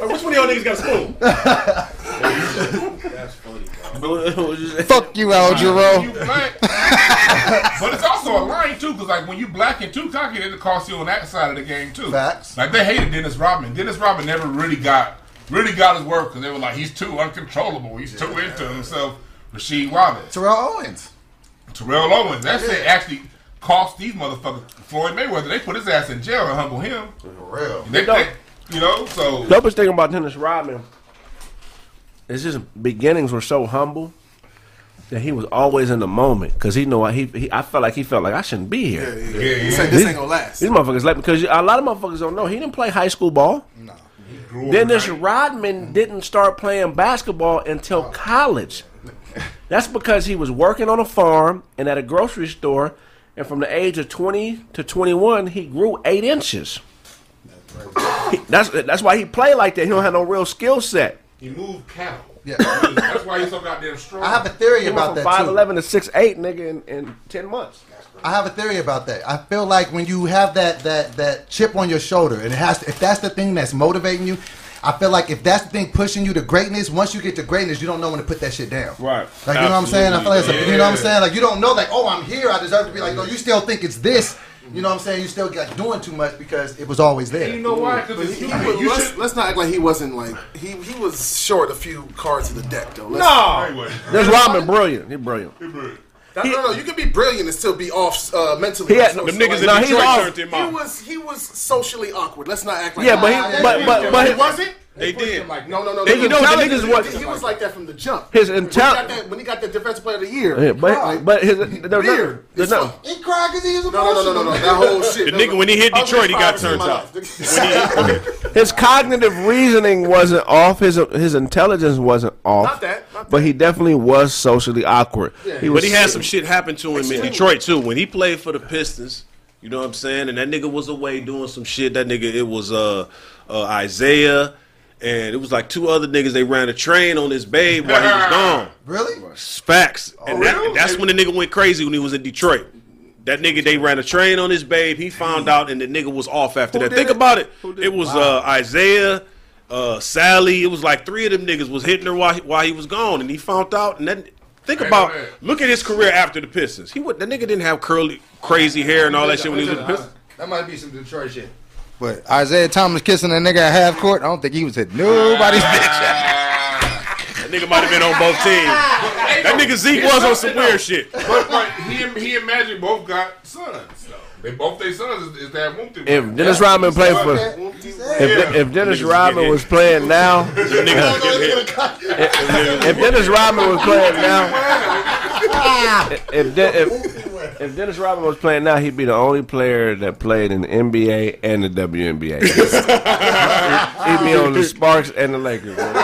Which one of y'all niggas got a spoon? Fuck you, Al You Jarreau. black. but it's also a line too, because like when you black and too cocky, it'll cost you on that side of the game too. Facts. Like they hated Dennis Rodman. Dennis Rodman never really got really got his work because they were like he's too uncontrollable. He's too into himself. Rasheed Wallace, Terrell Owens. Terrell Owens. That shit actually cost these motherfuckers. Floyd Mayweather. They put his ass in jail and humble him. For real. They, they you know, so Dopest thing about Dennis Rodman is his beginnings were so humble that he was always in the moment because he know he, he. I felt like he felt like I shouldn't be here. yeah, yeah. He said this ain't gonna last. These motherfuckers let me because a lot of motherfuckers don't know he didn't play high school ball. grew up Dennis right. Rodman mm-hmm. didn't start playing basketball until oh. college. That's because he was working on a farm and at a grocery store, and from the age of 20 to 21, he grew eight inches. He- that's that's why he played like that. He don't have no real skill set. He moved cattle. Yeah. That's why he's so goddamn strong. I have a theory He went about from that five too. eleven to six eight, nigga, in, in ten months. I have a theory about that. I feel like when you have that that that chip on your shoulder, and it has to, if that's the thing that's motivating you, I feel like if that's the thing pushing you to greatness, once you get to greatness, you don't know when to put that shit down. Right. Like you know what I'm saying? I feel like it's a, Absolutely. you know what I'm saying? Like you don't know like oh I'm here, I deserve to be like no, you still think it's this. You know what I'm saying? You still got doing too much because it was always And you know why? Because But it's he, human. You let's, should. let's not act like he wasn't like he he was short a few cards in the deck though. Let's, No, there's Rodman brilliant. He's brilliant. No, no, no, you can be brilliant and still be off uh, mentally. He had- So- Them so, niggas in No, he's Detroit off. turned him He was he was socially awkward. Let's not act like Yeah, but he, Nah, but but but he wasn't. They did. Like, No, no, no. His no, no. intelligence He- was- he was like that from the jump. his When he got intel. that, when he got that defensive player of the year, Yeah, but but his there's no, Weird. there's It's no, fuck- He cried because he was No, no, no, no, no, no. That whole shit. The that nigga, was- when he hit Detroit, he got turned my out. his cognitive reasoning wasn't off. His his intelligence wasn't off. Not that, not But he definitely was socially awkward. he was But he had some shit happen to him in Detroit too. When he played for the Pistons, you know what I'm saying? And that nigga was away doing some shit. That nigga, it was uh, uh Isiah, and it was like two other niggas. They ran a train on his babe while he was gone. Really? Facts. and that, really? that's when the nigga went crazy when he was in Detroit. That nigga, they ran a train on his babe. He found out, and the nigga was off after that. did Think it? about it. It was uh, Isiah, uh, Salley. It was like three of them niggas was hitting her while, while he was gone, and he found out. And then think about, man. look at his career after the Pistons. He would, the nigga didn't have curly, crazy hair and all that shit when he was with the Pistons. That might be some Detroit shit. But Isiah Thomas kissing a nigga at half court, I don't think he was hitting nobody's ah. bitch. That nigga might have been on both teams. That nigga Zeke was on some weird shit. But like he and he and Magic both got sons. So they both their sons is, is that Woompty. If Dennis Rodman played for, if, if Dennis Niggas Rodman was playing now, Them niggas get hit. if Dennis Rodman was playing now, if, if if Dennis Rodman was playing now, he'd be the only player that played in the NBA and the WNBA. he'd be on the Sparks and the Lakers. man.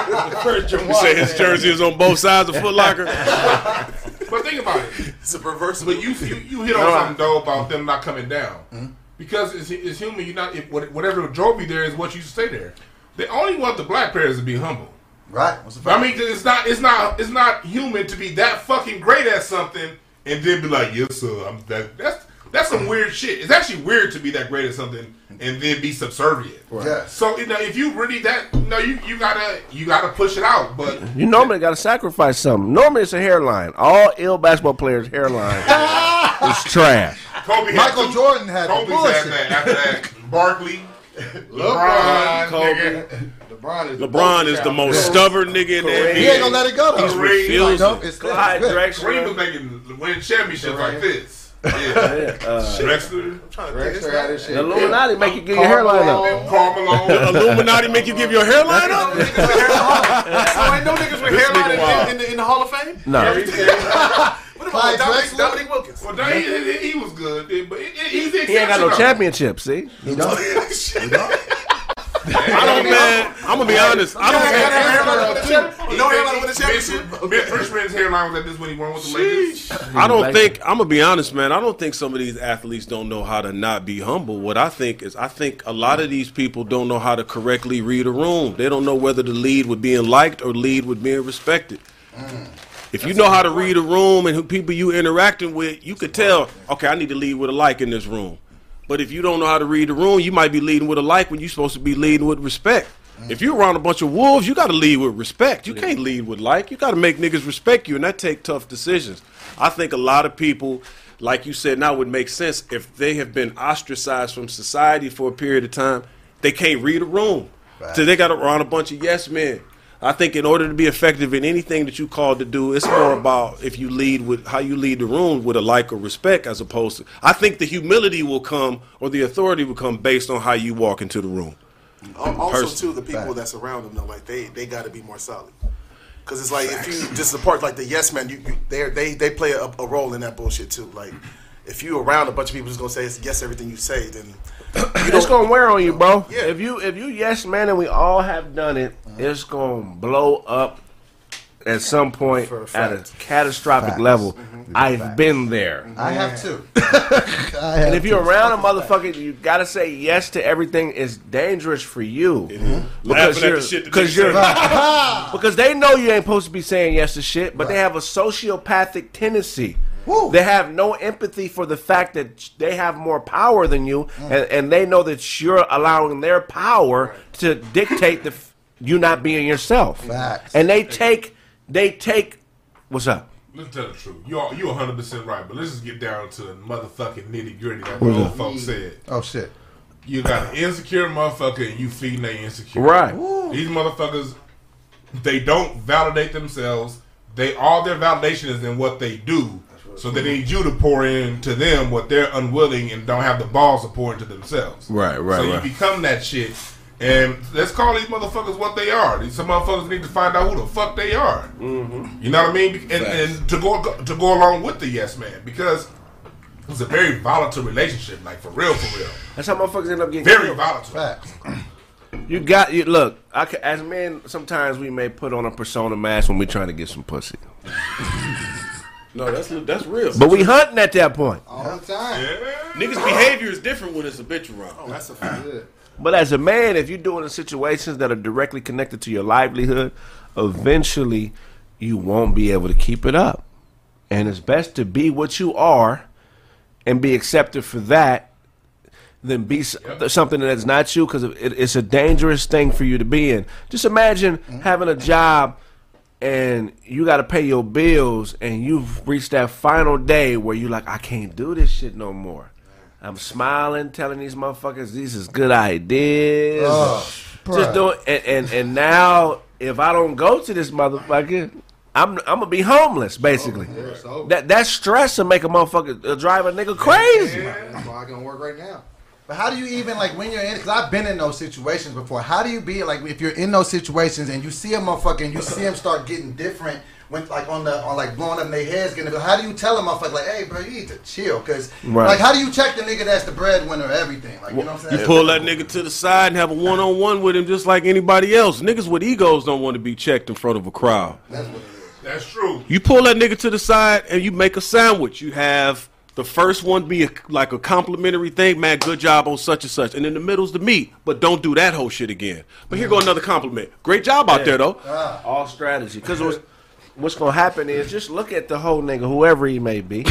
You say his jersey is on both sides of Foot Locker. But think about it. It's a perverse. But you you, you hit on something though about them not coming down hmm? because it's, it's human. You not if, whatever drove you there is what you stay there. They only want the black players to be humble. Right. What's the I mean, it's not it's not it's not human to be that fucking great at something and then be like, yes sir, I'm that. That's that's some weird shit. It's actually weird to be that great at something and then be subservient. Yes. So you know, if you really that, you know, you you gotta you gotta push it out. But You normally got to sacrifice something. Normally it's a hairline. All ill basketball players' hairline is trash. Kobe, Michael two- Jordan had the Kobe's had that. After that, Barkley, LeBron, LeBron, Kobe. nigga. LeBron is the LeBron poster is the most stubborn nigga in the NBA. He ain't gonna let it go though. He's Ray- He's like, refusing. nope, it's Clyde good. Kareem was making winning championships like this. Yeah, uh, Drexler, I'm trying to Drexler had his shit. The Illuminati make you get your hairline up. Karl Malone. Illuminati make you give your hairline up? So ain't no niggas with hairline in, in, the, in the Hall of Fame. No. What about Clyde Dominique, Dominique Wilkins? Well, he, he, he was good, but he, he's the He ain't got no exception, though. championship, see? He don't. I don't, man. I'm gonna be honest. I don't. Got a hairline with a champ- No hairline with a Mitch- championship. Mitch Richmond's hairline was like this when he won with the Lakers. I don't think I'm gonna be honest, man. I don't think some of these athletes don't know how to not be humble. What I think is, I think a lot of these people don't know how to correctly read a room. They don't know whether to lead with being liked or lead with being respected. Mm. If you know how to read a room and who people you interacting with, you could tell. Okay, I need to lead with a like in this room. But if you don't know how to read the room, you might be leading with a like when you're supposed to be leading with respect. If you're around a bunch of wolves, you got to lead with respect. You can't lead with like. You got to make niggas respect you, and that take tough decisions. I think a lot of people, like you said, now would make sense if they have been ostracized from society for a period of time. They can't read a room, so they got around a bunch of yes men. I think in order to be effective in anything that you called to do, it's more about if you lead with how you lead the room with a like or respect, as opposed to. I think the humility will come or the authority will come based on how you walk into the room. Also, Person. too, the people that surround them, though, like they they got to be more solid. Because it's like if you just support like the yes man, you, you they they they play a, a role in that bullshit too. Like if you around a bunch of people who's gonna say it's yes everything you say, then you It's gonna wear on you, bro. Yeah. If you if you yes man and we all have done it, it's gonna blow up at some point For a at a fact. catastrophic Facts. level. I've been there. I have too. And if you're around a motherfucker, you gotta say yes to everything. It's dangerous for you mm-hmm. because Laughing at you're the shit that because they you're because they know you ain't supposed to be saying yes to shit, but they have a sociopathic tendency. Woo. They have no empathy for the fact that they have more power than you, and, and they know that you're allowing their power to dictate the f- you not being yourself. Facts. And they take they take what's up. Let's tell the truth. You are you 100 percent right, but let's just get down to the motherfucking nitty gritty that the old folks said. Oh shit. You got an insecure motherfucker and you feeding their insecure. Right. These motherfuckers, they don't validate themselves. They all their validation is in what they do. So they need you to pour into them what they're unwilling and don't have the balls to pour into themselves. Right, right, So right. you become that shit. And let's call these motherfuckers what they are. These some motherfuckers need to find out who the fuck they are. Mm-hmm. You know what I mean? And, and to go to go along with the yes man because it's a very volatile relationship, like for real, for real, That's how motherfuckers end up getting very killed. volatile. Facts. You got you look. I ca as men, sometimes we may put on a persona mask when we're trying to get some pussy, No, that's that's real. but we hunting at that point. All the time. Niggas' behavior is different when it's a bitch around. Oh, that's a fact. But as a man, if you're doing the situations that are directly connected to your livelihood, eventually you won't be able to keep it up. And it's best to be what you are and be accepted for that than be s- something that's not you because it, it's a dangerous thing for you to be in. Just imagine mm-hmm. having a job and you got to pay your bills and you've reached that final day where you're like, I can't do this shit no more. I'm smiling, telling these motherfuckers these is good ideas. Just bruh. doing, and, and and now if I don't go to this motherfucker, I'm I'm gonna be homeless basically. So, That that stress will make a motherfucker uh, drive a nigga crazy. that's why I can work right now. But how do you even like when you're in? Because I've been in those situations before. How do you be like if you're in those situations and you see a motherfucker and you see him start getting different when like on the on like blowing up their heads getting. To go. how do you tell a motherfucker like, hey, bro, you need to chill? Because Right. like, how do you check the nigga that's the breadwinner of everything? Like, you know what I'm saying? You saying? pull that nigga to the side and have a one on one with him just like anybody else. Niggas with egos don't want to be checked in front of a crowd. That's what. It is. That's true. You pull that nigga to the side and you make a sandwich. You have the first one be a, like a complimentary thing, man. Good job on such and such, and in the middle's the meat. But don't do that whole shit again. But here go another compliment. Great job out there though. Ah. All strategy. Because what's, what's gonna happen is just look at the whole nigga, whoever he may be,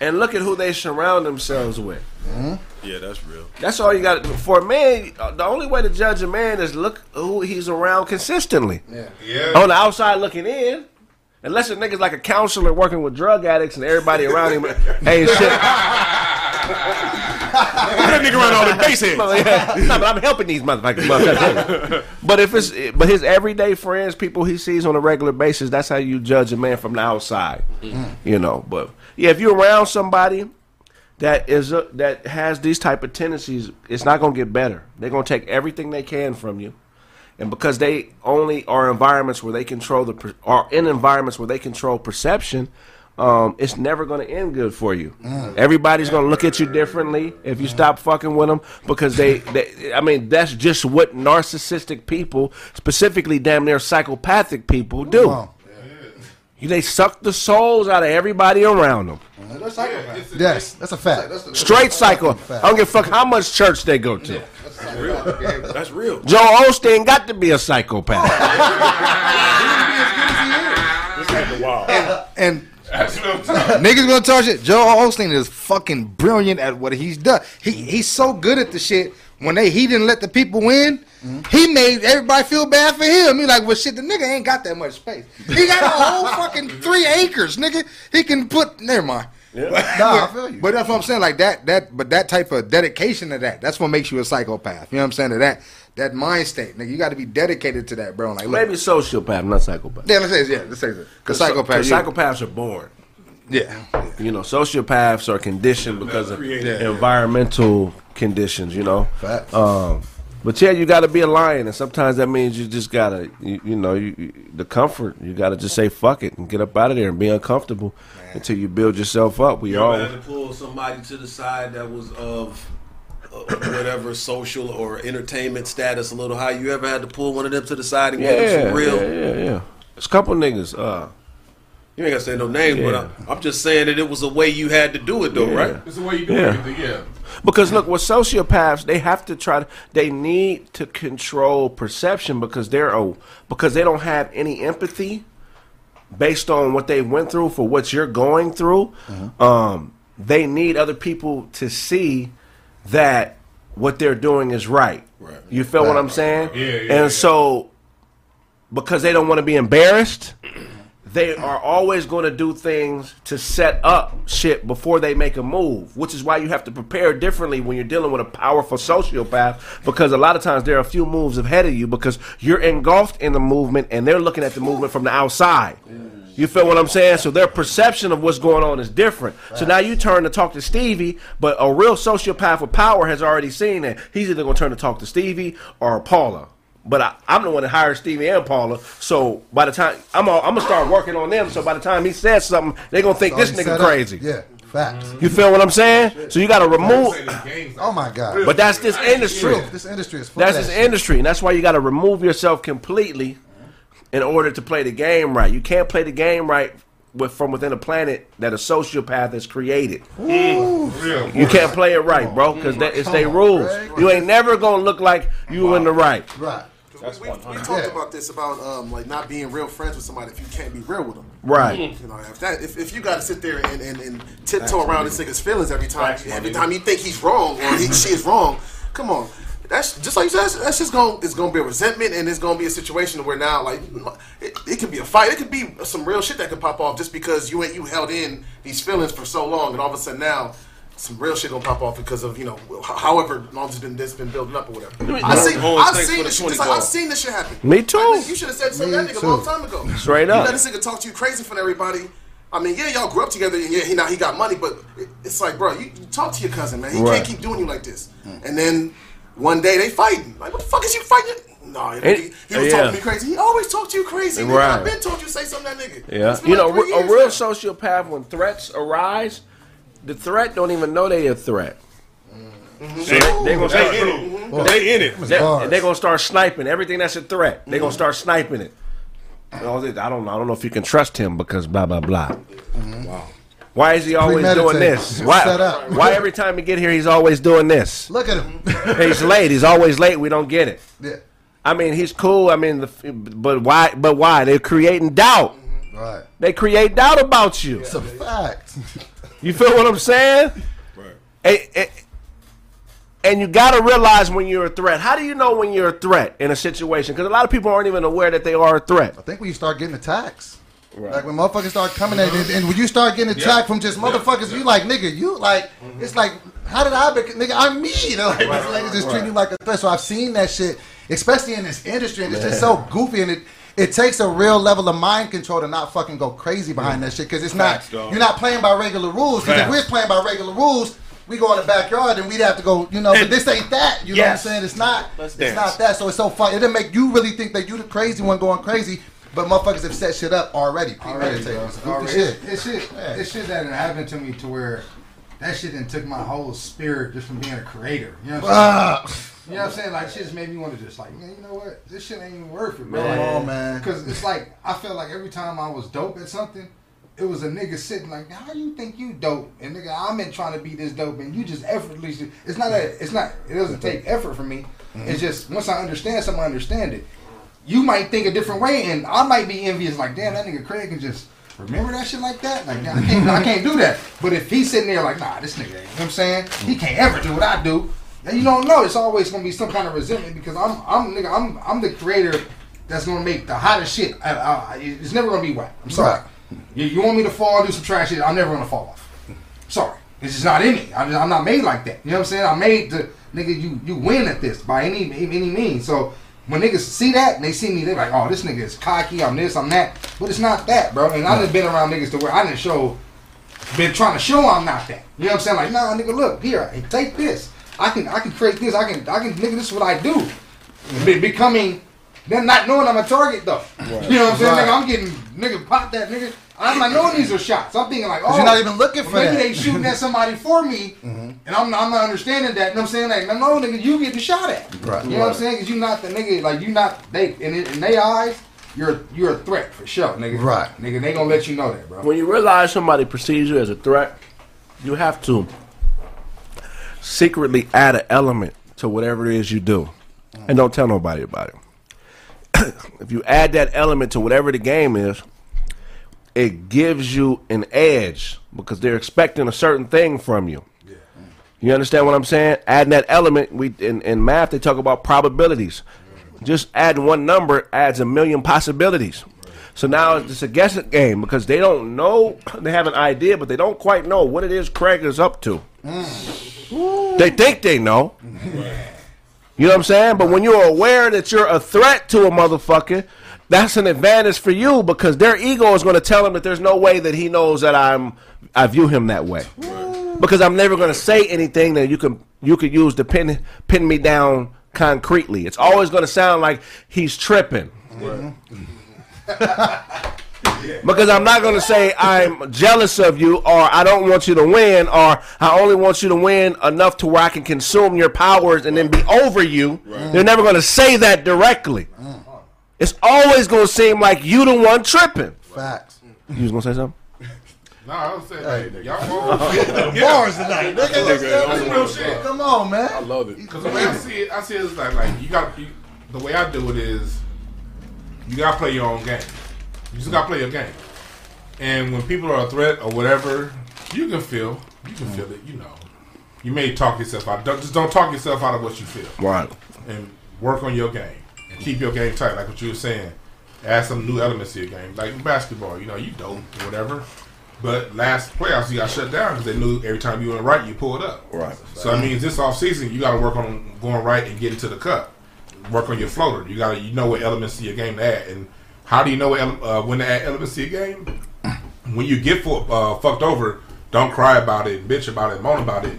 and look at who they surround themselves with. Yeah, that's real. That's all you got. For a man, uh, the only way to judge a man is look who he's around consistently. Yeah. yeah. On the outside looking in, unless a nigga's like a counselor working with drug addicts and everybody around him ain't shit. that nigga around all the base heads. No, yeah. No, but I'm helping these motherfuckers. motherfuckers. but if it's but his everyday friends, people he sees on a regular basis, that's how you judge a man from the outside. Mm-hmm. You know. But yeah, if you're around somebody that is a, that has these type of tendencies, it's not gonna get better. They're gonna take everything they can from you. And because they only are environments where they control the per- are in environments where they control perception, um, it's never going to end good for you. Everybody's going to look at you differently if you stop fucking with them because they, they. I mean, that's just what narcissistic people, specifically damn near psychopathic people, do. on. You they suck the souls out of everybody around them. They're psychopaths. Yes, that's a fact. That's the, Straight psycho. I don't give a fuck how much church they go to. That's the psychopath game. That's real. Joe Osteen got to be a psychopath. And That's what I'm talking niggas gonna talk shit. Joe Osteen is fucking brilliant at what he's done. He mm-hmm. he's so good at the shit. When they he didn't let the people win, mm-hmm. he made everybody feel bad for him. He like, well, shit, the nigga ain't got that much space. He got a whole fucking three acres, nigga. He can put. Never mind. Nah, I feel you. But that's what I'm saying. Like that, that, but that type of dedication to that, that's what makes you a psychopath. You know what I'm saying? To that, that mind state, nigga. You got to be dedicated to that, bro. Like, look, Maybe sociopath, not psychopath. yeah, let's say, yeah, let's say that. Because psychopath, Because you- psychopaths are born. yeah, You know, sociopaths are conditioned because of created. environmental conditions. You know, Facts. um, but yeah, you got to be a lion, and sometimes that means you just gotta, you, you know, you, you- the comfort. You got to just say fuck it and get up out of there and be uncomfortable until you build yourself up. We You all ever had to pull somebody to the side that was of uh, whatever social or entertainment status a little high, you ever had to pull one of them to the side and Yeah, give them some real? yeah, yeah, yeah. There's a couple niggas. Uh, You ain't gotta say no names, but Yeah. I, I'm just saying that it was a way you had to do it, though, Yeah. right? It's the way you do Yeah. everything. Yeah. Because look, with sociopaths, they have to try to. They need to control perception because they're oh, because they don't have any empathy based on what they went through for what you're going through. Um, they need other people to see that what they're doing is right. Right. You feel what I'm saying? Yeah, yeah, and yeah. so because they don't want to be embarrassed, they are always going to do things to set up shit before they make a move, which is why you have to prepare differently when you're dealing with a powerful sociopath because a lot of times there are a few moves ahead of you because you're engulfed in the movement and they're looking at the movement from the outside. You feel what I'm saying? So their perception of what's going on is different. So now you turn to talk to Stevie, but a real sociopath with power has already seen that. He's either going to turn to talk to Stevie or Paula. But I, I'm the one that hired Stevie and Paula. So by the time I'm, all, I'm gonna start working on them. So by the time he says something, they're gonna think this nigga set up. crazy. Yeah, facts. You feel what I'm saying? So you got to remove. Say this game's like- Oh my god. But that's this industry. True. This industry is That's of his shit. industry, and that's why you got to remove yourself completely in order to play the game right. You can't play the game right with from within a planet that a sociopath has created. Real. You can't play it right, bro, because it's their rules. Greg. You ain't never gonna look like you in the right. Right. we, we talked Yeah. about this about um, like not being real friends with somebody if you can't be real with them. Right. You know, if that if, if you got to sit there and, and, and tiptoe around this nigga's feelings every time every time you think he's wrong or he, she is wrong, come on. That's just like you said. That's, that's just gonna. It's going to be a resentment, and it's going to be a situation where now, like, it, it could be a fight. It could be some real shit that could pop off just because you ain't you held in these feelings for so long, and all of a sudden now, some real shit gonna pop off because of you know, however long it's been this been building up or whatever. I seen, Owens, I've seen this shit. Like, I've seen this shit happen. Me too. Like, you should have said something that nigga a too. long time ago. Straight You up. You let this nigga talk to you crazy in front of everybody. I mean, yeah, y'all grew up together, and yeah, he now he got money, but it, it's like, bro, you, you talk to your cousin, man. He Right. can't keep doing you like this. And then one day they fighting. Like, what the fuck is you fighting? No, he, he was yeah. talking to me crazy. He always talk to you crazy. Nigga. Right. I've been told you say something to that nigga. Yeah. You like know, a real now. sociopath when threats arise, the threat don't even know they a threat. So they, they gonna start, mm-hmm. They in it. They in it. they, they gonna start sniping everything that's a threat. They gonna mm-hmm. start sniping it. And all this- I don't know. I don't know if you can trust him because blah blah blah. Wow. Why is he always doing this? Why? Why every time he get here he's always doing this? Look at him. He's late. He's always late. We don't get it. yeah. I mean, he's cool. I mean, the, but why? But why? They're creating doubt. Right. They create doubt about you. It's a fact. You feel what I'm saying? Right. And, and, and you got to realize when you're a threat. How do you know when you're a threat in a situation? Because a lot of people aren't even aware that they are a threat. I think when you start getting attacks. Like when motherfuckers start coming at you, and, and when you start getting attacked from just motherfuckers, you like nigga, you like mm-hmm. it's like how did I be nigga? I'm me. You know, like this lady just treat you like a threat. So I've seen that shit, especially in this industry, and it's just so goofy, and it it takes a real level of mind control to not fucking go crazy behind mm. that shit because it's not Facts, dog. you're not playing by regular rules. Because if we're playing by regular rules. We go in the backyard and we'd have to go, you know, but this ain't that. You know what I'm saying? It's not. Let's it's dance. not that. So it's so fun. It didn't make you really think that you the crazy one going crazy, but motherfuckers have set shit up already. Already, Premeditated. bro. It's Already. shit. It's, it's shit. Yeah. It's shit that had happened to me to where that shit done took my whole spirit just from being a creator. You know what I'm saying? You know what I'm saying? Like shit just made me want to just like, man, you know what? This shit ain't even worth it, bro. Come Like, on, man. Because it's like I felt like every time I was dope at something, it was a nigga sitting like, how you think you dope? And nigga, I'm in trying to be this dope, and you just effortlessly. It's not a. It's not. It doesn't take effort for me. Mm-hmm. It's just once I understand something, I understand it. You might think a different way, and I might be envious. Like, damn, that nigga Craig can just remember that shit like that. Like, I can't. I can't do that. But if he's sitting there like, nah, this nigga, you know what I'm saying? He can't ever do what I do. And you don't know. It's always gonna be some kind of resentment because I'm, I'm, nigga, I'm, I'm the creator that's gonna make the hottest shit. I, I, it's never gonna be whack. I'm sorry. Right. You, you want me to fall, do some trash shit? I'm never gonna fall off. Sorry, it's just not in me. I'm, I'm not made like that. You know what I'm saying? I'm made to nigga. You you win at this by any any means. So when niggas see that and they see me, they're like, oh, this nigga is cocky. I'm this. I'm that. But it's not that, bro. And I done been around niggas to where I didn't show. Been trying to show I'm not that. You know what I'm saying? Like, nah, nigga, look here. hey, Take this. I can I can create this. I can I can nigga. This is what I do. Be, becoming. Then not knowing I'm a target though. You know what I'm saying? Right. Nigga, I'm getting nigga pop that nigga. I'm not oh, knowing these are shots. I'm thinking like, oh, you're not oh, even looking for maybe that. they shooting at somebody for me, mm-hmm. and I'm, I'm not understanding that. You know what I'm saying? Like, no, no, nigga, you getting shot at. Right. You know what I'm saying? Because you not the nigga. Like, you not they in in their eyes. You're you're a threat for sure, nigga. Right. Nigga, they gonna let you know that, bro. When you realize somebody perceives you as a threat, you have to secretly add an element to whatever it is you do. And don't tell nobody about it. if you add that element to whatever the game is, it gives you an edge because they're expecting a certain thing from you. You understand what I'm saying? Adding that element, we in, in math they talk about probabilities. Just adding one number adds a million possibilities. So now it's a guessing game because they don't know. They have an idea, but they don't quite know what it is Craig is up to. Mm. They think they know. You know what I'm saying? But when you're aware that you're a threat to a motherfucker, that's an advantage for you because their ego is going to tell him that there's no way that he knows that I'm I view him that way. Because I'm never going to say anything that you can you could use to pin pin me down concretely. It's always going to sound like he's tripping. Because I'm not going to say I'm jealous of you or I don't want you to win or I only want you to win enough to where I can consume your powers and then be over you. They're never going to say that directly. Mm. It's always going to seem like you the one tripping. Facts. You was going to say something? Nah, I was saying, hey, y'all Bars tonight, nigga. That's real shit. Come on, man. I love it. Because the way I see it, I see it is like, like you got you, the way I do it is you gotta play your own game. You just gotta play your game. And when people are a threat or whatever, you can feel, you can feel it. You know, you may talk yourself out. Don't, just don't talk yourself out of what you feel, Right. and work on your game and keep your game tight, like what you were saying. Add some new elements to your game, like basketball. You know, you dope or whatever. But last playoffs, you got shut down because they knew every time you went right, you pulled up. Right. So that means this off season, you got to work on going right and getting to the cup. Work on your floater. You got to you know what elements to your game to add, and how do you know what ele- uh, when to add elements to your game? When you get uh, fucked over, don't cry about it, bitch about it, moan about it.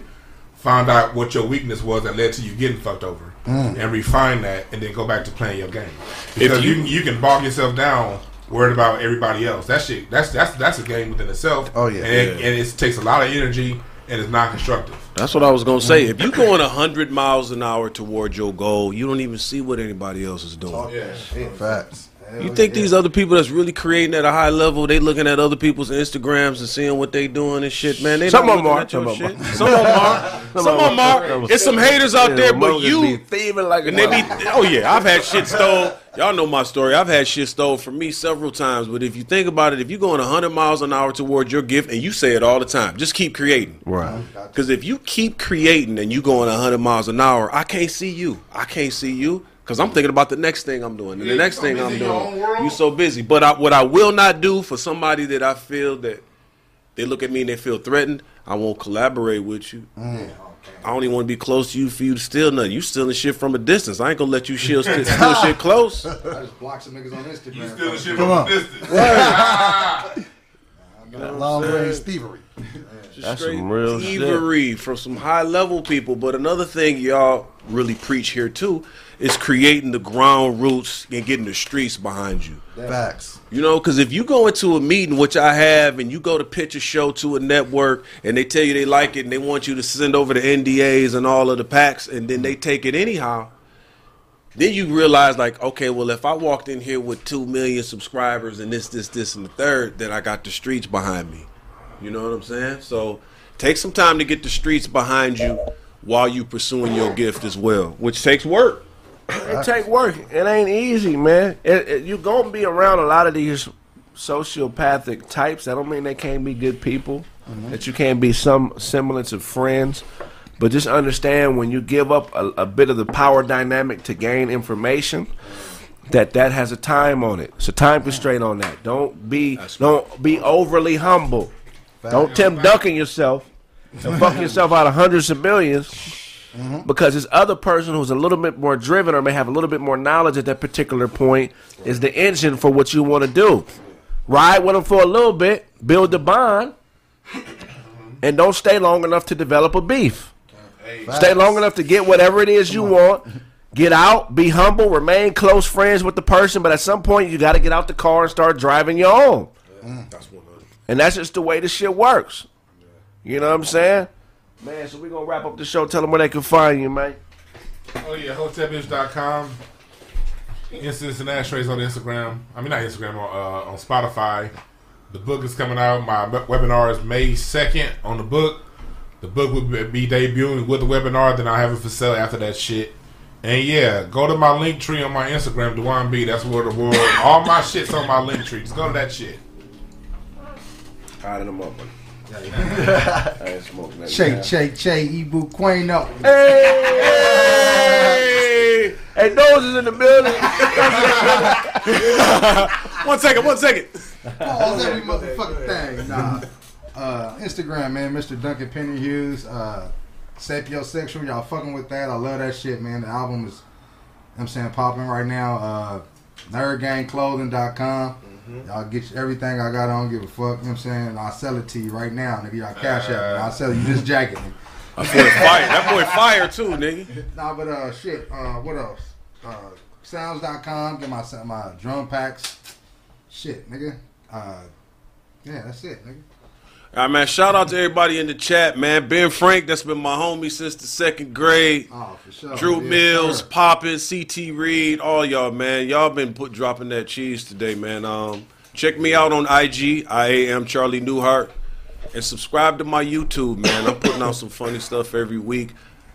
Find out what your weakness was that led to you getting fucked over, and refine that, and then go back to playing your game. Because you, can you can bog yourself down worried about everybody else. That shit, that's that's that's a game within itself. Oh, yeah. and, it, and it takes a lot of energy and it's not constructive. That's what I was gonna say. If you're going hundred miles an hour toward your goal, you don't even see what anybody else is doing. Oh, yeah. Facts. You think these other people that's really creating at a high level, they looking at other people's Instagrams and seeing what they doing and shit, man. They Some not of 'em looking are. at your Some of 'em shit. Some of them are. Some of them are. It's some haters out there, but you thieving like and they be. Oh yeah, I've had shit stole. Y'all know my story. I've had shit stole from me several times. But if you think about it, if you're going 100 miles an hour towards your gift, and you say it all the time, just keep creating. Right. Because if you keep creating and you going 100 miles an hour, I can't see you. I can't see you because I'm thinking about the next thing I'm doing and the next thing I'm in your own doing. world. You so busy. But I, what I will not do for somebody that I feel that they look at me and they feel threatened, I won't collaborate with you. Mm. I don't even want to be close to you for you to steal nothing. You stealing shit from a distance. I ain't gonna let you steal, steal shit close. I just block some niggas on Instagram. You stealing shit Come from on. a distance. Long range thievery. That's straight some real shit. thievery from some high level people. But another thing y'all really preach here too is creating the ground roots and getting the streets behind you. Facts. You know, because if you go into a meeting, which I have, and you go to pitch a show to a network, and they tell you they like it, and they want you to send over the NDAs and all of the packs, and then they take it anyhow. Then you realize, like, okay, well, if I walked in here with two million subscribers and this, this, this, and the third, then I got the streets behind me. You know what I'm saying? So take some time to get the streets behind you while you pursuing your gift as well, which takes work. It take work. It ain't easy, man. It, it, you gonna be around a lot of these sociopathic types. That don't mean they can't be good people. Mm-hmm. That you can't be some semblance of friends. But just understand when you give up a, a bit of the power dynamic to gain information, that that has a time on it. It's a time constraint on that. Don't be don't be overly humble. Don't Tim Duncan yourself and fuck yourself out of hundreds of 1000000s because this other person who's a little bit more driven or may have a little bit more knowledge at that particular point is the engine for what you want to do. Ride with them for a little bit, build the bond, and don't stay long enough to develop a beef. Stay long enough to get whatever it is you want. Get out, be humble, remain close friends with the person, but at some point you got to get out the car and start driving your own. And that's just the way the shit works. You know what I'm saying? Man, so we're gonna wrap up the show. Tell them where they can find you, man. Oh yeah, hotepbitch.com. Incidents and ashtrays on Instagram. I mean not Instagram on uh, on Spotify. The book is coming out. My webinar is May second on the book. The book will be debuting with the webinar. Then I'll have it for sale after that shit. And yeah, go to my link tree on my Instagram, Dewan B. That's where the world. All my shit's on my link tree. Just go to that shit. Hiding them up. man. I ain't smoking that. Che, che, che, Ibu Queno. Hey, hey, those is in the building. One second, one second. Pause every motherfucking thing. Nah. Uh, Instagram, man, Mr. Duncan Penny Hughes. Uh, Sapiosexual, y'all fucking with that. I love that shit, man. The album is, I'm saying, popping right now. Uh, NerdGangClothing.com. Y'all get you everything I got on, give a fuck. You know what I'm saying? I'll sell it to you right now, nigga. Y'all cash out. I'll sell you this jacket. Nigga. That boy fire. That boy fire too, nigga. Nah, but uh, shit. Uh, what else? Uh, sounds.com. Get my my drum packs. Shit, nigga. Uh, yeah, that's it, nigga. All right, man. Shout out to everybody in the chat, man. Ben Frank, that's been my homie since the second grade. Oh, for sure. Drew Yes, Mills, sir. Poppin, CT Reed, all y'all, man. Y'all been put dropping that cheese today, man. Um, check me out on IG. I am Charlie Newhart, and subscribe to my YouTube, man. I'm putting out some funny stuff every week.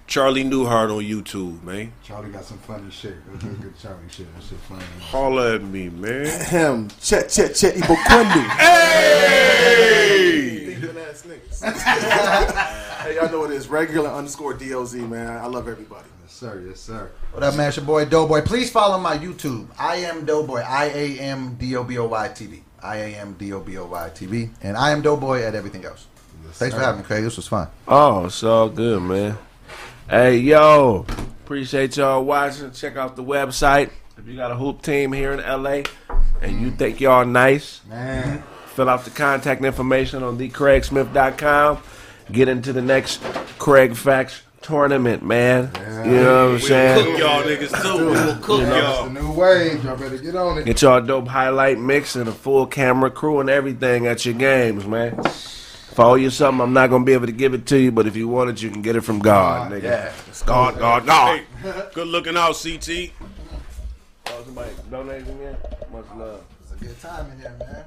Charlie Newhart on YouTube, man. Charlie got some funny shit. Good, good, good Charlie shit. That shit funny. Holla at me, man. Him, Chet, Chet, Chet, Ibo Kwendu. Hey! Thieving ass niggas. hey, y'all know what it is. Regular underscore DOZ, man. I love everybody. Yes, sir. Yes, sir. What up, man? It's your boy Doughboy. Please follow my YouTube. I am Doughboy. I A M D O B O Y T V. I A M D O B O Y T V. And I am Doughboy at everything else. Thanks for having me, Craig. This was fun. Oh, it's all good, man. Hey, yo, appreciate y'all watching. Check out the website. If you got a hoop team here in LA and you think y'all nice, Man. fill out the contact information on thecraigsmith.com. Get into the next Craig Facts tournament, man. You know what I'm Cook saying? Cook y'all niggas too. We will cook It's the y'all. It's The new wave. Y'all better get on it. Get y'all a dope highlight mix and a full camera crew and everything at your games, man. If I owe you something, I'm not gonna be able to give it to you, but if you want it, you can get it from God, nigga. Yeah. God, God, God. Hey, good looking out, CT. Oh, somebody donating again? Much love. It's a good time in here, man.